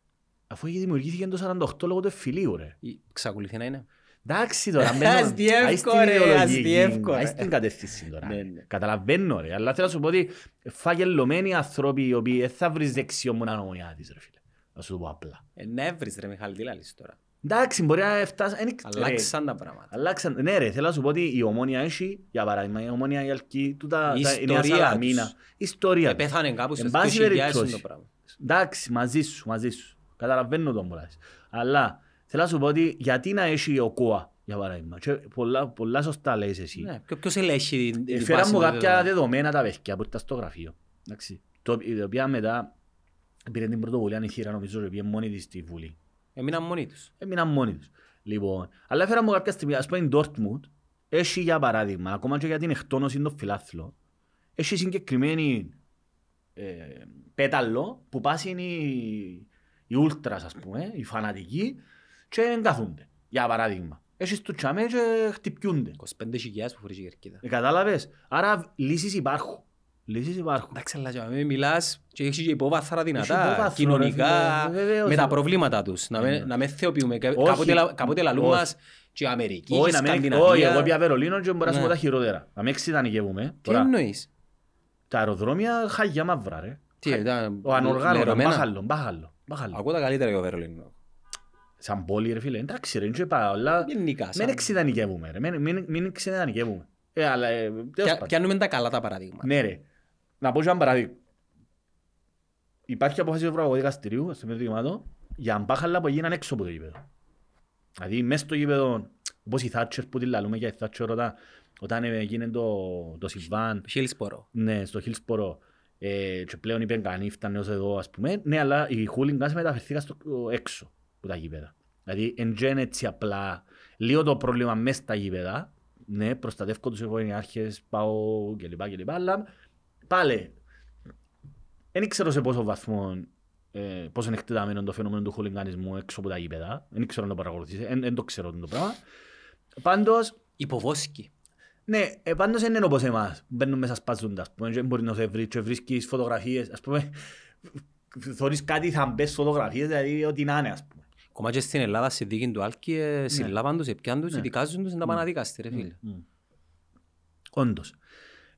Αφού είχε δημιουργήθηκε το 48 λόγω του εφηλίου, ρε. Ή Ξακολουθεί να είναι. Εντάξει τώρα, μπαίνω. Αστιεύκο, Άι στην ρε, ιδεολογική, αστιεύκο, άι ρε. στην κατεύθυνση τώρα. Ναι, ναι. Καταλαβαίνω, ρε. Αλλά θέλω να σου πω ότι φαγελωμένοι άνθρωποι οι οποίοι δεν θα βρεις δεξιό μου ομονιά της, ρε φίλε. Να σου το πω απλά. Ε, να έβρεις ρε Μιχάλη, τι λάλλεις τώρα. Εντάξει, μπορεί να φτάσει... εν εξ- ρε, Αλλάξαν τα πράγματα. Αλλάξαν. Ναι ρε, θέλω να σου πω ότι η ομόνια έχει, για παράδειγμα, η ομόνια η Αλκή, τούτα, Η τα- η Νέα ιστορία Σαλαμίνα. τους. Η ιστορία Ε, τους. Πέθανε κάπου Εν στις πάση 20.000 περιπτώσει. το πράγμα. Εντάξει, μαζί σου, μαζί σου. Καταλαβαίνω τον που λες. Αλλά θέλω να σου πω ότι γιατί να έχει ο ΚΟΑ, για παράδειγμα. Και πολλά, πολλά σωστά λες εσύ. Ναι, ποιο- ποιος ελέγχει την- την Έφερα βάση μου των κάποια δεδομένων. δεδομένα τα παιδιά που ήταν στο γραφείο. Εντάξει. Το, η οποία μετά πήρε την πρωτοβουλία η χείρα νομίζω και πήγε μόνη της στη Βουλή. Έμειναν μόνοι τους. Έμειναν μόνοι τους. Λοιπόν, αλλά έφερα μου κάποια στιγμή, ας πούμε η Dortmund, έχει για παράδειγμα, ακόμα και για την εκτόνωση των φιλάθλων, έχει συγκεκριμένη ε, πέταλο που πάσουν οι, οι ultras ας πούμε, οι φανατικοί και εγκαθούνται, για παράδειγμα. Έχεις τους τσάμε και χτυπιούνται. 25.000 που φορείς η κερκίδα. Ε, Κατάλαβες; Άρα λύσεις υπάρχουν. Λύσεις υπάρχουν. Εντάξει, αλλά για μένα μιλάς και έχεις και υπόβαθρα Έχεις δυνατά, υπόβαθρο, κοινωνικά, ρε φίλε, βεβαίως. με τα προβλήματα τους. Να με, Ναι. να με θεοποιούμε. Κα- Όχι, Κάποτε, λα- κάποτε λαλούν όχι. μας και η Αμερική, Όχι, η να μην- Σκανδιναβία. όχι, εγώ πια Βερολίνο και μπορώ να σου Ναι. πω τα χειρότερα. Να μην εξειδανικεύουμε. Τι Τώρα, εννοείς; Τα αεροδρόμια χαγιά μαύρα ρε. Τι, ήταν Ο ανοργάνωτο, λερωμένα. μπάχαλο, μπάχαλο. Μπάχαλο. Ακούω τα καλύτερα για το Βερολίνο. Σαν πόλη ρε φίλε, εντάξει ρε, δεν πάω, αλλά Γενικά. μην σαν- εξειδανικεύουμε ρε, μην- μην- μην εξειδανικεύουμε. Ε, αλλά, ε, τέλος Πια- πάντων. Πιάνουμε τα καλά τα παραδείγματα. Ναι ρε. Να πω και ένα παράδειγμα. Υπάρχει απόφαση του Ευρωπαϊκού Δικαστηρίου, στο μήνυμα δικαιωμάτων, για μπάχαλα που έγιναν έξω από το γήπεδο. Δηλαδή, μέσα στο γήπεδο, όπως η Θάτσερ που τη λαλούμε για η Θάτσερ όταν, όταν έγινε το, το συμβάν, Χίλσπορο. ναι, στο Χίλσπορο, ε, και πλέον είπε κανεί φτάνε ως εδώ, ας πούμε, ναι, αλλά οι χούλιγκας μεταφερθήκαν στο έξω από τα γήπεδα. Δηλαδή, εν γεν έτσι απλά, λίγο το πρόβλημα μέσα στα γήπεδα, ναι, προστατεύω τους οικογενειάρχες, πάω κλπ. κλπ. Αλλά πάλι, δεν ξέρω σε πόσο βαθμό ε, πόσο είναι εκτεταμένο το φαινόμενο του χουλιγκανισμού έξω από τα γήπεδα. Δεν ξέρω να το παρακολουθήσει, δεν το ξέρω το πράγμα. Πάντως, Υποβόσκη. Ναι, ε, πάντως δεν είναι όπως εμάς. Μπαίνουν μέσα σπαζούντα, ας πούμε, και μπορεί να σε βρει και βρίσκεις φωτογραφίες, ας πούμε, θωρείς κάτι θα μπες φωτογραφίες, δηλαδή ό,τι να είναι, ας πούμε. Ακόμα και στην Ελλάδα, στη δίκη του Άλκη, ε, συλλάβαν τους, επιάν τους, Ναι. δικάζουν τους, να τα πάνε να δικαστεί, ρε φίλε. Μμ. Όντως.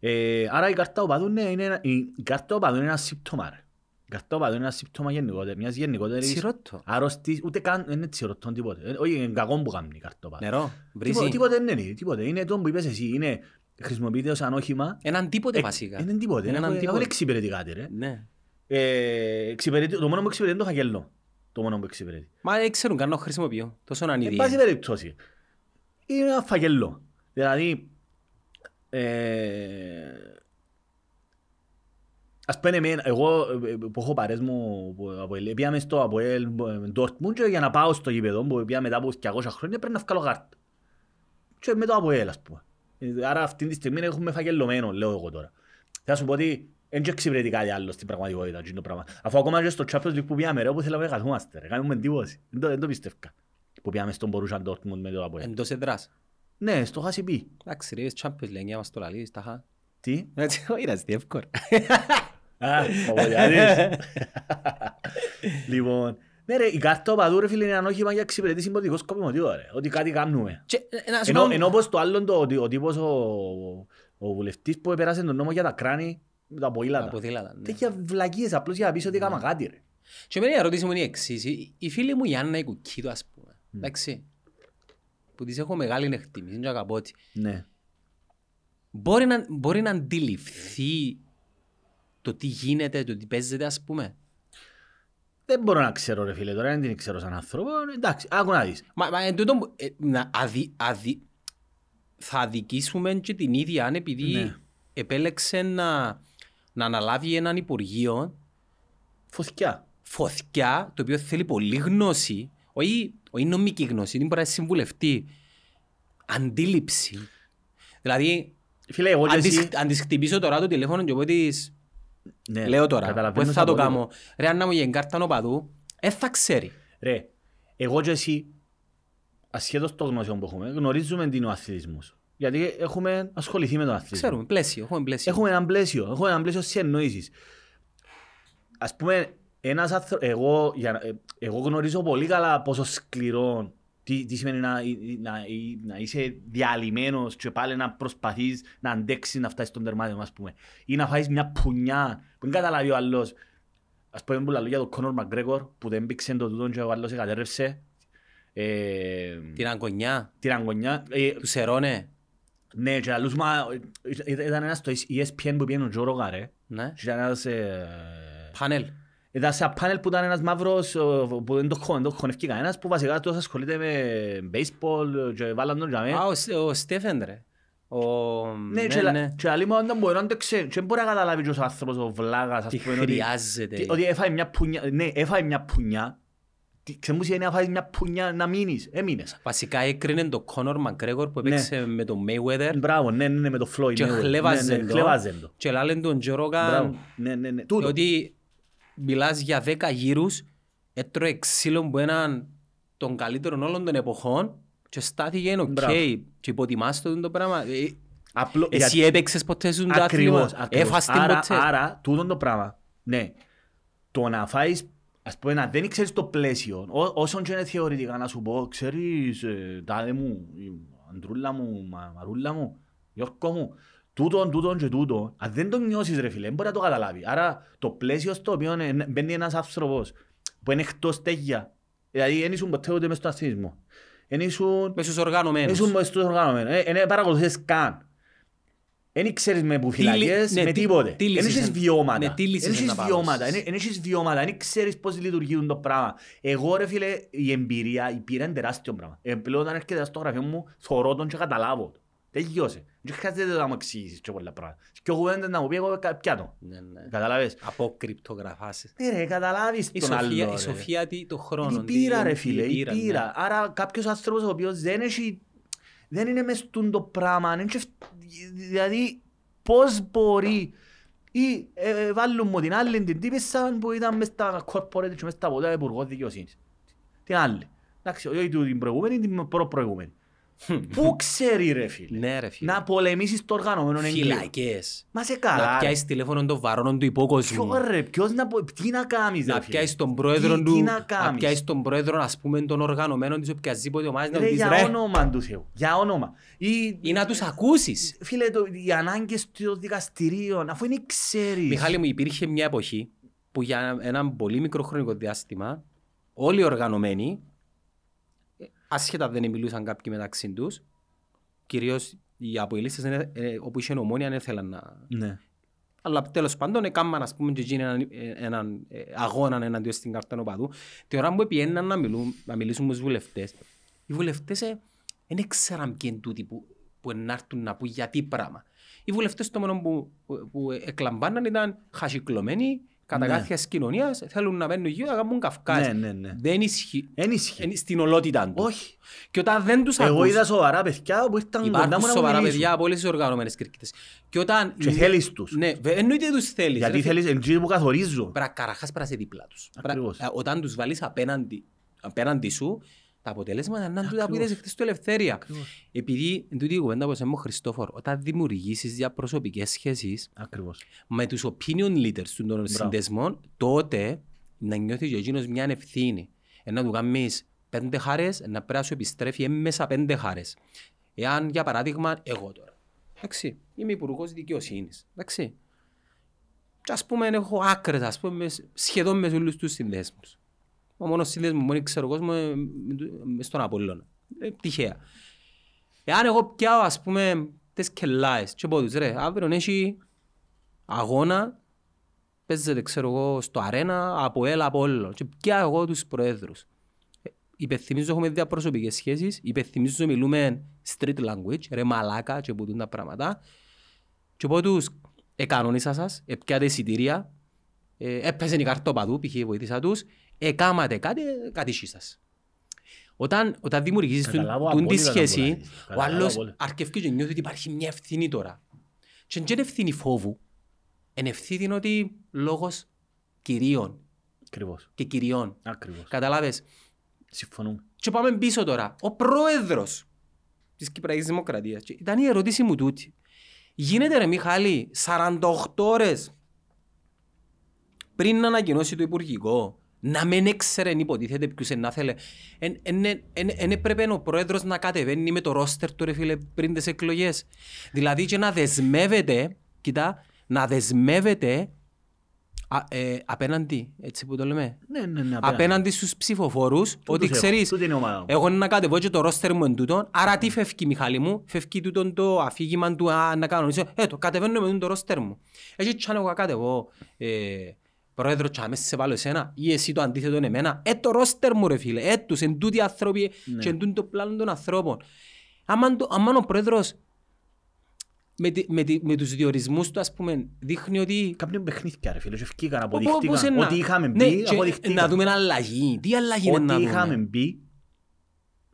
Ε, άρα η κάρτα οπαδού, ναι, είναι, ένα- η κάρτα οπαδού είναι ένα σύμπτωμα, ρε. Η κάρτα οπαδού είναι ένα σύμπτωμα γενικότερα, μιας γενικότερης Τσιρότο. άρρωστης, ούτε καν, δεν είναι τσιρότο τίποτε. Ε, Όχι, είναι κακό που κάνει η κάρτα οπαδού. Νερό, Τίποτε, βρύση. τίποτε δεν είναι, τίποτε. Είναι το που είπες εσύ, είναι, χρησιμοποιείται ως ανόχημα. Έναν τίποτε Ε, βασικά. Είναι τίποτε, Είναι έναν δεν τίποτε. εξυπηρετεί κάτι, ρε. Ναι. Ε, εξυπηρετεί- το μόνο που εξυπηρετεί είναι το φαγγελό. Το μόνο που εξυπηρετεί. Μα δεν ξέρουν καν να το χρησιμοποιώ. Τόσο να είναι Εν ιδιαίτερο. πάση περιπτώσει, είναι ένα φαγγελό. Δηλαδή, ε, ας πούμε εμένα, εγώ ε, που έχω παρές μου που από ελ- πήγαμε στο Αποέλ Ντόρτμουντ και για να πάω στο γήπεδο που πήγα μετά από 200 χρόνια πρέπει να βγάλω κάρτα. Και με το Αποέλ ας πούμε. Ε, Άρα αυτή τη στιγμή έχουμε φαγγελωμένο, λέω εγώ τώρα. Θα σου πω ότι δεν εξυπηρετεί κάτι άλλο στην πραγματικότητα. εκείνο το πράγμα. Αφού ακόμα και στο Champions League που πήγαμε ρε, όπου θέλαμε να καθόμαστε ρε, κάνουμε εντύπωση. Δεν το- Δεν το πιστεύκα. Που πήγαμε στον Borussia Dortmund με το Αποέλ. Εντός εδράς. Ναι, στο Χασιπί. Εντάξει ρε, Champions League, για μας το λαλείς, τα χα. Τι; Έτσι, όχι ρε, τι εύκολο. Α, ο Βολιάδης. Λοιπόν, ναι ρε, η κάρτα οπαδού ρε φίλε είναι ένα όχημα για εξυπηρετή συμποτικό σκοπιμοτήο ρε. Ότι κάτι κάνουμε. Και, ε, να σου Ενώ, πω- ενώ πως το άλλο το, ο τύπος ο, ο βουλευτής που επέρασε τον νόμο για τα κράνη με τα Τα ποδήλατα. ποδήλατα, ναι. Τέτοια βλακίες απλώς για να πεις ότι έκανα κάτι ρε. Και εμένα η ερώτηση μου είναι η εξής. Η- Η φίλη μου η Άννα η Κουκκίτου, ας πούμε. Εντάξει. Που της έχω μεγάλη εκτίμηση, δεν αγαπώ ότι. Ναι. Μπορεί να, μπορεί να αντιληφθεί το τι γίνεται, το τι παίζεται, ας πούμε. Δεν μπορώ να ξέρω ρε φίλε τώρα, δεν την ξέρω σαν άνθρωπο. Εντάξει, άκου να δεις. Μα, μα εν τούτο, ε, να αδι, αδι, θα αδικήσουμε και την ίδια αν επειδή Ναι. επέλεξε να, να αναλάβει έναν υπουργείο Φωθιά. φωθιά, το οποίο θέλει πολύ γνώση, όχι, όχι νομική γνώση, δεν μπορεί να συμβουλευτεί, αντίληψη. Δηλαδή, Φίλε, εγώ και αν της, εσύ... αν της χτυπήσω τώρα το τηλέφωνο και πω της, Ναι, λέω τώρα, καταλαβαίνω πώς θα το τι κάνω, ρε Άννα μου για εγκάρτα νοπαδού, ε θα ξέρει. Ρε, εγώ και εσύ, ασχέτως των γνώσεων που έχουμε, γνωρίζουμε τι είναι ο αθλητισμός. Γιατί έχουμε ασχοληθεί με τον αθλητισμό. Ξέρουμε, πλαίσιο, έχουμε πλαίσιο. Έχουμε έναν πλαίσιο, έχουμε έναν πλαίσιο συνεννοήσεις. Ας πούμε, ένας άνθρω... εγώ, για, να- ε, εγώ γνωρίζω πολύ καλά πόσο σκληρό τι, τι σημαίνει να, να, να είσαι διαλυμένος και πάλι να προσπαθείς να αντέξεις να φτάσεις στον τερμάτιο, ας πούμε. Ή να φάεις μια πουνιά που δεν καταλάβει ο άλλος. Ας πούμε που λέω για τον Κόνορ Μακγκρέκορ που δεν πήξε το τούτον και ο άλλος εκατέρρευσε. Ε, Την αγκονιά, την αγωνιά. Ε, του Σερώνε, ναι, και αλλούς, μα, ήταν ένας στο ESPN που πήγαινε ο Τζο Ρογα, ρε. ναι, Και ήταν ένας, ε, πάνελ. Ήταν σε ένα πάνελ που ήταν ένας μαύρος ο, που δεν το χω- δεν το χωνεύκει κανένας που βασικά τόσο ασχολείται με baseball και βάλαν τον για Α, μένα. ο, Στε- ο Στέφεν ρε. Ο... Ναι, και λα- και λέει μου όταν μπορεί να το ξέρει και δεν μπορεί να καταλάβει και ο άνθρωπος ο βλάγας Τι ας πούμε ότι- χρειάζεται. τι- ότι έφαγε μια πουνιά, ναι έφαγε μια πουνιά Τι- Ξέρεις μου σημαίνει να φάεις μια πουνιά να μείνεις, έμεινες. Βασικά έκρινε το Conor McGregor που έπαιξε με τον Mayweather Μπράβο, ναι, ναι, ναι, με το Floyd. και ναι, ναι, χλέβαζε ναι, το χλέβαζε το. και λάλε τον Joe Μπράβο, Rogan ναι, ναι, ναι. Τούτο. ότι μιλάς για 10 γύρους έτρωε ξύλο που έναν των καλύτερων όλων των εποχών και στάθηκε οκ Μπράβο. και υποτιμάς το το πράγμα. Ε, Απλό- Εσύ για- έπαιξες ποτέ σου το Ακριβώς, άθλημα, ακριβώς. έφας την Άρα, ποτέ; άρα, τούτο το πράγμα, ναι, το να φάεις, ας πούμε, να δεν ξέρεις το πλαίσιο, ό, όσον και είναι θεωρητικά να σου πω, ξέρεις, ε, τάδε μου, η αντρούλα μου, μα, μαρούλα μου, Γιώργο μου, τούτον, τούτον και τούτο, αν δεν το νιώσεις ρε φίλε, δεν μπορεί να το καταλάβεις. Άρα, το πλαίσιο στο οποίο ε, μπαίνει ένας άνθρωπος που είναι εκτός τέγια, δηλαδή δεν ήσουν ποτέ ούτε μες στον αθλητισμό, δεν ήσουν Μες στους οργανωμένους. Ήσουν μες στους οργανωμένους. Ε, Δεν παρακολουθείς καν. Δεν ξέρεις με που Τι λύ- φυλακές, ναι, με τι- τίποτε. τι Δεν λύσεις έχεις εν- βιώματα. ναι, τι λύσεις Δεν έχεις εν τα βιώματα. πάρεις. Δεν έχεις βιώματα. Δεν ξέρεις πώς λειτουργεί το πράγμα. Εγώ ρε φίλε, η εμπειρία, η πείρα είναι τεράστιο πράγμα. Ε, πλέον όταν έρχεται στο γραφείο μου, θωρώ τον και καταλάβω το. Τελειώσε. Δεν χρειάζεται να μου εξηγήσεις και πολλά πράγματα. Και ο κουβέντες να μου πει, εγώ κα- πιάνω. Ναι, ναι. Καταλάβες. Από κρυπτογραφάσεις. Ναι ρε, καταλάβεις Η τον άλλο. Σοφία, η ρε. Σοφία τι, το χρόνο. Είναι η τι- πείρα ρε η φίλε, η πείρα, ναι. πείρα. Άρα κάποιος άνθρωπος ο οποίος δεν έχει, δεν είναι μες στον το πράγμα, δεν έχει, δηλαδή πώς μπορεί ή ε, ε, βάλουν μου την άλλη την τύπησα που ήταν μες στα corporate και μες στα ποτέ υπουργός δικαιοσύνης. Την άλλη. Εντάξει, όχι του την προηγούμενη, την προ προηγούμενη. Πού ξέρει ρε φίλε; Ναι ρε φίλε. Να πολεμήσεις το οργανωμένο εγκλήμα. Φυλακές. Μα σε Να καλά. ρε. πιάσεις τηλέφωνο των βαρώνων του υπόκοσμου. Ποιο ρε, ποιος να, πο- τι να κάνεις ρε Να φίλε; πιάσεις τον πρόεδρο Τι- του, Τι να να κάνεις; πιάσεις τον πρόεδρο ας πούμε των οργανωμένων της οποιασδήποτε ομάδας να του Ρε, πεις για ρε όνομα του Θεού. Για όνομα. Ή, ή να τους ακούσεις. φίλε, το, οι ανάγκες των δικαστηρίων, αφού είναι ξέρεις. Μιχάλη μου υπήρχε μια εποχή που για ένα πολύ μικρό χρονικό διάστημα όλοι οι οργανωμένοι ε, άσχετα δεν μιλούσαν κάποιοι μεταξύ τους κυρίως οι αποελίστες ε, ε, όπου είχε ομόνια δεν ήθελαν να... Ναι. Αλλά τέλος πάντων έκαναν ας πούμε και εκείνοι έναν, ε, έναν ε, αγώνα εναντίον στην κάρτα οπαδού. Τη ώρα που πιέναν να, μιλούν, να μιλήσουν με τους βουλευτές, οι βουλευτές δεν ήξεραν ποιοι είναι τούτοι που, που να έρθουν να πούν γιατί πράγμα. Οι βουλευτές το μόνο που, που, που εκλαμβάναν ήταν χασικλωμένοι, καταγάθια ναι. κοινωνίας, θέλουν να μπαίνουν γύρω να κάνουν καυκάς. Ναι, ναι, ναι. Δεν ισχύει. Εν ισχύει. Εν- Στην ολότητα του. Όχι. Και όταν δεν τους Εγώ ακούς, είδα σοβαρά παιδιά που ήρθαν κοντά υπάρχουν μου να μου σοβαρά μιλήσουν. παιδιά από όλες τις οργανωμένες κερκίτες. Και όταν... Και θέλεις τους. Ναι, βε- εννοείται τους θέλεις. ρε Γιατί φίλε. θέλεις, εντζήνοι που καθορίζω. Πρέπει καραχάς πρέπει να είσαι δίπλα τους. Ακριβώς. Πρέπει- ε, Όταν τους βάλεις απέναντι, απέναντι σου, τα αποτελέσματα είναι τούτα που Ακριβώς. είδες χθες στο Ελευθέρια. Ακριβώς. Επειδή, εν τούτη η κουβέντα που είμαι ο Χριστόφορ, όταν δημιουργήσεις διαπροσωπικές σχέσεις Ακριβώς. με τους opinion leaders των συνδεσμών, τότε να νιώθεις και εκείνος μια ευθύνη. Ε, Να του κάνεις πέντε χάρες, να πρέπει να σου επιστρέφει έμμεσα πέντε χάρες. Εάν, για παράδειγμα, εγώ τώρα, εντάξει, είμαι υπουργός δικαιοσύνης, εντάξει, και ας πούμε έχω άκρες, ας πούμε, με- σχεδόν με όλους τους συνδέσμους. Ο μόνος σύνδεσμος που ξέρω κόσμος ε, με του- με στον Απόλλωνα. Ε, τυχαία. Εάν εγώ πιάω, ας πούμε, τις κελάες και πω τους, ρε, αύριο έχει αγώνα, παίζεται, ξέρω εγώ, στο αρένα, από έλα, από όλο. Και πιάω εγώ τους προέδρους. Ε, Υπενθυμίζω έχουμε διαπροσωπικές σχέσεις, υπενθυμίζω μιλούμε street language, ρε μαλάκα και που τα πράγματα. Και πω τους, εκανόνισα σας, επιάτε εισιτήρια, ε, έπαιζε η καρτόπαδου, π.χ. βοήθησα τους, εκάματε κάτι, ε, κάτι σι σας. Όταν, όταν δημιουργήσεις τούν- Καταλάβω τούν τη απόλυτα να σχέση, μπορείς. ο Καταλάβω άλλος απόλυτα. αρκευκεί και νιώθει ότι υπάρχει μια ευθύνη τώρα. Και δεν είναι ευθύνη φόβου, είναι ευθύνη ότι λόγος κυρίων Ακριβώς. και κυριών. Ακριβώς. Καταλάβες; Συμφωνούμε. Και πάμε πίσω τώρα. Ο πρόεδρος της Κυπριακής Δημοκρατίας. Και ήταν η ερώτηση μου τούτη. Γίνεται ρε Μιχάλη 48 ώρες πριν να ανακοινώσει το Υπουργικό; Να μην έξερε υποτίθεται ποιους να θέλε. Εν έπρεπε ο πρόεδρος να κατεβαίνει με το ρόστερ του ρε φίλε πριν τις εκλογές. Δηλαδή και να δεσμεύεται, κοίτα, να δεσμεύεται α, ε, απέναντι, έτσι που το λέμε, Ναι, ναι, ναι. απέναντι. απέναντι στους ψηφοφόρους ότι έχω. ξέρεις Τούτη είναι η ομάδα μου. εγώ να κατεβώ και το ρόστερ μου εν τούτον άρα τι φεύγει Μιχάλη μου φεύγει τούτον το αφήγημα του α, να κανονίσω ε το κατεβαίνω με το ρόστερ μου έτσι κι αν εγώ κατεβώ ε, πρόεδρο και αμέσως σε βάλω εσένα ή εσύ το αντίθετο είναι εμένα. Ε, το ρόστερ μου ρε φίλε, ε, τους, εν τούτοι άνθρωποι Ναι. και εν τούτο το πλάνο των ανθρώπων. Άμα, το- άμα ο πρόεδρος με, τη- με, τη- με τους διορισμούς του ας πούμε δείχνει ότι Κάποιον παιχνίδια ρε φίλε και ευκήκαν, Πο- πώς αποδειχτήκαν. είναι Ό,τι να- είχαμε Ναι, μπει, και αποδειχτήκαν. Να δούμε αλλαγή. Τι αλλαγή είναι να Ό,τι δούμε; είχαμε μπει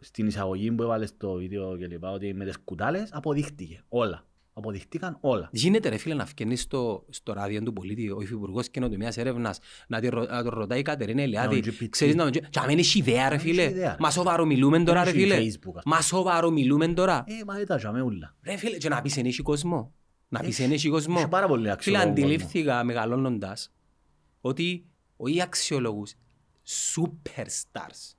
στην εισαγωγή που έβαλες στο βίντεο και λοιπά, ότι με τις κουτάλες αποδείχτηκε όλα. Αποδειχτήκαν όλα. Γίνεται ρε φίλε να φκαινείς στο, στο ράδιο του πολίτη ο υφυπουργός καινοτομίας έρευνας να, τη, ρω- να τον ρωτάει η Κατερίνα Ελιάδη Να τον GPT. ξέρεις να τον Και αν έχει ιδέα ρε έχει φίλε ιδέα, ρε. Μα σοβαρό μιλούμε τώρα ρε έχει φίλε Facebook, ας πούμε. Μα σοβαρό μιλούμε τώρα Ε, μα ήταν τζαμέ ούλα. Ρε φίλε και να πεις εν έχει κόσμο Να πεις εν έχει κόσμο Έχει πάρα πολύ Φίλε αξιόλογο κόσμο. αντιλήφθηκα μεγαλώνοντας ότι όχι αξιόλογους superstars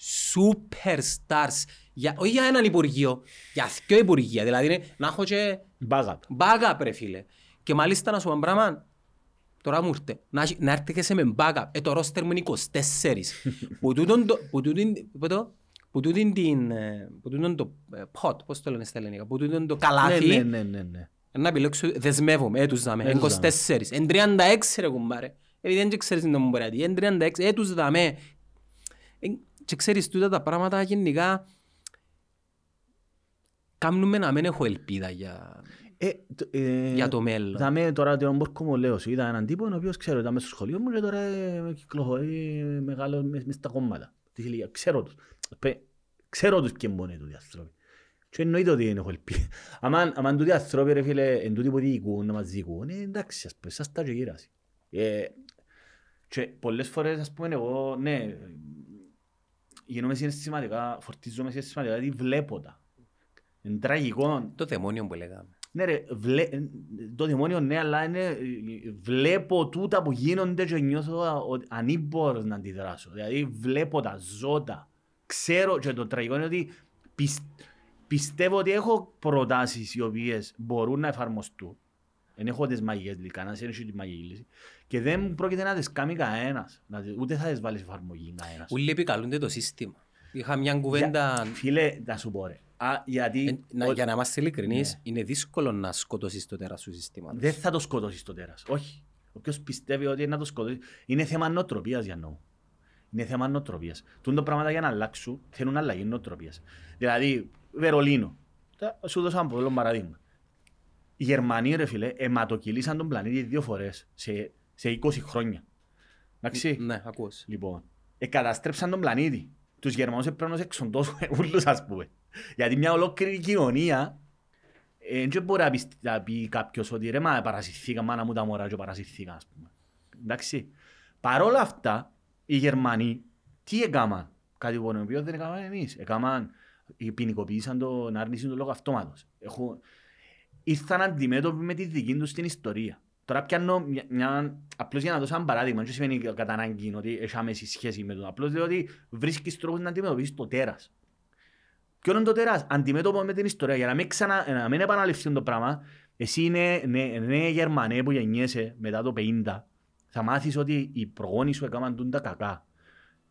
superstars για, όχι για έναν υπουργείο, για δυο υπουργεία. Δηλαδή είναι να έχω και Backup. backup ρε φίλε. Και μάλιστα να σου πω πράγμα, τώρα μου ήρθε, να, έχει- να έρθει και σε με backup. Ε, το roster μου είναι 24. που τούτον το, που τούτον, που το, που τούτον την, ε, που τούτον το ε, pot, πώς το λένε στα ελληνικά, που τούτον το καλάθι, Ναι, ναι, ναι, ναι, ναι. να επιλέξω, δεσμεύομαι, έτους δάμε, εν Έτους 24, εν 36 ρε κουμπάρε. Επειδή δεν ξέρεις τι να μου μπορεί, εν 36, έτους δάμε. Εν- Και ξέρεις τούτα τα πράγματα γενικά, κάνουμε να μην έχω ελπίδα για, Ε, το- ε, για το μέλλον. Είδαμε τώρα τον Μπόρκο μου λέω σου, είδα έναν τύπο ο οποίος ξέρω ήταν μέσα στο σχολείο μου και τώρα ε, κυκλοφορεί μεγάλο μες μες στα κόμματα. Της ηλικίας. Ξέρω τους. Πε- Ξέρω τους ποιοι είναι τούτοι άνθρωποι. Και εννοείται ότι δεν έχω ελπίδα. Αμάν, αμάν τούτοι άνθρωποι ρε φίλε, εν τούτοι που διοικούν, να μας διοικούν, ε, εντάξει, ας πούμε, σας τα και γύραση. Ε, και πολλές φορές, ας πούμε, εγώ, ναι, γίνομαι συναισθηματικά, φορτίζομαι συναισθηματικά, γιατί βλέπω τα. Είναι τραγικό, Το δαιμόνιο που λέγαμε. ναι ρε, βλέ... το δημόνιο ναι, αλλά είναι... βλέπω τούτα που γίνονται και νιώθω ότι ανήμπορος να αντιδράσω. Δηλαδή βλέπω τα ζώτα. Ξέρω και το τραγικό είναι ότι πισ... πιστεύω ότι έχω προτάσεις οι οποίες μπορούν να εφαρμοστούν. Δεν έχω τις μαγικές λύσεις, κανένας δεν έχει τη μαγική λύση. Και δεν πρόκειται να τις κάνει κανένας. Να τις- Ούτε θα τις βάλει σε εφαρμογή κανένας. Ούλοι επικαλούνται το σύστημα. Είχα μια κουβέντα, Για- Φίλε, να σου πω ρε. Α, γιατί... ε, να- ο- για να είμαστε ειλικρινείς, Ναι. είναι δύσκολο να σκοτώσεις το τέρας του συστήματος. Δεν θα το σκοτώσεις το τέρας. Όχι. Όποιος πιστεύει ότι είναι να το σκοτώσει. Είναι θέμα νοοτροπίας για νόμο. Είναι θέμα νοοτροπίας. Τούν το πράγματα για να αλλάξουν θέλουν αλλαγή νοοτροπίας. Δηλαδή, Βερολίνο. Τα- Σου δώσα ένα πολύ παραδείγμα. Οι Γερμανοί, ρε φίλε, αιματοκυλήσαν τον πλανήτη δύο φορές σε, σε 20 χρόνια. Εντάξει. Ναι, ακούς. Λοιπόν, εκαταστρέψαν τον πλανήτη. Τους Γερμανούς έπρεπε να τους εξοντώσουν ούλους, ας πούμε. Γιατί μια ολόκληρη κοινωνία ε, δεν μπορεί να πεις, να πει κάποιος ότι ρε μα παρασυρθήκα, μάνα μου τα μωρά και παρασυρθήκα, ας πούμε. Εντάξει. Παρόλα αυτά, οι Γερμανοί τι έκαναν, κάτι που το οποίο δεν έκαναν εμείς. Έκαναν, ποινικοποίησαν τον άρνηση του λόγου αυτόματος. Έχουν, ήρθαν αντιμέτωποι με τη δική τους την ιστορία. Τώρα πιάνω μια, μια, απλώς για να δώσω ένα παράδειγμα, δεν σημαίνει κατά ανάγκη ότι έχει άμεση σχέση με τον. Απλώς λέω ότι βρίσκεις τρόπους να αντιμετωπίσεις το τέρας. Ποιο είναι το τέρας, αντιμέτωπο με την ιστορία. Για να μην, ξανα, να μην επαναληφθεί το πράγμα, εσύ είναι νέ, νέε Γερμανέ που γεννιέσαι μετά το 50, θα μάθεις ότι οι προγόνοι σου έκαναν τούν τα κακά.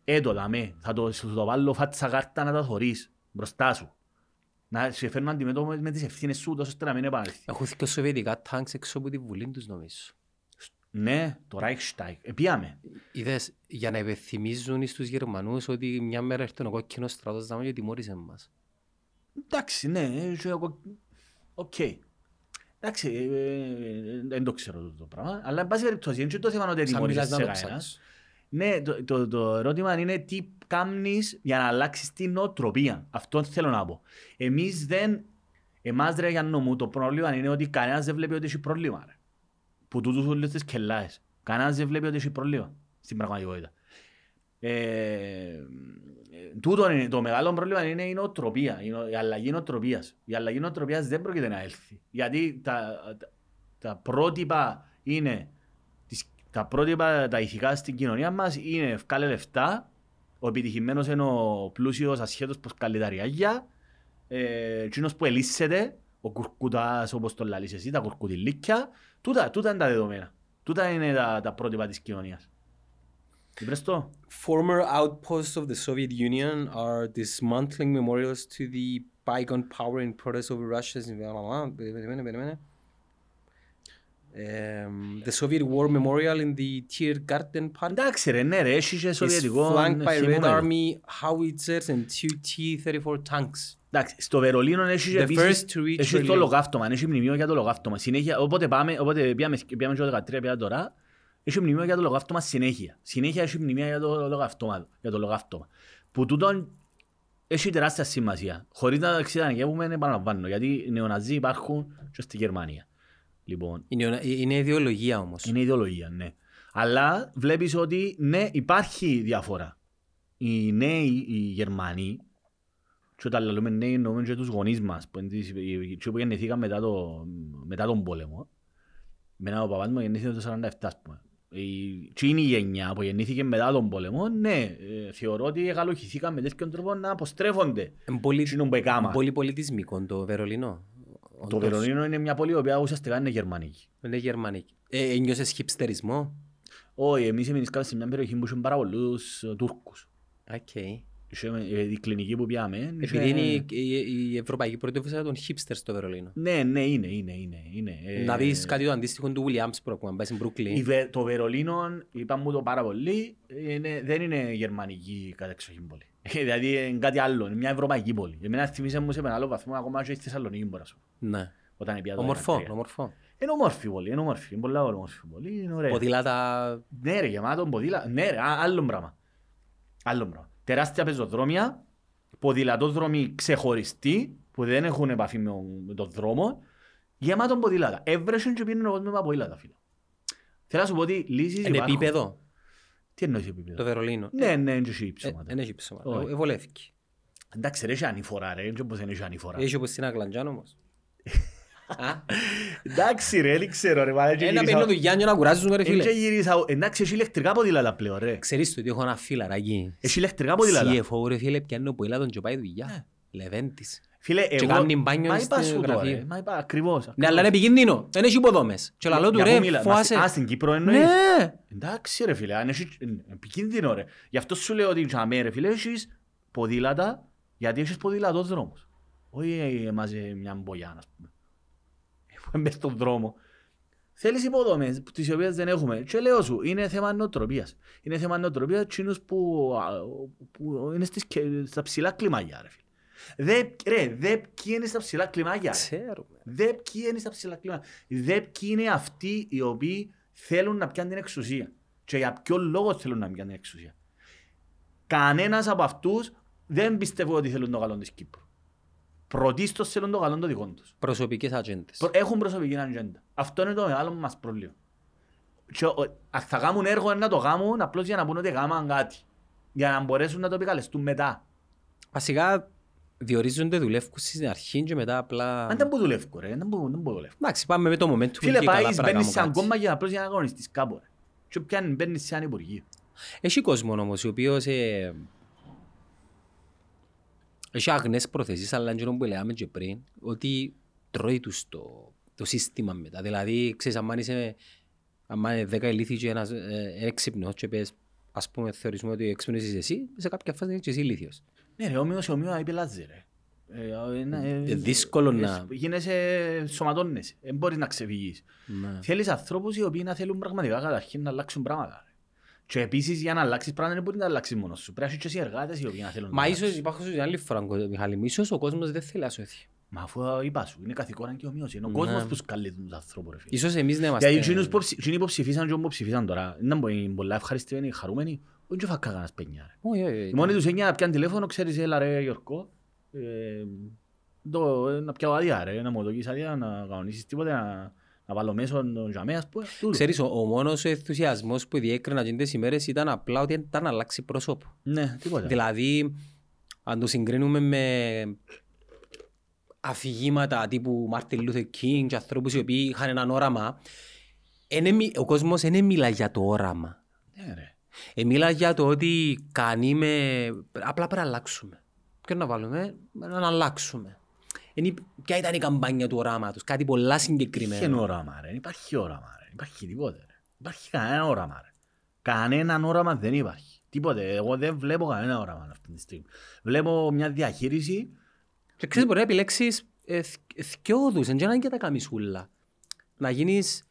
Ε, το δαμέ, θα το, σου το βάλω φάτσα κάρτα να τα θωρείς μπροστά σου. Να σε φέρνουν αντιμέτωπο με τις ευθύνες σου, τόσο ώστε να μην επαναληφθεί. Έχω δει και σοβιετικά τάγκς έξω από τη βουλή τους νομίζω. Ναι, το Reichstag. Επίαμε. Είδες, για να υπενθυμίζουν στους Γερμανούς ότι μια μέρα έρθει ο κόκκινος στρατός δάμε και τιμώρησε μας. Εντάξει, ναι, ε, και εγώ- οκ. Εντάξει, ε, ε, δεν το ξέρω αυτό το πράγμα, αλλά εν πάση περιπτώσει, είναι και το θέμα ότι Σαν τιμωρήσεις μιλάς να σε το κανένας. ψάξεις. Ναι, το, το, το ερώτημα είναι τι κάνεις για να αλλάξεις την νοοτροπία. Αυτό θέλω να πω. Εμείς δεν, εμάς ρε Γιάννο μου, το πρόβλημα είναι ότι κανένας δεν βλέπει ότι έχει πρόβλημα. Ρε. Που τούτους όλες τις κελάες. Κανένας δεν βλέπει ότι έχει πρόβλημα στην πραγματικότητα. Ε, ε, τούτο είναι, το μεγάλο πρόβλημα είναι η νοοτροπία, η, νο- η αλλαγή νοοτροπίας. Η αλλαγή νοοτροπίας δεν πρόκειται να έλθει. Γιατί τα, τα, τα πρότυπα είναι τις, τα πρότυπα τα ηθικά στην κοινωνία μας είναι ευκάλε λεφτά, ο επιτυχημένος είναι ο πλούσιος ασχέτως πως καλεί τα ριάγια, ε, εκείνος που ελίσσεται, ο κουρκουτάς όπως το λαλείς εσύ, τα κουρκουτιλίκια, τούτα, τούτα είναι τα δεδομένα. Τούτα είναι τα, τα πρότυπα της κοινωνίας. Βρες το; Former outposts of the Soviet Union are dismantling memorials to the bygone power in protest over Russia's... Περιμένε, περιμένε. Um, the Soviet War Memorial in the Tiergarten Park Εντάξει ρε, ναι ρε, έχει και is σοβιετικό flanked by Red θυμούμενο. Army howitzers and two T-34 tanks. Εντάξει, στο Βερολίνο έχει και The επίσης, first to reach έχει το Berlin. λογαύτωμα, έχει μνημείο για το λογαύτωμα. Συνέχεια, όποτε πάμε, όποτε πήγαμε, πήγαμε και το 13, πήγαμε τώρα, έχει μνημείο για το λογαύτωμα συνέχεια. Συνέχεια έχει μνημείο για το λογαύτωμα. Για το λογαύτωμα. Που τούτον έχει τεράστια σημασία. Χωρίς να εξειδανικεύουμε, επαναλαμβάνω, γιατί οι νεοναζί υπάρχουν και στη Γερμανία. Λοιπόν, Είναι, είναι ιδεολογία όμως. είναι ιδεολογία, ναι. Αλλά βλέπεις ότι ναι, υπάρχει διαφορά. Οι νέοι, οι Γερμανοί, και όταν λέμε νέοι εννοούμε και τους γονείς μας, που, είναι τις- οι- οι- που γεννηθήκαν μετά, το, μετά τον πόλεμο. Μένα ο παπάς μου γεννήθηκε το 47, ας πούμε. Η τσίνη γενιά που γεννήθηκε μετά τον πόλεμο, ναι, ε, θεωρώ ότι εγκαλοχηθήκαν με τέτοιον τρόπο να αποστρέφονται. Είναι πολύ, Εκείνον που έκαμα. πολύ πολιτισμικό το Βερολίνο. Το Όντως. Βερολίνο είναι μια πόλη η οποία ουσιαστικά είναι γερμανική. Είναι γερμανική. Ε, ένιωσες χιπστερισμό; Όχι, εμείς εμείς σε μια περιοχή που είχαν πάρα πολλούς ε, Τούρκους. Okay. Είχε, ε, η κλινική που πήγαμε. είχε- Επειδή είναι η, η, η Ευρωπαϊκή Πρωτεύουσα των hipsters στο Βερολίνο. Ναι, ναι, είναι, είναι, είναι. είναι. Ε, Να δεις κάτι το αντίστοιχο του Williamsburg που αν πάει στην η Brooklyn. Βε- το Βερολίνο, είπαμε μου το πάρα πολύ, είναι, δεν είναι γερμανική κατεξοχή πόλη. Ε, δηλαδή είναι κάτι άλλο, είναι μια ευρωπαϊκή πόλη. Εμένα θυμίσε μου σε ένα άλλο βαθμό ακόμα και στη Θεσσαλονίκη μπορώ να σου πω. Ναι. Όταν έπια το Ομορφό, 13. ομορφό. Είναι ομόρφη πόλη, είναι ομόρφη, είναι πολλά ομόρφη πόλη, είναι ωραία. Ποδήλατα Ναι ρε, γεμάτο ποδήλα, ναι ρε, α- άλλο πράγμα. Άλλο πράγμα. Τεράστια πεζοδρόμια, ποδηλατόδρομοι ξεχωριστοί, που δεν έχουν επαφή με, ο- με τον δρόμο, γεμάτο ποδήλατα. Έβρεσαν και πήραν ο κόσμος με ποδήλατα, φίλε. Θέλω να σου πω ότι λύσεις είναι υπάρχουν. επίπεδο Τι εννοείς επίπεδο. το Βερολίνο. Ναι, ναι, είναι και Ε, υψώματα. Δεν έχει ψωμα. Όχι. Ευολεύκει. Εντάξει ρε, έχει ανηφορά ρε, έτσι όπως δεν έχει ανηφορά. Έχει όπως στην Αγλαντζάν όμως. Α, Εντάξει ρε, δεν ξέρω ρε, μα έτσι Ένα γυρίσα- πένω του Γιάννη να κουράζουν ρε έτσι φίλε. γυρίσα- Εντάξει, έχει ηλεκτρικά ποδήλατα πλέον ρε. Ξέρεις το ότι έχω ένα φίλαράκι. Έχει ηλεκτρικά ποδήλατα. CFO ρε φίλε πιάνει ο ποδήλατον και πάει δουλειά. Λεβέντης. Φίλε, Και εγώ... κάνει μπάνιο Μα στο είπα σου το, γραφείο. ρε. Μα είπα ακριβώς. Ναι, αλλά είναι επικίνδυνο. Δεν έχει υποδόμες. Και λαλό του Για πού ρε, μιλάς, φόασε. μα- Α, στην Κύπρο εννοείς; Ναι. Εντάξει ρε φίλε, αν έχει είναι επικίνδυνο ρε. Γι' αυτό σου λέω ότι για ρε φίλε έχεις ποδήλατα, γιατί έχεις ποδηλατόδρομος. Όχι ε, μαζί μια μπογιά, ας πούμε. Που μες στον δρόμο. Θέλεις υποδομές, τις οποίες δεν έχουμε. Και λέω σου, είναι θέμα νοοτροπίας. Είναι θέμα νοοτροπίας εκείνους που, α, που είναι στις, και- στα ψηλά κλιμάκια ρε φίλε. Δε, ρε, δε ποιοι είναι στα ψηλά κλιμάκια. ρε. Ξέρουμε. Δε ποιοι είναι στα ψηλά κλίματα. Δε ποιοι είναι αυτοί οι οποίοι θέλουν να πιάνουν την εξουσία. Και για ποιο λόγο θέλουν να πιάνουν την εξουσία. Κανένας από αυτούς δεν πιστεύω ότι θέλουν το καλό της Κύπρου. Πρωτίστως θέλουν το καλό των δικών τους. Προσωπικές ατζέντες. Προ- Έχουν προσωπική ατζέντα. Αυτό είναι το μεγάλο μας πρόβλημα. Και ο- αν θα κάνουν έργο είναι να το κάνουν απλώς για να πούνε ότι έκαναν κάτι. Για να μπορέσουν να το επικαλεστούν μετά. Βασικά διορίζονται δουλεύκους στην αρχή και μετά απλά... Αν δεν που δουλεύω ρε, δεν που δεν που δουλεύω. Εντάξει, πάμε με το momentum Φίλε, και καλά πάεις, πρέπει να μπαίνεις σε κάνουμε κάτι. ακόμα για απλώς για να αγωνιστείς κάπου. ρε. Και πιάνει, μπαίνεις σε ένα υπουργείο. Έχει κόσμο όμως, ο οποίος ε, έχει αγνές προθέσεις, αλλά είναι που λέγαμε και πριν, ότι τρώει τους το, το σύστημα μετά. Δηλαδή, ξέρεις, αν είσαι αν είναι δέκα ηλίθιοι και ένας ε, έξυπνος και πες, ας πούμε, θεωρήσουμε ότι έξυπνος είσαι εσύ, σε κάποια φάση είναι και εσύ ηλίθιος. Ναι ρε, όμοιος ομοίω επιλάζει ρε. Ε, ε, να- ε, Ε, δύσκολο ε, να- Γίνεσαι, σωματώνεσαι. Δεν μπορείς να ξεφύγεις. Ναι. Θέλεις ανθρώπους οι οποίοι να θέλουν πραγματικά καταρχήν να αλλάξουν πράγματα. ρε. Και επίσης για να αλλάξεις πράγματα δεν μπορείς να αλλάξεις μόνος σου. Πρέπει να έχεις και εσύ εργάτες οι οποίοι να θέλουν Μα να ίσως αλλάξουν. υπάρχουν στην άλλη φορά, Μιχάλη μου, ίσως ο κόσμος δεν θέλει να σωθεί. Μα αφού είπα σου, είναι καθηκόνα και ομοίως. Είναι ο Ναι. κόσμος που σκαλεί τους ανθρώπους ρε φίλε. Ίσως εμείς να είμαστε... Γιατί εκείνους που ψη- εκείνοι που ψηφίσαν και που ψηφίσαν τώρα, δεν είναι πολλά ευχαριστημένοι, χαρούμενοι, όχι και φάκα κανένας πενιά ρε. Όχι, όχι, όχι. Η μόνη τους έννοια να πιάνει τηλέφωνο, ξέρεις, έλα ρε Γιώργο, ε, το, ε, να πιάω άδεια ρε, να μου δοκίσεις άδεια, να κανονίσεις τίποτε, να, να βάλω μέσω τον τζαμέ, ας πούμε. τούτο. Ξέρεις, ο, ο μόνος ενθουσιασμός που διέκρινα εκείνες τις ημέρες ήταν απλά ότι ήταν να αλλάξει πρόσωπο. Ναι, τίποτα. Δηλαδή, αν το συγκρίνουμε με αφηγήματα τύπου Μάρτιν Λούθερ Κινγκ και ανθρώπους οι οποίοι είχαν έναν όραμα, εν εμι- ο κόσμος δεν μιλά για το όραμα. Ναι, ρε. Ε, μιλά για το ότι κανεί με... Απλά πρέπει να αλλάξουμε. Ποιο να βάλουμε, να αλλάξουμε. Είναι, ποια ήταν η καμπάνια του οράματος, κάτι πολλά Είχε συγκεκριμένο. όραμα ρε, υπάρχει όραμα ρε, υπάρχει τίποτε ρε. Υπάρχει κανένα όραμα ρε. Κανέναν όραμα δεν υπάρχει. Τίποτε, εγώ δεν βλέπω κανένα όραμα αυτή τη στιγμή. Βλέπω μια διαχείριση, Και ξέρεις, μπορεί να επιλέξεις ε, θ- θκιόδους, εν και να είναι και τα καμισούλα. Να γίνεις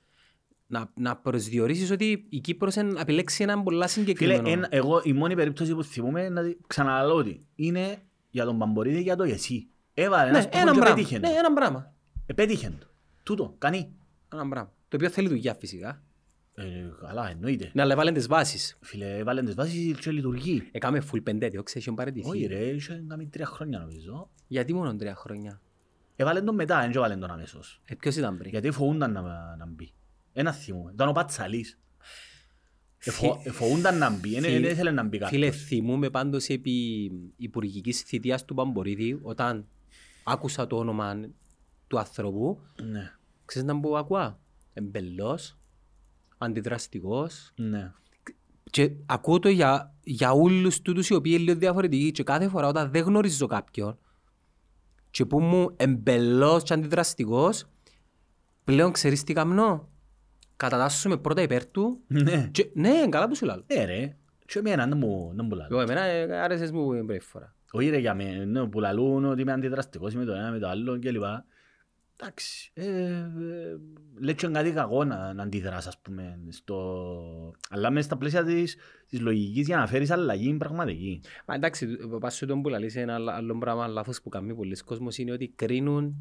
να, να προσδιορίσεις ότι η Κύπρος είναι επιλέξει έναν πολλά Φίλε, συγκεκριμένο. εν, εγώ η μόνη περίπτωση που θυμούμαι, να δει- ξαναλέω ότι είναι για τον Παμπορίδη για το εσύ. Έβαλε ναι, ένας ένα πόντο και πράγμα. πέτυχε. Ναι, ένα πράγμα. Επέτυχε το. Τούτο, κανεί. Ένα πράγμα. Το οποίο θέλει δουλειά φυσικά. Ε, καλά, εννοείται. Ναι, αλλά έβαλε τις βάσεις. Φίλε, έβαλε τις βάσεις και λειτουργεί. Έκαμε full πεντέτιο, ξέρεις, είχε παραιτηθεί. Όχι ρε, είχε κάνει τρία χρόνια νομίζω. Γιατί μόνο τρία χρόνια; Έβαλε τον μετά, δεν έβαλε τον αμέσως. Ε, ποιος ήταν πριν; Γιατί φοβούνταν να, να μπει. Ένα θυμούμαι. Ήταν ο Πατσαλής. Εφο- Φι- Φοβούνταν να μπει, δεν Φι- ήθελε να μπει Φίλε, κάποιος. θυμούμαι πάντως επί υπουργικής θητείας του Παμπορίδη, όταν άκουσα το όνομα του ανθρώπου, Ναι, ξέρεις να που ακούα. Εμπελός, αντιδραστικός. ναι. Και ακούω το για, για όλους τούτους οι οποίοι είναι λίγο διαφορετικοί και κάθε φορά όταν δεν γνωρίζω κάποιον και που μου εμπελός και αντιδραστικός, πλέον ξέρεις τι καμνώ. Κατατάσσομαι πρώτα υπέρ του Ναι. και ναι, καλά που σου λέω. Ναι ρε, και εμένα δεν μου δεν μου λαλούν. Εγώ εμένα ε, άρεσες μου την πρώτη φορά. Όχι ρε για μένα, ναι, που λαλούν ότι είμαι αντιδραστικός με το ένα με το άλλο και λοιπά. Εντάξει, ε, ε, λέει και κάτι κακό να, να αντιδράς ας πούμε στο... Αλλά μέσα στα πλαίσια της, της λογικής για να φέρεις αλλαγή πραγματική. Μα εντάξει, πας σου τον που λαλείς ένα άλλο- άλλο πράγμα λάθος που κάνει πολλοί κόσμος είναι ότι κρίνουν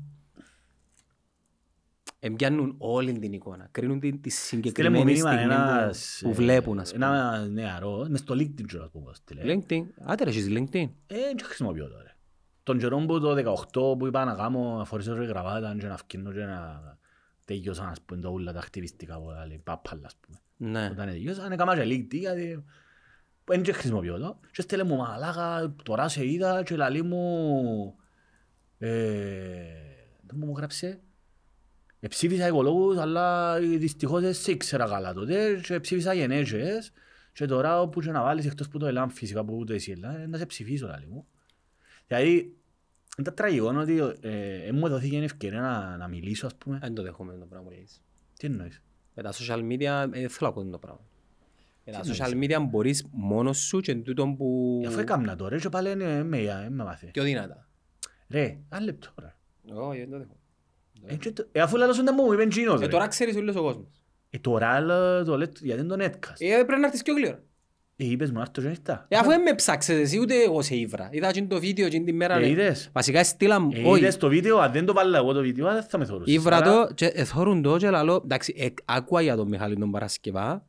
εμπιάνουν όλη την εικόνα. Κρίνουν την, τη Στείλε μου συγκεκριμένη μήνυμα στιγμή ένας... που, που ε, βλέπουν, ας πούμε. Ένα νεαρό, μες στο LinkedIn ξέρω να πω στείλε. LinkedIn. Άντε ρε, έχεις LinkedIn. Ε, δεν χρησιμοποιώ τώρα. Τον καιρό που το 18 που είπα να κάνω, φορήσω ρε γραβάτα και να φκίνω και να τελειώσαν ας πούμε τα ούλα τα ακτιβιστικά που λέει πάπαλα ας πούμε. Ναι. Όταν τελειώσαν έκανα και LinkedIn γιατί δεν και χρησιμοποιώ το. Και στέλνε μου μαλάκα, τώρα σε είδα και λαλεί μου... Ε, δεν μου γράψε. Εψήφισα οικολόγους, αλλά δυστυχώς δεν σε ήξερα καλά τότε και ψήφισα γενέτσες και τώρα όπου και να βάλεις εκτός που το ελάμ φυσικά που ούτε εσύ ελάμ, να σε ψηφίσω λαλή μου. Δηλαδή, είναι τραγικό ότι ε, ε, μου δόθηκε η ευκαιρία να, να μιλήσω ας πούμε. Δεν το δέχομαι το πράγμα που λες. Τι εννοείς; Με τα social media ε, δεν θέλω να ακούω το πράγμα. Με τα Τι social media μπορείς μόνος σου και τούτο που... Αφού έκαμνα τώρα και πάλι είναι με, με, με μάθε. Πιο δυνατά. Ρε, ένα λεπτό ρε. Όχι, δεν το δέχομαι. Ε, και το- ε, αφού λαλώσουν τα μου, είπεν Τζίνος Ε, ρε. τώρα ξέρεις όλος ο κόσμος. Ε, τώρα λ- το λέω γιατί είναι το netcast. Ε, πρέπει να έρθεις πιο γλύωρα. Ε, είπες μου να έρθω και να ήρθα. Ε, αφού δεν με ψάξες εσύ, ούτε εγώ σε ήβρα. Είδα και το βίντεο και την μέρα. Ε, ρε. είδες. Βασικά στείλα μου, Ε, όχι. είδες το βίντεο, αν δεν το βάλω εγώ το βίντεο, δεν θα με θωρούσεις. Ήβρα Άρα, το και εθώρουν το και λαλώ, εντάξει, ε, άκουα για τον Μιχάλη τον Παρασκευά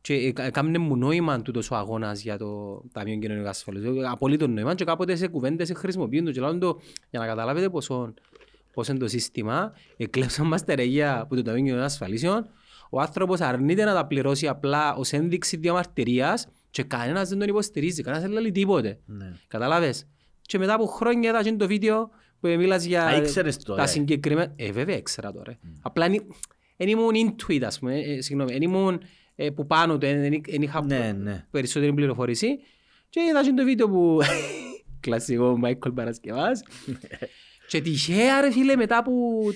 και ε, έκαμνε μου νόημα τούτος ο αγώνας για το Ταμείο Κοινωνικού Ασφαλείας. Ε, Απολύτως νόημα και κάποτε σε κουβέντες χρησιμοποιούν το και λαλούν το για να καταλάβετε πόσο, πώς είναι το σύστημα. Εκλέψαν μας τερεγία από το Ταμείο Κοινωνικών Ασφαλίσεων. Ο άνθρωπος αρνείται να τα πληρώσει απλά ως ένδειξη διαμαρτυρίας και κανένας δεν τον υποστηρίζει, κανένας δεν λέει τίποτε. Ναι. Καταλάβες; Και μετά από χρόνια είδα και το βίντεο που μίλας για Α, ήξερες το, τα ε. συγκεκριμένα... Ε, βέβαια ήξερα τώρα. Απλά δεν ήμουν intuit, ας πούμε. Ε, συγγνώμη, δεν ήμουν ε, που πάνω του, δεν είχα Ναι, ναι. περισσότερη πληροφορήση. Και είδα και το βίντεο που... Κλασικό Μάικολ Παρασκευάς. Και τυχαία ρε φίλε μετά από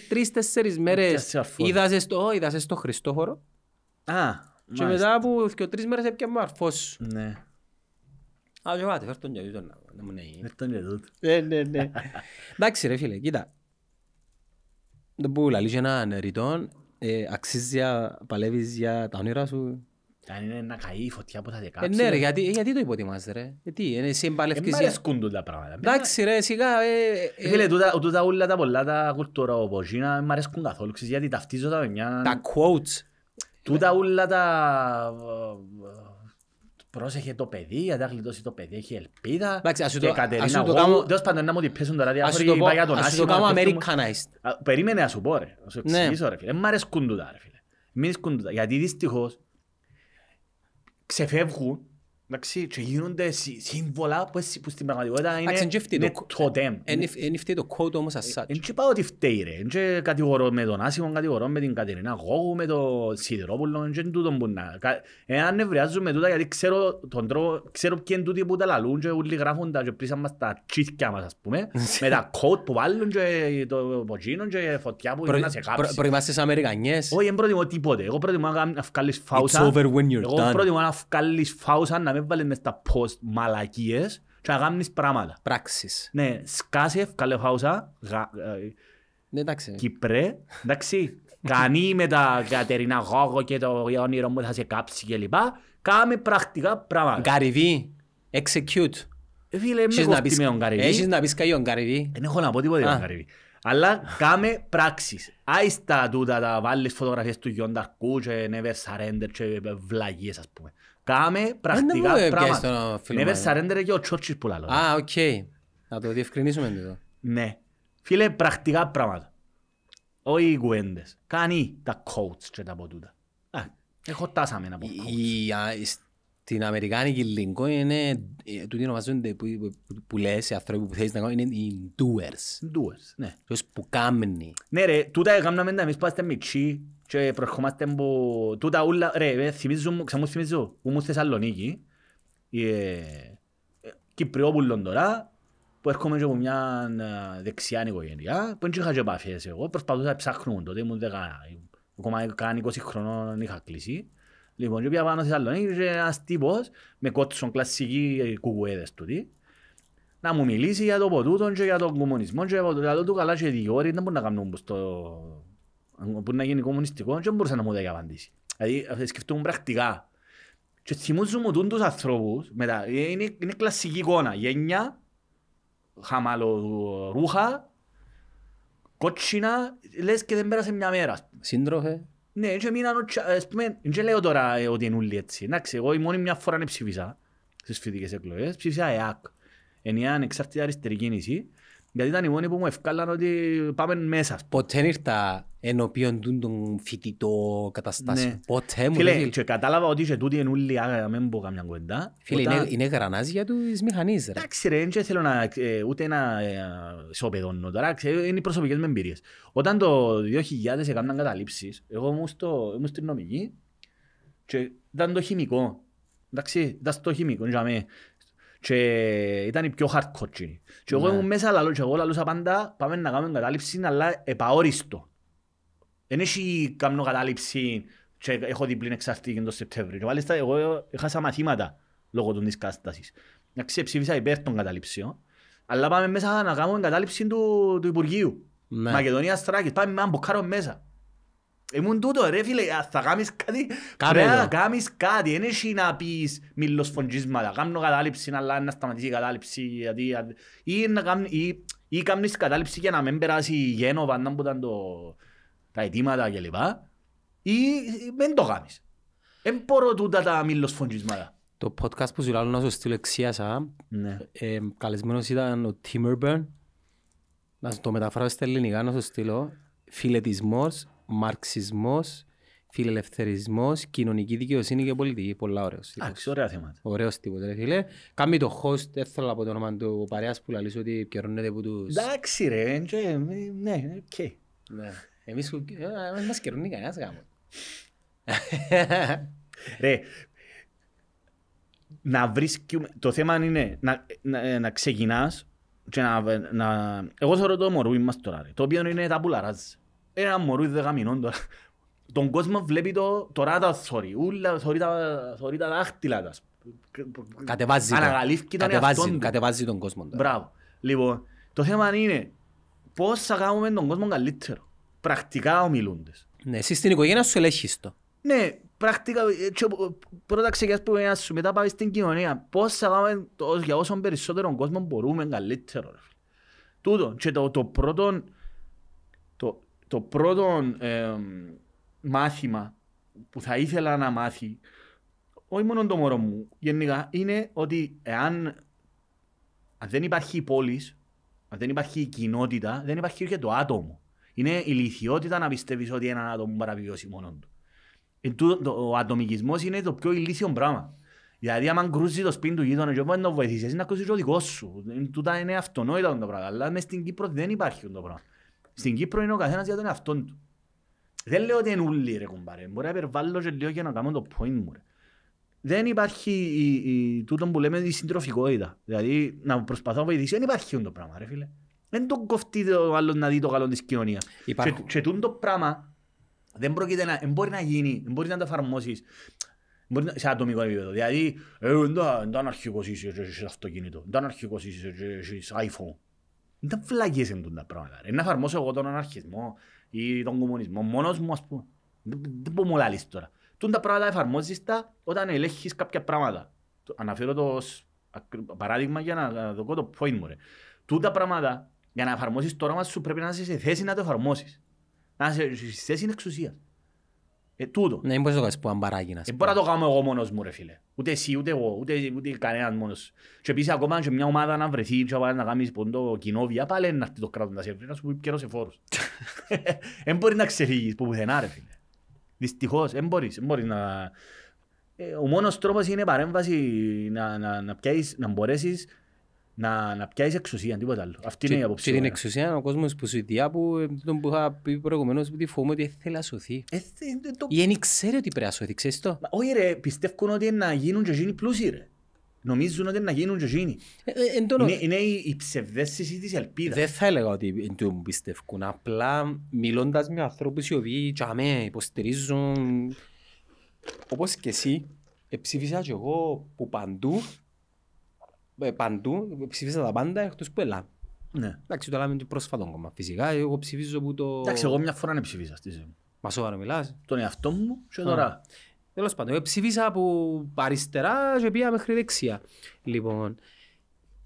τρεις-τέσσερις μέρες Πιάσε αρφός. είδα σε στο, είδα σε στο Χριστόφορο Α, και μάλιστα. μετά από δύο τρεις μέρες έπια μου αρφός. Ναι. Α, και πάτε, φέρ' τον για τούτον να να μου νέει. Ήρθαν και τούτο. Ναι, ναι, ναι. Εντάξει ρε φίλε, κοίτα. Το που λαλείς έναν ρητόν, ε, αξίζει να παλεύεις για τα όνειρα σου. Αν είναι να καεί η φωτιά που θα σε Ε, κάψει. ναι ρε, γιατί, ε, γιατί το υποτιμάς ρε; Γιατί, είναι εσύ Ε, μ' εμπαλευκείς για... αρέσκουν τούτα πράγματα. Εντάξει ρε, σιγά, ε, Ε, ε, Φίλε, τούτα, τούτα όλα τα πολλά τα κουλτούρα από Κίνα μ' αρέσκουν καθόλου, ξέρεις, γιατί ταυτίζονται με μια... τα quotes. Τούτα όλα τα... Πρόσεχε το παιδί, γιατί θα γλιτώσει το παιδί, έχει ελπίδα. Εντάξει, ας σου Και το- Κατερίνα ας σου το Γόγου, κάνω- τέλος πάντων να μου την πέσουν τώρα Ας σου διάφοροι το πω, είπα για τον ας σου το άσχημα, κάνω σκέφτομαι- Americanized. Α, Περίμενε να σου πω ρε, να σου Ναι. εξηγήσω ρε φίλε. Μ' αρέσκουν τούτα ρε φίλε. Μην αρέσκουν τούτα. Γιατί δυστυχώς ξεφεύγουν εντάξει, και γίνονται συ- σύμβολα που, εσύ- που στην πραγματικότητα είναι, Εντάξει, εν είναι φταίει το- τοτέμ. Εν εν φταίει το quote όμως as such. Δεν είπα ότι φταίει ρε. Δεν κατηγορώ με τον Άσιμο, κατηγορώ με την Κατερίνα Γόγου, με τον Σιδηρόπουλο, δεν τούτο που να... κα- Εάν νευριάζουμε τούτα γιατί ξέρω τον τρόπο, ξέρω ποιοι είναι τούτοι που τα λαλούν και όλοι γράφουν τα και πρίσαν μας τα τσίθκια μας ας πούμε, με τα κότ που βάλουν και το ποτσίνο και φωτιά που είναι να σε Προ- προ- κάψει. Προημάσαι Αμερικανιές. Όχι, δεν προτιμώ τίποτε. Εγώ προτιμώ να να βγάλεις It's φάουσα. over when you're Εγώ done. προτιμώ να βγάλεις φάουσα, να μην βάλεις μες στα post μαλακίες και να κάνεις πράγματα. Πράξεις. Ναι, σκάσε, βγάλε φάουσα, γα- ε, Ναι, εντάξει. Κυπρέ, εντάξει, Κανεί με τα Κατερίνα Γόγο και το όνειρο μου θα σε κάψει κλπ. Κάμε πρακτικά πράγματα. Γκαριβί. Execute. Ε, Φίλε, με Έχεις να κόφτει πεις- με τον Καρυβή. Έχεις να πεις καγιόν Γκαριβί. Δεν έχω να πω τίποτα για Α. τον Καρυβή. Αλλά κάμε πράξεις. Άις τα τούτα, τα βάλεις φωτογραφίες του Γιον Ταρκού και Never Surrender και βλαγίες ας πούμε. Κάμε Δεν πρακτικά μου πιάσεις πράγματα. τον φίλο Never μου. Surrender και ο Τσόρτσις που λάλλω. Α, οκ. Να το διευκρινίσουμε τούτο. Ναι. Φίλε, πρακτικά πράγματα. Όχι οι κουέντες. Κάνει τα quotes και τα από τούτα. Α, έχω τάσαμε να πω quotes. Η- α, Στην Αμερικάνικη λίγκο είναι, ε, τούτοι ονομάζονται που, που, που λες, οι άνθρωποι που θέλεις να κάνουν είναι οι doers. Doers, ναι. Τους που κάμνει. Ναι ρε, τούτα έκαναμε τα εμείς που είμαστε μητσί και προερχόμαστε από τούτα ούλα, ρε, ε, θυμίζω μου, ξαμού θυμίζω, που ήμουν στη Θεσσαλονίκη, ε, ε, Κυπριόπουλον τώρα, που έρχομαι και από μια ε, δεξιά οικογένεια, που δεν είχα και επαφές εγώ, προσπαθούσα να ψάχνω τότε, ήμουν δεκα, ακόμα καν 20 χρονών είχα κλείσει. Λοιπόν, και πήγα πάνω στη Θεσσαλονίκη και ένας τύπος με κότσον κλασσική ε, κουκουέδες τούτη, να μου μιλήσει για το ποτούτον και για τον κομμουνισμό και για το λαλό του καλά και δύο ώρες δεν μπορεί να κάνουν πως το... Μπορεί να γίνει κομμουνιστικό και δεν μπορούσα να μου δει απαντήσει. Δηλαδή ε, σκεφτούμε πρακτικά. Και θυμούζουν μου τούν τους ανθρώπους, μετά, ε, είναι, είναι κλασική εικόνα, γένια, χαμαλο ρούχα, κότσινα, λες και δεν πέρασε μια μέρα. ας πούμε. Σύντροφε. Ναι, και μείναν, ο τσα- ας πούμε, δεν λέω τώρα ε, ότι είναι όλοι έτσι. Εντάξει, εγώ η μόνη μια φορά είναι ψήφισα στις φοιτικές εκλογές, ψήφισα ΕΑΚ. Ενιαία ανεξάρτητη αριστερή κίνηση, γιατί ήταν η μόνη που μου ευκάλαν ότι πάμε μέσα. ας πούμε. Ποτέ ήρθα ενώπιον τούν των φοιτητών καταστάσεων. Ναι. Ποτέ μου. ρε Φίλε, φίλε. και κατάλαβα ότι και τούτοι είναι όλοι, α, μην πω καμιά κουβέντα. Φίλε, Όταν- είναι, είναι γρανάζια της μηχανής ρε. Εντάξει ρε, δεν θέλω να, ε, ούτε να ε, ισοπεδώνω τώρα, ξέρω, είναι οι προσωπικές μου εμπειρίες. Όταν το 2000 έκαναν καταλήψεις, εγώ ήμουν, στο, ήμουν στην νομική και ήταν το χημικό. Εντάξει, ήταν στο χημικό για μέ. Και ήταν η πιο hardcore κοινή. Και εγώ Ναι. ήμουν μέσα λαλό και εγώ λαλούσα πάντα πάμε να κάνουμε κατάληψη αλλά επαόριστο. Δεν έχει κάνω κατάληψη και έχω διπλή εξαρτήκη το Σεπτέμβριο. Και μάλιστα εγώ έχασα μαθήματα λόγω του της κατάστασης. Εντάξει, ψήφισα υπέρ των καταλήψεων. Αλλά πάμε μέσα να κάνουμε κατάληψη του, του Υπουργείου. Ναι. Μακεδονία Στράκης. Πάμε να μπουκάρω μέσα. Ήμουν τούτο ρε φίλε, α, θα κάνεις κάτι, Κάμε πρέπει να το. κάνεις κάτι, δεν έχει να πεις μιλοσφοντζίσματα, κάνω κατάληψη αλλά να σταματήσει η κατάληψη γιατί, α, ή, να κάνεις, ή, ή κάνεις κατάληψη για να μην περάσει η γένοβα να που ήταν το, τα αιτήματα κλπ. Ή δεν το κάνεις. Δεν μπορώ τούτα τα μιλοσφοντζίσματα. Το podcast που σου λέω να σου στείλω εξίασα, Ναι. ε, καλεσμένος ήταν ο Tim Urban. Να σου το μεταφράσω στα ελληνικά, να σου στείλω. Φυλετισμός, μαρξισμός, φιλελευθερισμός, κοινωνική δικαιοσύνη και πολιτική. Πολλά ωραίος. τύπος. Εντάξει, ωραία θέματα. Ωραίος τύπος, ρε φίλε. Κάμει το host, δεν θέλω να πω το όνομα του παρέας που λαλείς ότι επικαιρώνεται από τους... Εντάξει ρε, ε, και, ναι, οκ. Ναι. Εμείς που... ε, δεν μας καιρώνει κανένας γάμο. Ρε, να βρεις, το θέμα είναι να, να, να ξεκινάς και να, να... Εγώ θεωρώ το μωρούι μας τώρα, ρε, το οποίο είναι τα πουλαράζ. Ένα μωρούι δέκα μηνών τώρα. Τον κόσμο βλέπει το, τώρα τα θωρεί, ούλα θωρεί τα, θωρεί τα δάχτυλα τα. Κατεβάζει τον. Αναγαλύφθηκε τον Κατεβάζει, εαυτόν του. κατεβάζει τον κόσμο τώρα. Μπράβο. Λοιπόν, το θέμα είναι πώς θα κάνουμε τον κόσμο καλύτερο. Πρακτικά ομιλούντες. Ναι, εσύ στην οικογένεια σου ελέγχεις το. Ναι, πρακτικά, ε, και, ε, πρώτα ξεκινάς που ένα σου, μετά πάμε στην κοινωνία. Πώς θα κάνουμε το, για όσο περισσότερο κόσμο μπορούμε καλύτερο. Ρε. φίλε. Τούτο. Και το, το πρώτο, το, το πρώτο εμ, μάθημα που θα ήθελα να μάθει, όχι μόνο το μωρό μου, γενικά, είναι ότι εάν αν δεν υπάρχει πόλης, αν δεν υπάρχει η κοινότητα, δεν υπάρχει και το άτομο. Είναι η λυθιότητα να πιστεύεις ότι ένα άτομο μπορεί να βιώσει μόνο του. Ε, τούτο- το- Ο ατομικισμός είναι το πιο ηλίθιο πράγμα. Δηλαδή, άμα κρούζει το σπίτι του γείτονας και μπορεί να το βοηθήσεις, εσύ να κρούζεις το δικός σου. Ε, Τούτα είναι αυτονόητα το πράγμα. Αλλά μες στην Κύπρο δεν υπάρχει το πράγμα. Στην Κύπρο είναι ο καθένας για τον εαυτό του. Δεν λέω ότι είναι ούλοι ρε κουμπάρε. Μπορεί να υπερβάλλω και λίγο για να κάνω το point μου ρε. Δεν υπάρχει η, η, τούτο που λέμε η συντροφικότητα. Δηλαδή να προσπαθώ να βοηθήσει. Δεν υπάρχει αυτό το πράγμα ρε φίλε. Δεν τον κοφτεί ο άλλος να δει το καλό της κοινωνίας. Υπάρχουν- Και, και τούτο το πράγμα δεν, πρόκειται να, δεν μπορεί να γίνει, δεν μπορεί να το εφαρμόσεις μπορεί να- σε ατομικό επίπεδο. Δηλαδή, ε, δεν τα- δεν τα αναρχικός είσαι και έχεις αυτοκίνητο, δεν τα αναρχικός είσαι και έχεις iPhone. Δεν τα φλαγίες είναι τούτα πράγματα. ρε. Να εφαρμόσω εγώ τον αναρχισμό ή τον κομμουνισμό. Μόνος μου, ας πούμε. Δεν δεν μπορώ να μου λαλείς τώρα. Τούν τα πράγματα εφαρμόζεις τα όταν ελέγχεις κάποια πράγματα. Το- Αναφέρω το ως ακρι- παράδειγμα για να να δω το point μου. ρε. Τούν τα πράγματα για να εφαρμόσεις το όραμα σου πρέπει να είσαι σε θέση να το εφαρμόσεις. Να είσαι σε θέση εξουσίας. Ε, τούτο. Ναι, μπορείς να το κάνεις που αμπαράκι να Δεν μπορώ να το κάνω εγώ μόνος μου ρε φίλε. Ούτε εσύ, ούτε εγώ, ούτε, ούτε κανένας μόνος. σου. Και επίσης ακόμα και μια ομάδα να βρεθεί και να κάνεις πόντο κοινόβια, πάλι να έρθει το κράτος να σε βρει, να σου πει πιέρω σε φόρους. Δεν μπορεί να ξεφύγεις που πουθενά ρε φίλε. Δυστυχώς, δεν μπορείς, δεν μπορείς να... Ε, Ο μόνος τρόπος είναι παρέμβαση να, να, να, πιάσεις, να μπορέσεις να, να πιάσεις εξουσία, τίποτα άλλο. Αυτή είναι η Και- άποψη. Και μου, την ρε. εξουσία ο κόσμος που σου διά που ε, τον που είχα πει προηγουμένως που τη φοβούμαι ότι θέλει να σωθεί. Ε, θε- το- Ή δεν ξέρει ότι πρέπει να σωθεί, ξέρεις το; Μα Όχι ρε, πιστεύουν ότι να γίνουν και εκείνοι πλούσιοι ρε. Νομίζουν ότι να γίνουν και εκείνοι. Ε, ε, εν τω- Είναι, είναι η, η ψευδέστηση της ελπίδας. Δεν θα έλεγα ότι εν τω μου πιστεύουν. Απλά μιλώντας με ανθρώπους οι οποίοι τσάμε υποστηρίζουν όπως και εσύ ε, ψήφισα και εγώ που παντού ε, παντού ψήφισα τα πάντα εκτός που ελά. Ναι. Εντάξει, το λέμε και πρόσφατο κόμμα. Φυσικά, εγώ ψηφίζω που το... Εντάξει, εγώ μια φορά δεν ψηφίσα στη ζωή μου. Μα σοβαρά μιλάς. Τον εαυτό μου και τώρα. Τέλος πάντων, εγώ ψήφισα από αριστερά και πήγα μέχρι δεξιά. Λοιπόν,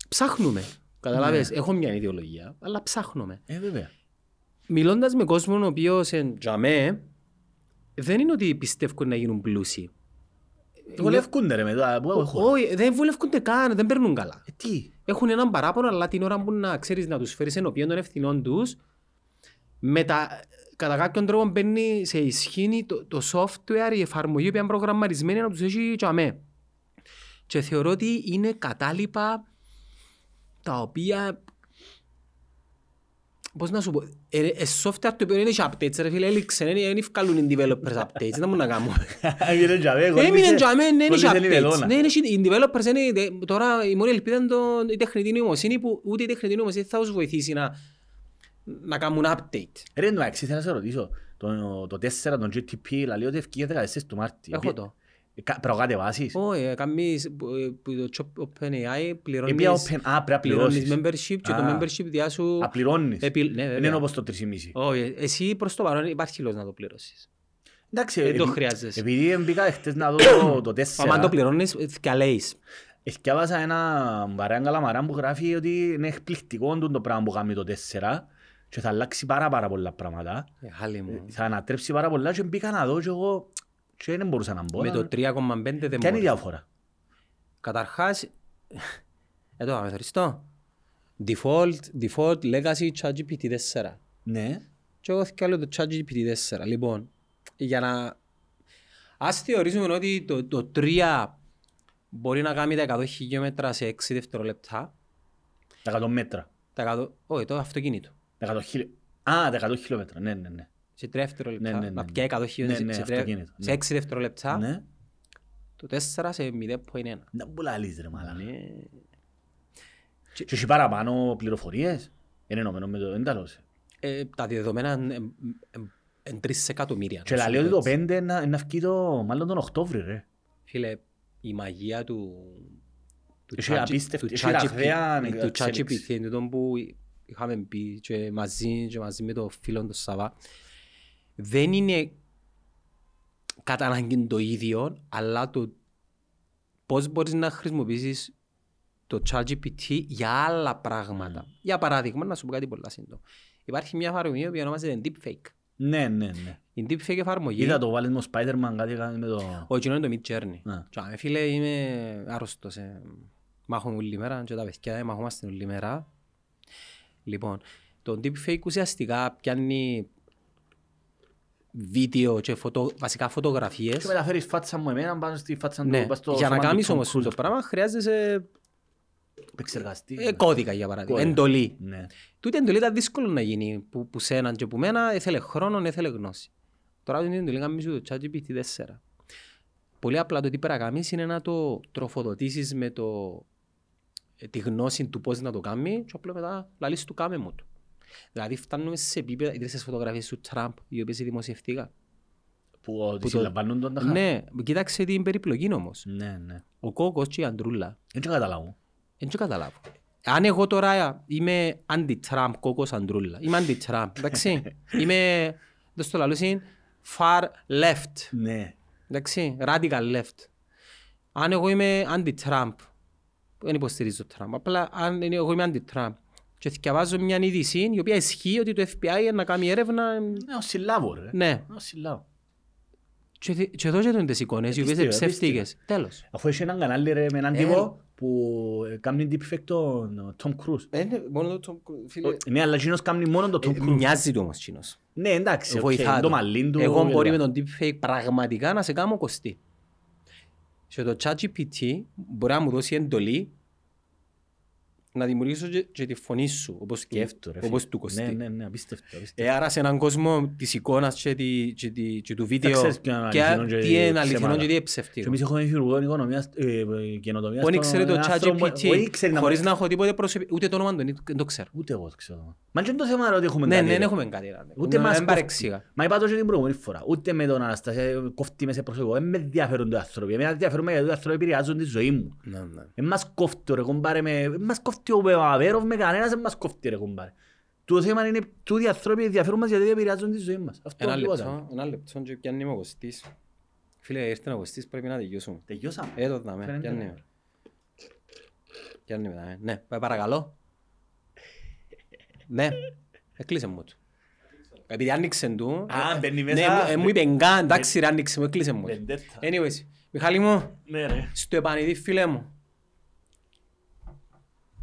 ψάχνουμε. Καταλάβες, έχω μια ιδεολογία, αλλά ψάχνουμε. Ε, βέβαια. Μιλώντας με κόσμο ο οποίος εν τζαμέ, δεν είναι ότι πιστεύουν να γίνουν πλούσιοι. Βολεύκονται ρε με το που έχω. Όχι, δεν βουλεύκονται καν, δεν παίρνουν καλά. Ε, τι; Έχουν έναν παράπονο, αλλά την ώρα που να ξέρεις να τους φέρεις ενώπιον των ευθυνών τους, μετα... κατά κάποιον τρόπο μπαίνει σε ισχύ το, το software, η εφαρμογή που είναι προγραμματισμένη να τους έχει τζαμέ. Και θεωρώ ότι είναι κατάλοιπα τα οποία Πώς να σου πω, ε, ε, software το οποίο είναι και updates ρε φίλε, έλειξε, δεν είναι ευκαλούν οι developers updates, δεν μου να κάνουμε. Έμεινε τζαμέ, Έμεινε κολλήσε- τζαμέ, ναι, είναι κολλήσε και η updates. βελόνα. Ναι, είναι και- οι developers είναι, δε- τώρα η μόνη ελπίδα είναι το- η τεχνητή νοημοσύνη που ούτε η τεχνητή νοημοσύνη θα τους βοηθήσει να, να κάνουν update. Ρε, εντάξει, θέλω να σε ρωτήσω. Το, το 4, τον GTP, λέει ότι ευκήγε 14 του Μάρτη. Έχω το. Ε, κα- Προκατεβάσεις. Όχι, ε, κάνεις, που ε, που το Chop- OpenAI Επία πληρώνεις, open, α, πρέπει να πληρώνεις πληρώσεις. membership και το Α. membership διά σου... Απληρώνεις. επι- ναι, Δεν βέβαια. είναι όπως το 3,5. Όχι, εσύ προς το παρόν υπάρχει λόγος να το πληρώσεις. Εντάξει, Δεν το επει- χρειάζεσαι. Επειδή μπήκα χτες να δω το- το 4. Αν το πληρώνεις, ε, θυκαλέεις. Εθιάβασα ένα παρέα καλαμαρά που γράφει ότι είναι εκπληκτικό τούτο το πράγμα που κάνει το 4 και θα αλλάξει πάρα πάρα πολλά πράγματα. Ε, χάλη μου. Θα ανατρέψει πάρα πολλά και μπήκα να δω και εγώ και δεν μπορούσα να μπω. Με να- το 3,5 δεν Ποια είναι η μπορείς. διαφορά. Καταρχάς, ε, το αμεθοριστώ. Default, default legacy ChatGPT 4. Ναι. Και εγώ θέλω το ChatGPT 4. Λοιπόν, για να... Ας θεωρήσουμε ότι το, το 3 μπορεί να κάνει τα 100 χιλιόμετρα σε 6 δευτερόλεπτα. Τα 100 μέτρα. Τα 100... Όχι, το αυτοκίνητο. Τα 100 χιλι... Α, τα 100 χιλιόμετρα. Ναι, ναι, ναι. Σε 3 δευτερόλεπτα. Ναι, ναι, ναι, Να ναι. πιάει 100 χιλιόμετρα Ναι, σε, ναι, σε, τρία- αυτοκίνητο, σε ναι. 6 δευτερόλεπτα. Ναι. Το 4 σε 0,1. Να μου λαλείς ρε μαλάκα. Ναι. Και έχει παραπάνω πληροφορίες. Είναι ενωμένο με το ένταλος. Ε, τα δεδομένα είναι εν 3 εκατομμύρια. Και να σου λέει πω ότι το έτσι. 5 είναι να βγει το μάλλον τον Οκτώβρη ρε. Φίλε, η μαγεία του του Έχει ChatG- απίστευτη- του έχει ChatGPT ραγδαία του εξέλιξη. ChatGPT είναι το που είχαμε πει και μαζί, και μαζί με το φίλο του Σαββά δεν είναι κατά ανάγκη το ίδιο αλλά το πώς μπορείς να χρησιμοποιήσεις το ChatGPT για άλλα πράγματα. Για παράδειγμα, να σου πω κάτι πολύ σύντομο. Υπάρχει μια εφαρμογή που ονομάζεται Deepfake. Ναι, ναι, ναι. Η Deepfake εφαρμογή Είδα το βάλεις με ο Spider-Man κάτι έκανε με το... όχι, είναι το Mid Journey. Ναι. Και άμε, φίλε, είμαι άρρωστος. Ε. Μάχομαι όλη μέρα και τα παιδιά ε, μαχόμαστε όλη μέρα. Λοιπόν, το deepfake ουσιαστικά πιάνει βίντεο και φωτο, βασικά Και φωτογραφίες. μεταφέρεις φάτσα μου εμένα πάνω στη φάτσα Ναι, του... πας στο για να σώμα του κάνεις Tom όμως Cruise. το πράγμα χρειάζεσαι Επεξεργαστή. ε, κώδικα για παράδειγμα, Κώδικα. εντολή. Ναι. Τούτη εντολή ήταν δύσκολο να γίνει που, που σέναν και που μένα έθελε χρόνο, έθελε γνώση. Τώρα την εντολή κάνεις το ChatGPT 4. Πολύ απλά το τι πρέπει να κάνεις είναι να το τροφοδοτήσεις με το, ε, τη γνώση του πώς να το κάνει και απλά μετά λαλείς του κάμε μου του. Δηλαδή φτάνουμε σε επίπεδα, είδες τις φωτογραφίες του Τραμπ, οι οποίες δημοσιευτήκαν. Που ότι το- συλλαμβάνουν τον τα Ναι, κοίταξε την περιπλοκή όμως. Ναι, ναι. Ο κόκκος και η αντρούλα, Δεν το καταλάβω. δεν το καταλάβω. Αν εγώ τώρα είμαι αντι-Τραμπ, κόκκος αντρούλα, είμαι αντι-Τραμπ, εντάξει, είμαι, δεν στο λαλούς είναι, far left, Ναι. εντάξει, radical left. Αν εγώ είμαι αντι-Τραμπ, δεν υποστηρίζω Τραμπ, απλά αν είναι- εγώ είμαι αντι-Τραμπ και διαβάζω μια είδηση η οποία ισχύει ότι το FBI είναι να κάνει έρευνα, Ναι, ο συλλάβο ρε. ναι, Ο συλλάβο. και, δι- και εδώ και είναι τις εικόνες, οι οποίες είναι Επίστευα, ψεύτικες. Τέλος. Αφού έχει έναν κανάλι ρε με έναν Ε. τύπο που ε, κάνει deepfake τον Tom Cruise. μόνο το φίλε... Ναι, αλλά εκείνος κάνει μόνο τον Tom Cruise. Ε, Μοιάζει του όμως κοινός. Ναι, εντάξει, οκ, Βοηθά το το. μαλλί του. Εγώ και μπορεί τα- με τον deepfake πραγματικά να σε κάνω κοστί. Και το ChatGPT μπορεί να μου δώσει εντολή να δημιουργήσω και, και τη φωνή σου, όπως, Σκέφτο, ρε, φίλε. όπως του κοστί. Ναι, ναι, ναι, απίστευτο. απίστευτο. Ε, άρα σε έναν κόσμο της εικόνας και, τη, και, τη, και του βίντεο ξέρεις ποιο είναι και αληθινό και τι είναι αληθινό ψέματα. και τι είναι Και ψευτικό. εμείς έχουμε υφυπουργό οικονομίας, ε, ε, καινοτομίας. Πόνοι στον- ξέρει το έναν άνθρωπο που- όχι, ChatGPT ξέρει να χωρίς μου- να έχω τίποτε προσωπικό, ούτε το όνομα του, δεν το ξέρω. Ούτε εγώ το ξέρω. Μα και είναι το θέμα ρε, ότι έχουμε Ναι, κάτι, ναι, ρε. δεν έχουμε κάτι. ρε. Ούτε Ναι, μας δεν κοφ- παρεξήγα. Μα είπα το και την προηγούμενη φορά. Ούτε με τον Αναστασία κοφτεί με σε προσωπικό. Δεν με ενδιαφέρουν οι άνθρωποι. Εμένα ενδιαφέρομαι γιατί οι άνθρωποι επηρεάζουν τη ζωή μου. Ναι, ναι. Δεν μας κόφτει ρε κομπάρε με... Δεν μας κόφτει ο Παπαβέροφ με κανένας δεν μας κόφτει ρε κομπάρε. Το θέμα είναι τούτοι οι άνθρωποι ενδιαφέρουν μας γιατί επηρεάζουν τη ζωή μας. Αυτό Ένα τίποτα. λεπτό, ένα λεπτό και πιάνει ο Κωστής. Φίλε, ήρθε ο Κωστής, πρέπει να τελειώσουμε. Τελειώσαμε. Ε, το δάμε, Φαίνεται. πιάνει με. Πιάνει με, δάμε. Ναι, πά- παρακαλώ. Ναι, έκλεισε μου του. Επειδή άνοιξε του... Α, ε, μπαίνει ναι, μέσα. μου- ε, μου είπε «Γκά, εντάξει ρε, άνοιξε μου, έκλεισε μου. Βεντέτα. Anyways, Μιχάλη μου, Ναι ρε. στο επανειδή φίλε μου,